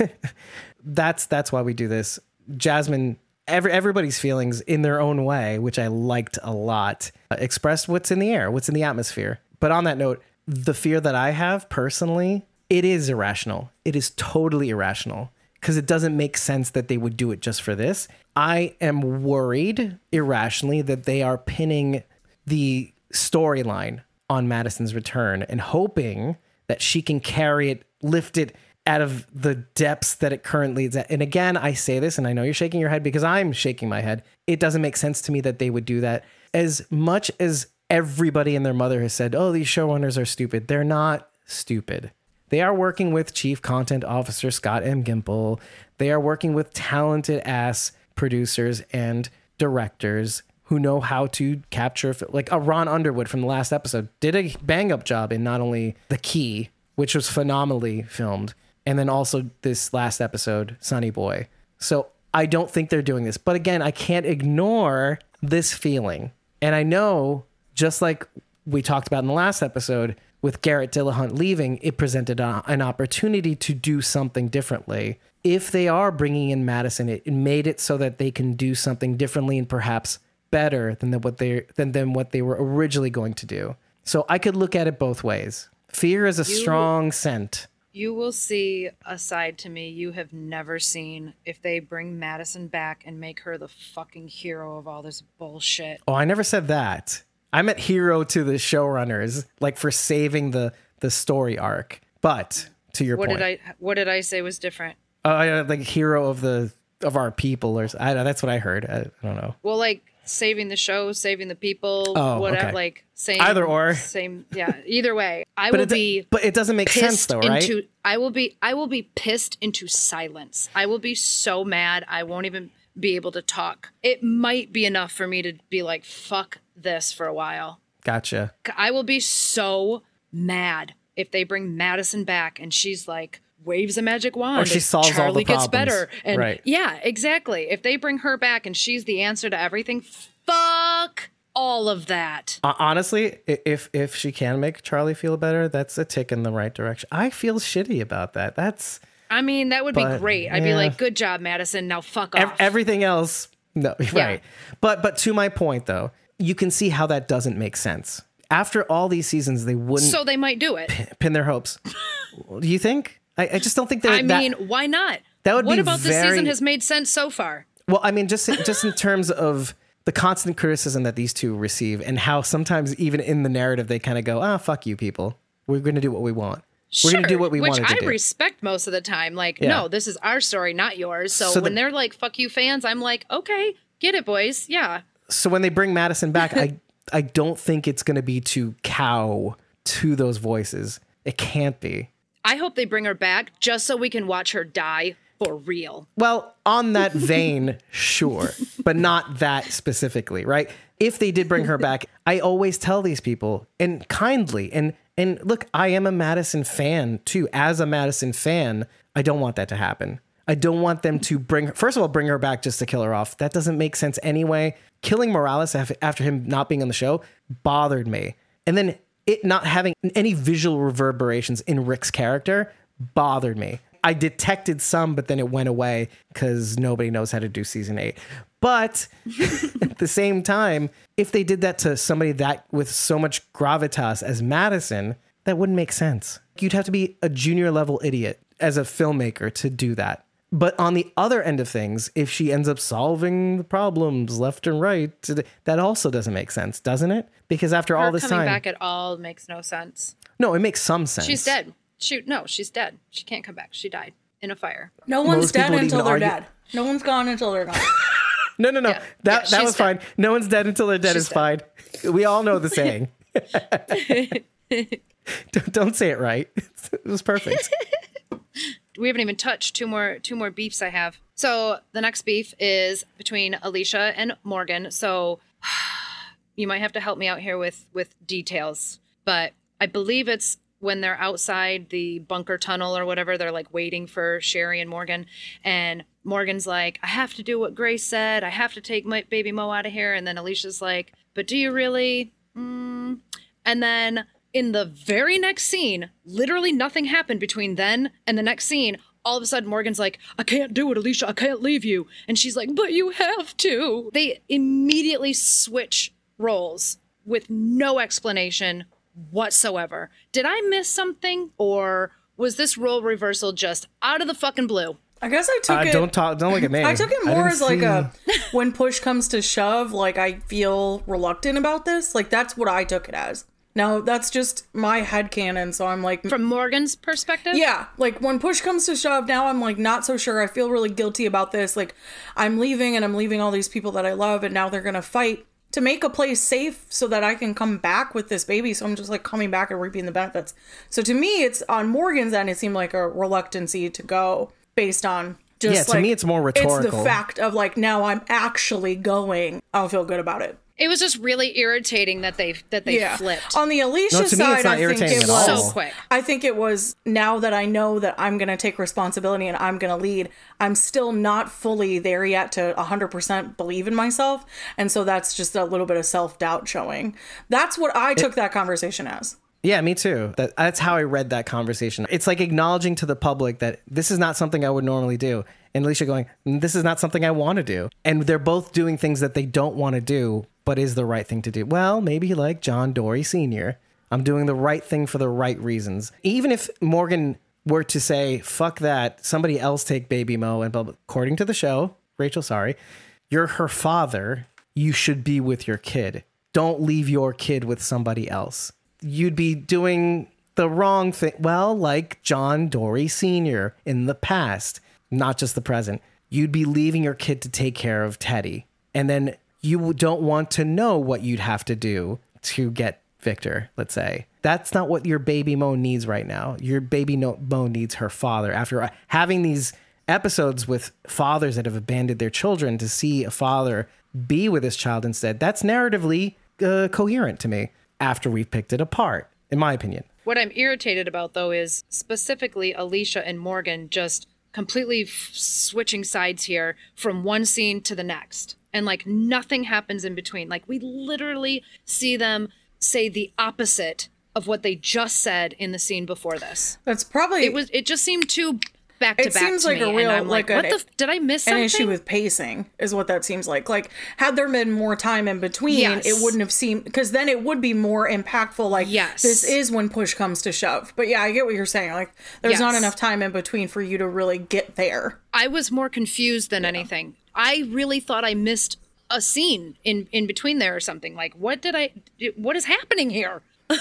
that's that's why we do this. Jasmine, every everybody's feelings in their own way, which I liked a lot, uh, expressed what's in the air, what's in the atmosphere. But on that note, the fear that I have personally, it is irrational. It is totally irrational because it doesn't make sense that they would do it just for this. I am worried irrationally that they are pinning the storyline on Madison's return and hoping that she can carry it, lift it out of the depths that it currently is at. And again, I say this, and I know you're shaking your head because I'm shaking my head. It doesn't make sense to me that they would do that. As much as everybody and their mother has said, oh, these showrunners are stupid, they're not stupid. They are working with Chief Content Officer Scott M. Gimple. They are working with talented ass producers and directors who know how to capture, like a Ron Underwood from the last episode, did a bang up job in not only The Key, which was phenomenally filmed, and then also this last episode, Sonny Boy. So I don't think they're doing this. But again, I can't ignore this feeling. And I know, just like we talked about in the last episode, with Garrett Dillahunt leaving, it presented a, an opportunity to do something differently. If they are bringing in Madison, it, it made it so that they can do something differently and perhaps better than the, what they than than what they were originally going to do. So I could look at it both ways. Fear is a strong scent. You will see a side to me you have never seen if they bring Madison back and make her the fucking hero of all this bullshit. Oh, I never said that. I meant hero to the showrunners, like for saving the the story arc. But to your What point, did I what did I say was different? uh, like hero of the of our people, or I don't. That's what I heard. I, I don't know. Well, like saving the show, saving the people, Oh, whatever. okay. Like same Either or. same. Yeah, either way. I will be but it doesn't make sense though, right? into. I will be. I will be pissed into silence. I will be so mad. I won't even be able to talk. It might be enough for me to be like, "Fuck this" for a while. gotcha. I will be so mad if they bring Madison back and she's like waves a magic wand. Or she solves all the Charlie gets problems. better. And Right. yeah, exactly. If they bring her back and she's the answer to everything, fuck all of that. Uh, honestly, if if she can make Charlie feel better, that's a tick in the right direction. I feel shitty about that. That's I mean, that would But, be great. I'd be like, good job, Madison. Now fuck off. everything else. No, right. But but to my point though, you can see how that doesn't make sense. After all these seasons, they wouldn't so they might do it. pin their hopes. Do you think? I, I just don't think that. I that- mean, why not? that would be. what about this very- season has made sense so far? Well, I mean, just just in terms of the constant criticism that these two receive, and how sometimes even in the narrative they kind of go, "Ah, fuck you, people. We're going to do what we want. We're going to do what we want which wanted to I do." respect most of the time. Like, Yeah. no, this is our story, not yours. So, So when the- they're like, "Fuck you, fans," I'm like, okay, get it, boys. Yeah, so when they bring Madison back, I I don't think it's going to be to cow to those voices. It can't be. I hope they bring her back just so we can watch her die for real. Well, on that vein, sure, but not that specifically, right? If they did bring her back, I always tell these people and kindly and and look, I am a Madison fan too. As a Madison fan, I don't want that to happen. I don't want them to bring first of all bring her back just to kill her off. That doesn't make sense anyway. Killing Morales after him not being on the show bothered me. And then it not having any visual reverberations in Rick's character bothered me. I detected some, but then it went away because nobody knows how to do season eight. But at the same time, if they did that to somebody that with so much gravitas as Madison, that wouldn't make sense. You'd have to be a junior level idiot as a filmmaker to do that. But on the other end of things, if she ends up solving the problems left and right, that also doesn't make sense, doesn't it? Because after all Her this coming time, back at all makes no sense. no, it makes some sense. She's dead. Shoot, no, she's dead. She can't come back. She died in a fire. No one's Most dead until they're argue- dead. No one's gone until they're gone. No, no, no. Yeah. That Yeah, that was dead. fine. No one's dead until they're dead She's is fine. We all know the saying. don't, don't say it right. It was perfect. We haven't even touched two more two more beefs I have. So the next beef is between Alicia and Morgan. So you might have to help me out here with with details, but I believe it's when they're outside the bunker tunnel or whatever. They're like waiting for Sherry and Morgan, and Morgan's like, "I have to do what Grace said. I have to take my baby Mo out of here." And then Alicia's like, "But do you really?" Mm. And then in the very next scene, literally nothing happened between then and the next scene. All of a sudden, Morgan's like, I can't do it, Alicia. I can't leave you. And she's like, But you have to. They immediately switch roles with no explanation whatsoever. Did I miss something? Or was this role reversal just out of the fucking blue? I guess I took Uh, it. don't talk. Don't look at me. I took it more as like see- a when push comes to shove, like I feel reluctant about this. Like that's what I took it as. Now that's just my head headcanon, so I'm like From Morgan's perspective? Yeah, like when push comes to shove, now I'm like not so sure. I feel really guilty about this. Like I'm leaving and I'm leaving all these people that I love, and now they're gonna fight to make a place safe so that I can come back with this baby. So I'm just like coming back and reaping the benefits. So to me, it's on Morgan's end. It seemed like a reluctancy to go based on just Yeah, to like, me, it's more rhetorical. It's the fact of like now I'm actually going. I'll feel good about it. It was just really irritating that they that they yeah. flipped. On the Alicia No, to me, it's side, not I think irritating it at was all. So quick. I think it was now that I know that I'm going to take responsibility and I'm going to lead. I'm still not fully there yet to 100% believe in myself, and so that's just a little bit of self doubt showing. That's what I took that conversation as. Yeah, me too. That, that's how I read that conversation. It's like acknowledging to the public that this is not something I would normally do. And Alicia going, this is not something I want to do. And they're both doing things that they don't want to do, but is the right thing to do. Well, maybe like John Dorie Sr. I'm doing the right thing for the right reasons. Even if Morgan were to say, fuck that, somebody else take Baby Mo, and blah, blah. according to the show, Rachel, sorry, you're her father. You should be with your kid. Don't leave your kid with somebody else you'd be doing the wrong thing. Well, like John Dorie Sr. in the past, not just the present. You'd be leaving your kid to take care of Teddy. And then you don't want to know what you'd have to do to get Victor, let's say. That's not what your baby Mo needs right now. Your baby Mo needs her father. After having these episodes with fathers that have abandoned their children to see a father be with his child instead, that's narratively uh, coherent to me after we've picked it apart, in my opinion. What I'm irritated about though is specifically Alicia and Morgan just completely f- switching sides here from one scene to the next. And like nothing happens in between. Like we literally see them say the opposite of what they just said in the scene before this. That's probably It was it just seemed too back to It back seems to like me, a real- like like, what an- the f- did I miss Something? an issue with pacing is what that seems like. Like had there been more time in between, Yes. it wouldn't have seemed because then it would be more impactful. Like Yes. this is when push comes to shove. But yeah, I get what you're saying. Like there's not enough time in between for you to really get there. I was more confused than anything. I really thought I missed a scene in in between there or something. Like, what did I? What is happening here?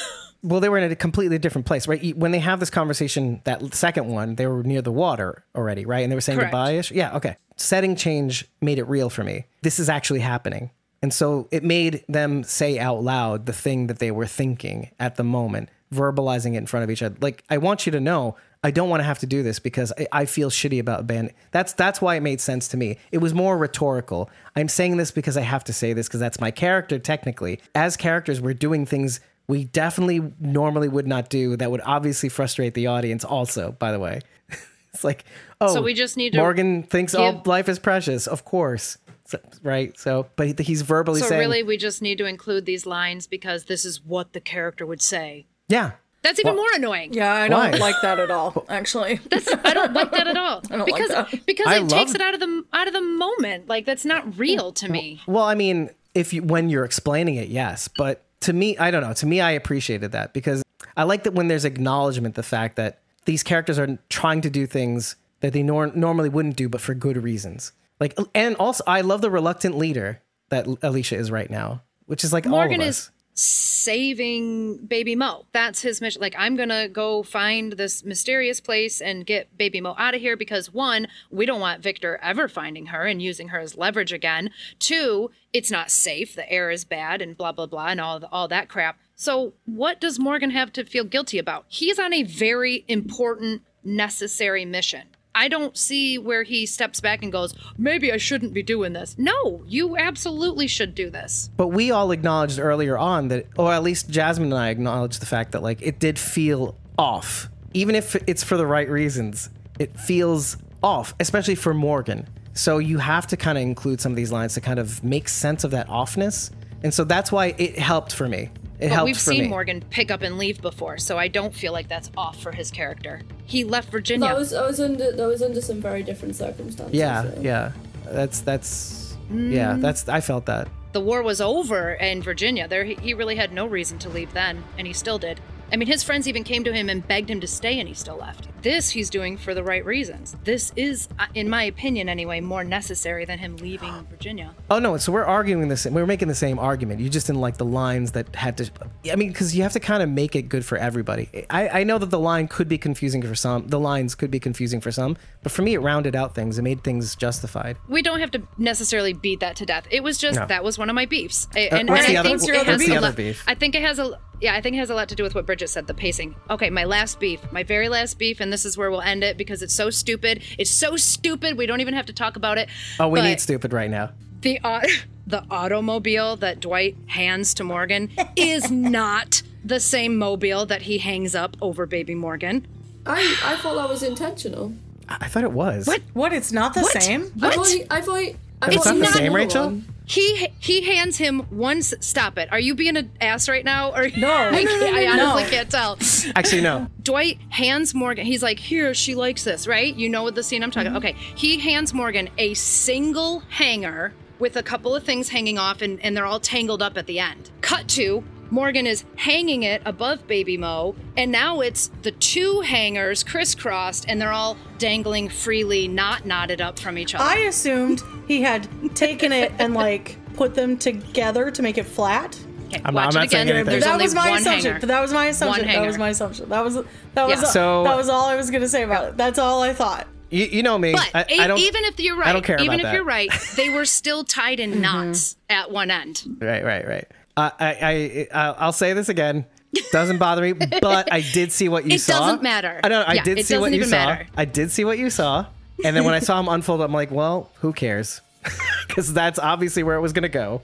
Well, they were in a completely different place, right? When they have this conversation, that second one, they were near the water already, right? And they were saying Correct. goodbye-ish. Yeah, okay. Setting change made it real for me. This is actually happening. And so it made them say out loud the thing that they were thinking at the moment, verbalizing it in front of each other. Like, I want you to know, I don't want to have to do this because I, I feel shitty about Ben. That's that's why it made sense to me. It was more rhetorical. I'm saying this because I have to say this because that's my character technically. As characters, we're doing things we definitely normally would not do that would obviously frustrate the audience also by the way it's like oh So we just need to morgan thinks all give- life is precious of course So- right so but he's verbally So saying really, we just need to include these lines because this is what the character would say. yeah That's even Well- more annoying. Yeah, I don't Why? like that at all. Actually, I don't like that at all don't like because that. because I it takes it out of the out of the moment. Like that's not real to me. well i mean if you when you're explaining it yes but to me i don't know to me i appreciated that because i like that when there's acknowledgement the fact that these characters are trying to do things that they nor- normally wouldn't do but for good reasons like and also i love the reluctant leader that alicia is right now which is like Morgan all of us. is saving baby Mo. That's his mission. Like, I'm going to go find this mysterious place and get baby Mo out of here because one, we don't want Victor ever finding her and using her as leverage again. Two, it's not safe. The air is bad and blah, blah, blah, and all, the, all that crap. So, what does Morgan have to feel guilty about? He's on a very important, necessary mission. I don't see where he steps back and goes, maybe I shouldn't be doing this. No, you absolutely should do this. But we all acknowledged earlier on that, or at least Jasmine and I acknowledged the fact that like it did feel off, even if it's for the right reasons. It feels off, especially for Morgan. So you have to kind of include some of these lines to kind of make sense of that offness, and so that's why it helped for me. It But helped we've for seen me. Morgan pick up and leave before, so I don't feel like that's off for his character. He left Virginia. That was I was under that was under some very different circumstances. Yeah, so. yeah. That's that's Mm. yeah. That's I felt that. the war was over in Virginia. There, he he really had no reason to leave then, and he still did. I mean, his friends even came to him and begged him to stay, and he still left. This he's doing for the right reasons. This is, uh, in my opinion anyway, more necessary than him leaving Virginia. Oh no! So we're arguing this. We're making the same argument. You just didn't like the lines that had to. I mean, because you have to kind of make it good for everybody. I, I know that the line could be confusing for some. The lines could be confusing for some, but for me, it rounded out things. It made things justified. We don't have to necessarily beat that to death. It was just No. that was one of my beefs, A- Uh, and, and I think other has the other beef? I think it has a yeah. I think it has a lot to do with what Bridget said, the pacing. Okay, my last beef, my very last beef, and this is where we'll end it because it's so stupid. It's so stupid. We don't even have to talk about it. Oh, we But need stupid right now. the au- the automobile that Dwight hands to Morgan is not the same mobile that he hangs up over baby Morgan. I I thought that was intentional. I, I thought it was. What? what? It's not the What? same. I What? thought he, I thought he, I It's thought not the same, Rachel? one. He he hands him one. s- Stop it! Are you being an ass right now? Or No. I, can't- I No. honestly can't tell. Actually, no. Dwight hands Morgan. He's like, "Here, she likes this, right? You know what the scene I'm talking." Mm-hmm. Okay, he hands Morgan a single hanger with a couple of things hanging off, and, and they're all tangled up at the end. Cut to Morgan is hanging it above Baby Mo, and now it's the two hangers crisscrossed, and they're all dangling freely, not knotted up from each other. I assumed he had taken it and like put them together to make it flat. Okay, I'm- watch I'm it not saying again. anything. There's that only was my one assumption. hanger. That was my assumption. That was my assumption. That was that was Yeah. So- that was all I was gonna say about it. That's all I thought. You, you know me. But I, e- I don't. even if you're right, I don't care even about if that. you're right, they were still tied Mm-hmm. in knots at one end. Right, right, right. Uh, I, I, I, I'll say this again. Doesn't bother me, but I did see what you It saw. It doesn't matter. I know. I Yeah, did see what you saw. matter. I did see what you saw, and then when I saw him unfold, I'm like, well, who cares? Because that's obviously where it was gonna go.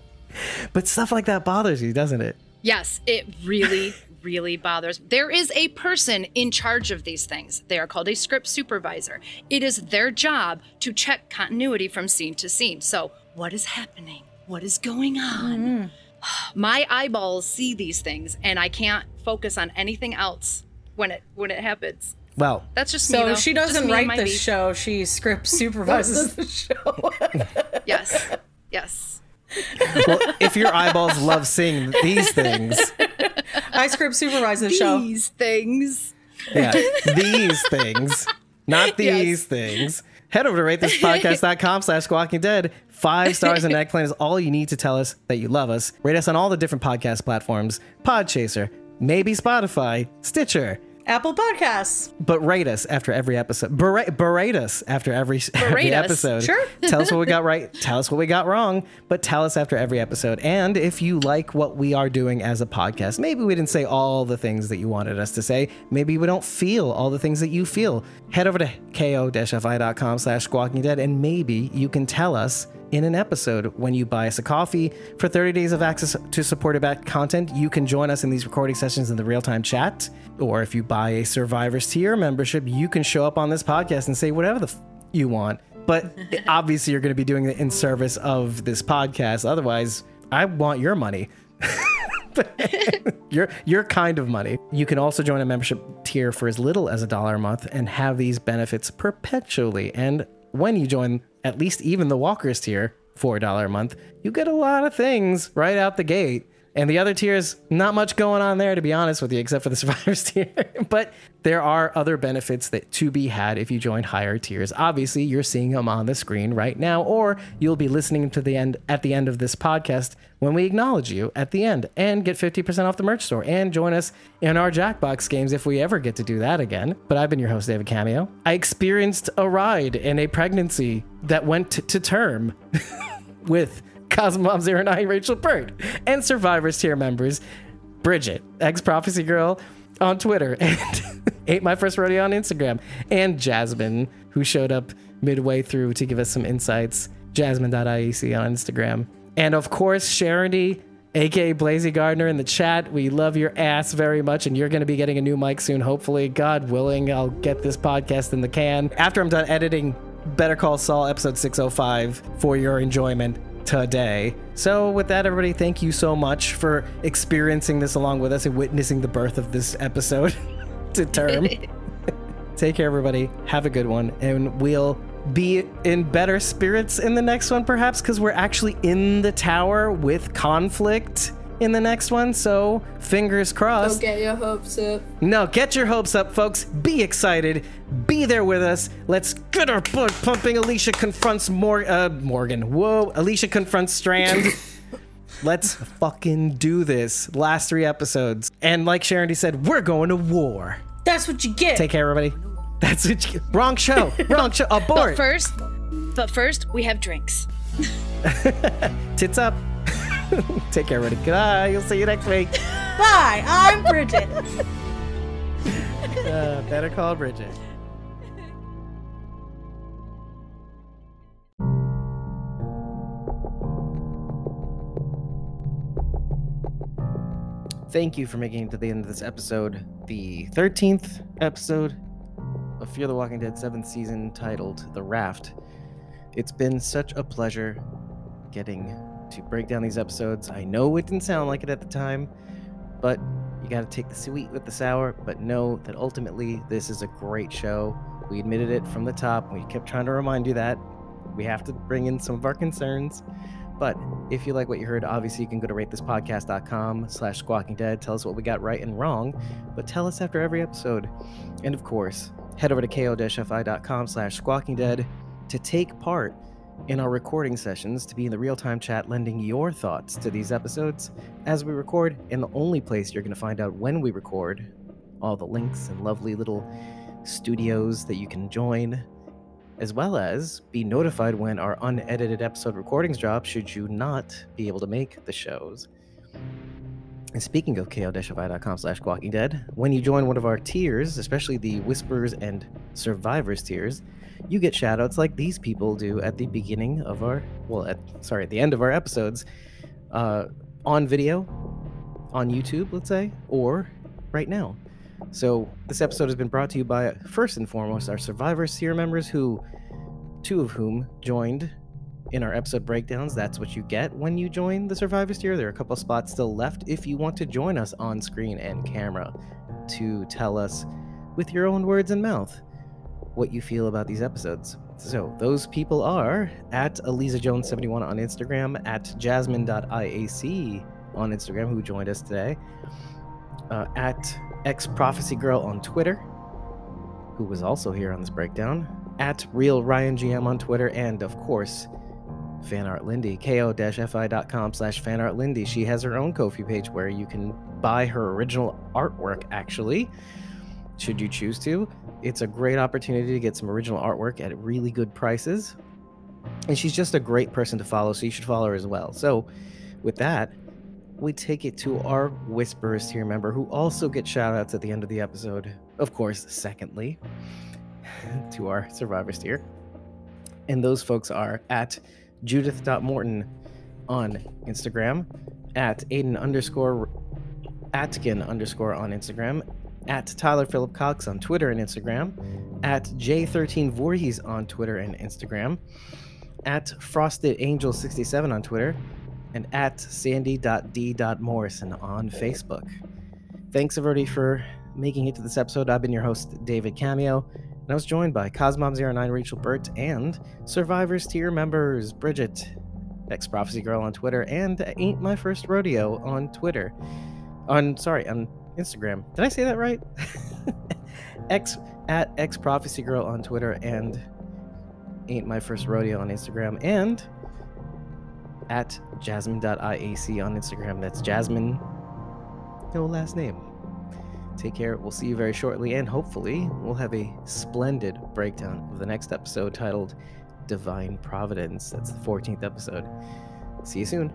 But stuff like that bothers you, doesn't it? Yes, it really, really bothers. There is a person in charge of these things. They are called a script supervisor. It is their job to check continuity from scene to scene. So, what is happening? What is going on? My eyeballs see these things, and I can't focus on anything else when it when it happens. Well, That's just me. So though. she doesn't me write the beef. show. She script supervises the show. Yes, yes. well, if your eyeballs love seeing these things, I script supervise the show. These things. yeah, these things, not these things. Head over to ratethispodcast.com slash squawking dead. Five stars and eggplant is all you need to tell us that you love us. Rate us on all the different podcast platforms Podchaser, maybe Spotify, Stitcher. Apple Podcasts. But rate us after every episode. Berate, berate us after every, every us. episode. Sure. tell us what we got right. Tell us what we got wrong. But tell us after every episode. And if you like what we are doing as a podcast, maybe we didn't say all the things that you wanted us to say. Maybe we don't feel all the things that you feel. Head over to ko-fi.com slash squawking dead and maybe you can tell us in an episode when you buy us a coffee. For 30 days of access to supported back content you can join us in these recording sessions in the real-time chat. Or if you buy a survivors tier membership you can show up on this podcast and say whatever the f- you want. But obviously you're going to be doing it in service of this podcast. Otherwise i want your money. Your your kind of money. You can also join a membership tier for as little as a dollar a month and have these benefits perpetually. And when you join at least even the Walkers tier $4 a month, you get a lot of things right out the gate. And the other tiers, not much going on there, to be honest with you, except for the survivors tier. but there are other benefits that to be had if you join higher tiers. Obviously, you're seeing them on the screen right now, or you'll be listening to the end at the end of this podcast when we acknowledge you at the end and get 50% off the merch store and join us in our Jackbox games if we ever get to do that again. But I've been your host, David Cameo. I experienced a ride in a pregnancy that went to term with Cosmom09 Rachel Bird, and Survivors tier members Bridget, ex Prophecy Girl on Twitter, and Ain't My First Rodeo on Instagram, and Jasmine, who showed up midway through to give us some insights. Jasmine.iec on Instagram. And of course, Charity, aka Blazy Gardner in the chat. We love your ass very much, and you're going to be getting a new mic soon. Hopefully, God willing, I'll get this podcast in the can. After I'm done editing Better Call Saul episode 605 for your enjoyment today. So, with that, everybody, thank you so much for experiencing this along with us and witnessing the birth of this episode to term. Take care, everybody. Have a good one. And we'll be in better spirits in the next one, perhaps, because we're actually in the tower with conflict in the next one. So, fingers crossed. Don't get your hopes up. No, get your hopes up, folks. Be excited. Be there with us. Let's get our blood pumping. Alicia confronts Mor- uh, Morgan. Whoa. Alicia confronts Strand. Let's fucking do this. Last three episodes. And like Sharon said, we're going to war. That's what you get. Take care, everybody. That's what you Wrong show. Wrong show. Abort. But First, but first we have drinks. Tits up. Take care, everybody. Goodbye. You'll see you next week. Bye. I'm Bridget. Uh, better call Bridget. Thank you for making it to the end of this episode, the 13th episode of Fear the Walking Dead 7th season titled The Raft. It's been such a pleasure getting to break down these episodes. I know it didn't sound like it at the time, but you got to take the sweet with the sour, but know that ultimately this is a great show. We admitted it from the top. We kept trying to remind you that. We have to bring in some of our concerns. But if you like what you heard, obviously you can go to ratethispodcast.com slash squawking dead. Tell us what we got right and wrong, but tell us after every episode. And of course, head over to ko-fi.com slash squawking dead to take part in our recording sessions to be in the real time chat, lending your thoughts to these episodes as we record. And the only place you're going to find out when we record all the links and lovely little studios that you can join, as well as be notified when our unedited episode recordings drop should you not be able to make the shows. And speaking of ko-fi.com slash walking dead, when you join one of our tiers, especially the Whispers and Survivors tiers, you get shoutouts like these people do at the beginning of our, well, at, sorry, at the end of our episodes, uh, on video, on YouTube, let's say, or right now. So this episode has been brought to you by, first and foremost, our survivor tier members, who, two of whom joined in our episode breakdowns. That's what you get when you join the Survivors tier. There are a couple spots still left if you want to join us on screen and camera to tell us with your own words and mouth what you feel about these episodes. So those people are at Eliza Jones 71 on Instagram, at jasmine.iac on Instagram, who joined us today, uh, at X Prophecy Girl on Twitter, who was also here on this breakdown, at Real Ryan GM on Twitter, and of course, Fanart Lindy, ko-fi.com slash Fanart Lindy. She has her own Ko-fi page where you can buy her original artwork, actually, should you choose to. It's a great opportunity to get some original artwork at really good prices. And she's just a great person to follow, so you should follow her as well. So, with that, we take it to our Whisperers here member who also get shout outs at the end of the episode. Of course, secondly, to our Survivors tier. And those folks are at judith.morton on Instagram, at Aiden underscore Atkin underscore on Instagram, at Tyler Philip Cox on Twitter and Instagram, at J13 Voorhees on Twitter and Instagram, at Frosted Angel 67 on Twitter, and at sandy.d.morrison on Facebook. Thanks everybody for making it to this episode. I've been your host, David Cameo, and I was joined by Cosmom09 Rachel Burt and Survivors tier members Bridget, ex Prophecy Girl on Twitter, and Ain't My First Rodeo on Twitter. On sorry, on Instagram. Did I say that right? X at X Prophecy Girl on Twitter and Ain't My First Rodeo on Instagram and at jasmine.iac on Instagram. That's Jasmine, no last name. Take care. We'll see you very shortly, and hopefully, we'll have a splendid breakdown of the next episode titled Divine Providence. That's the 14th episode. See you soon.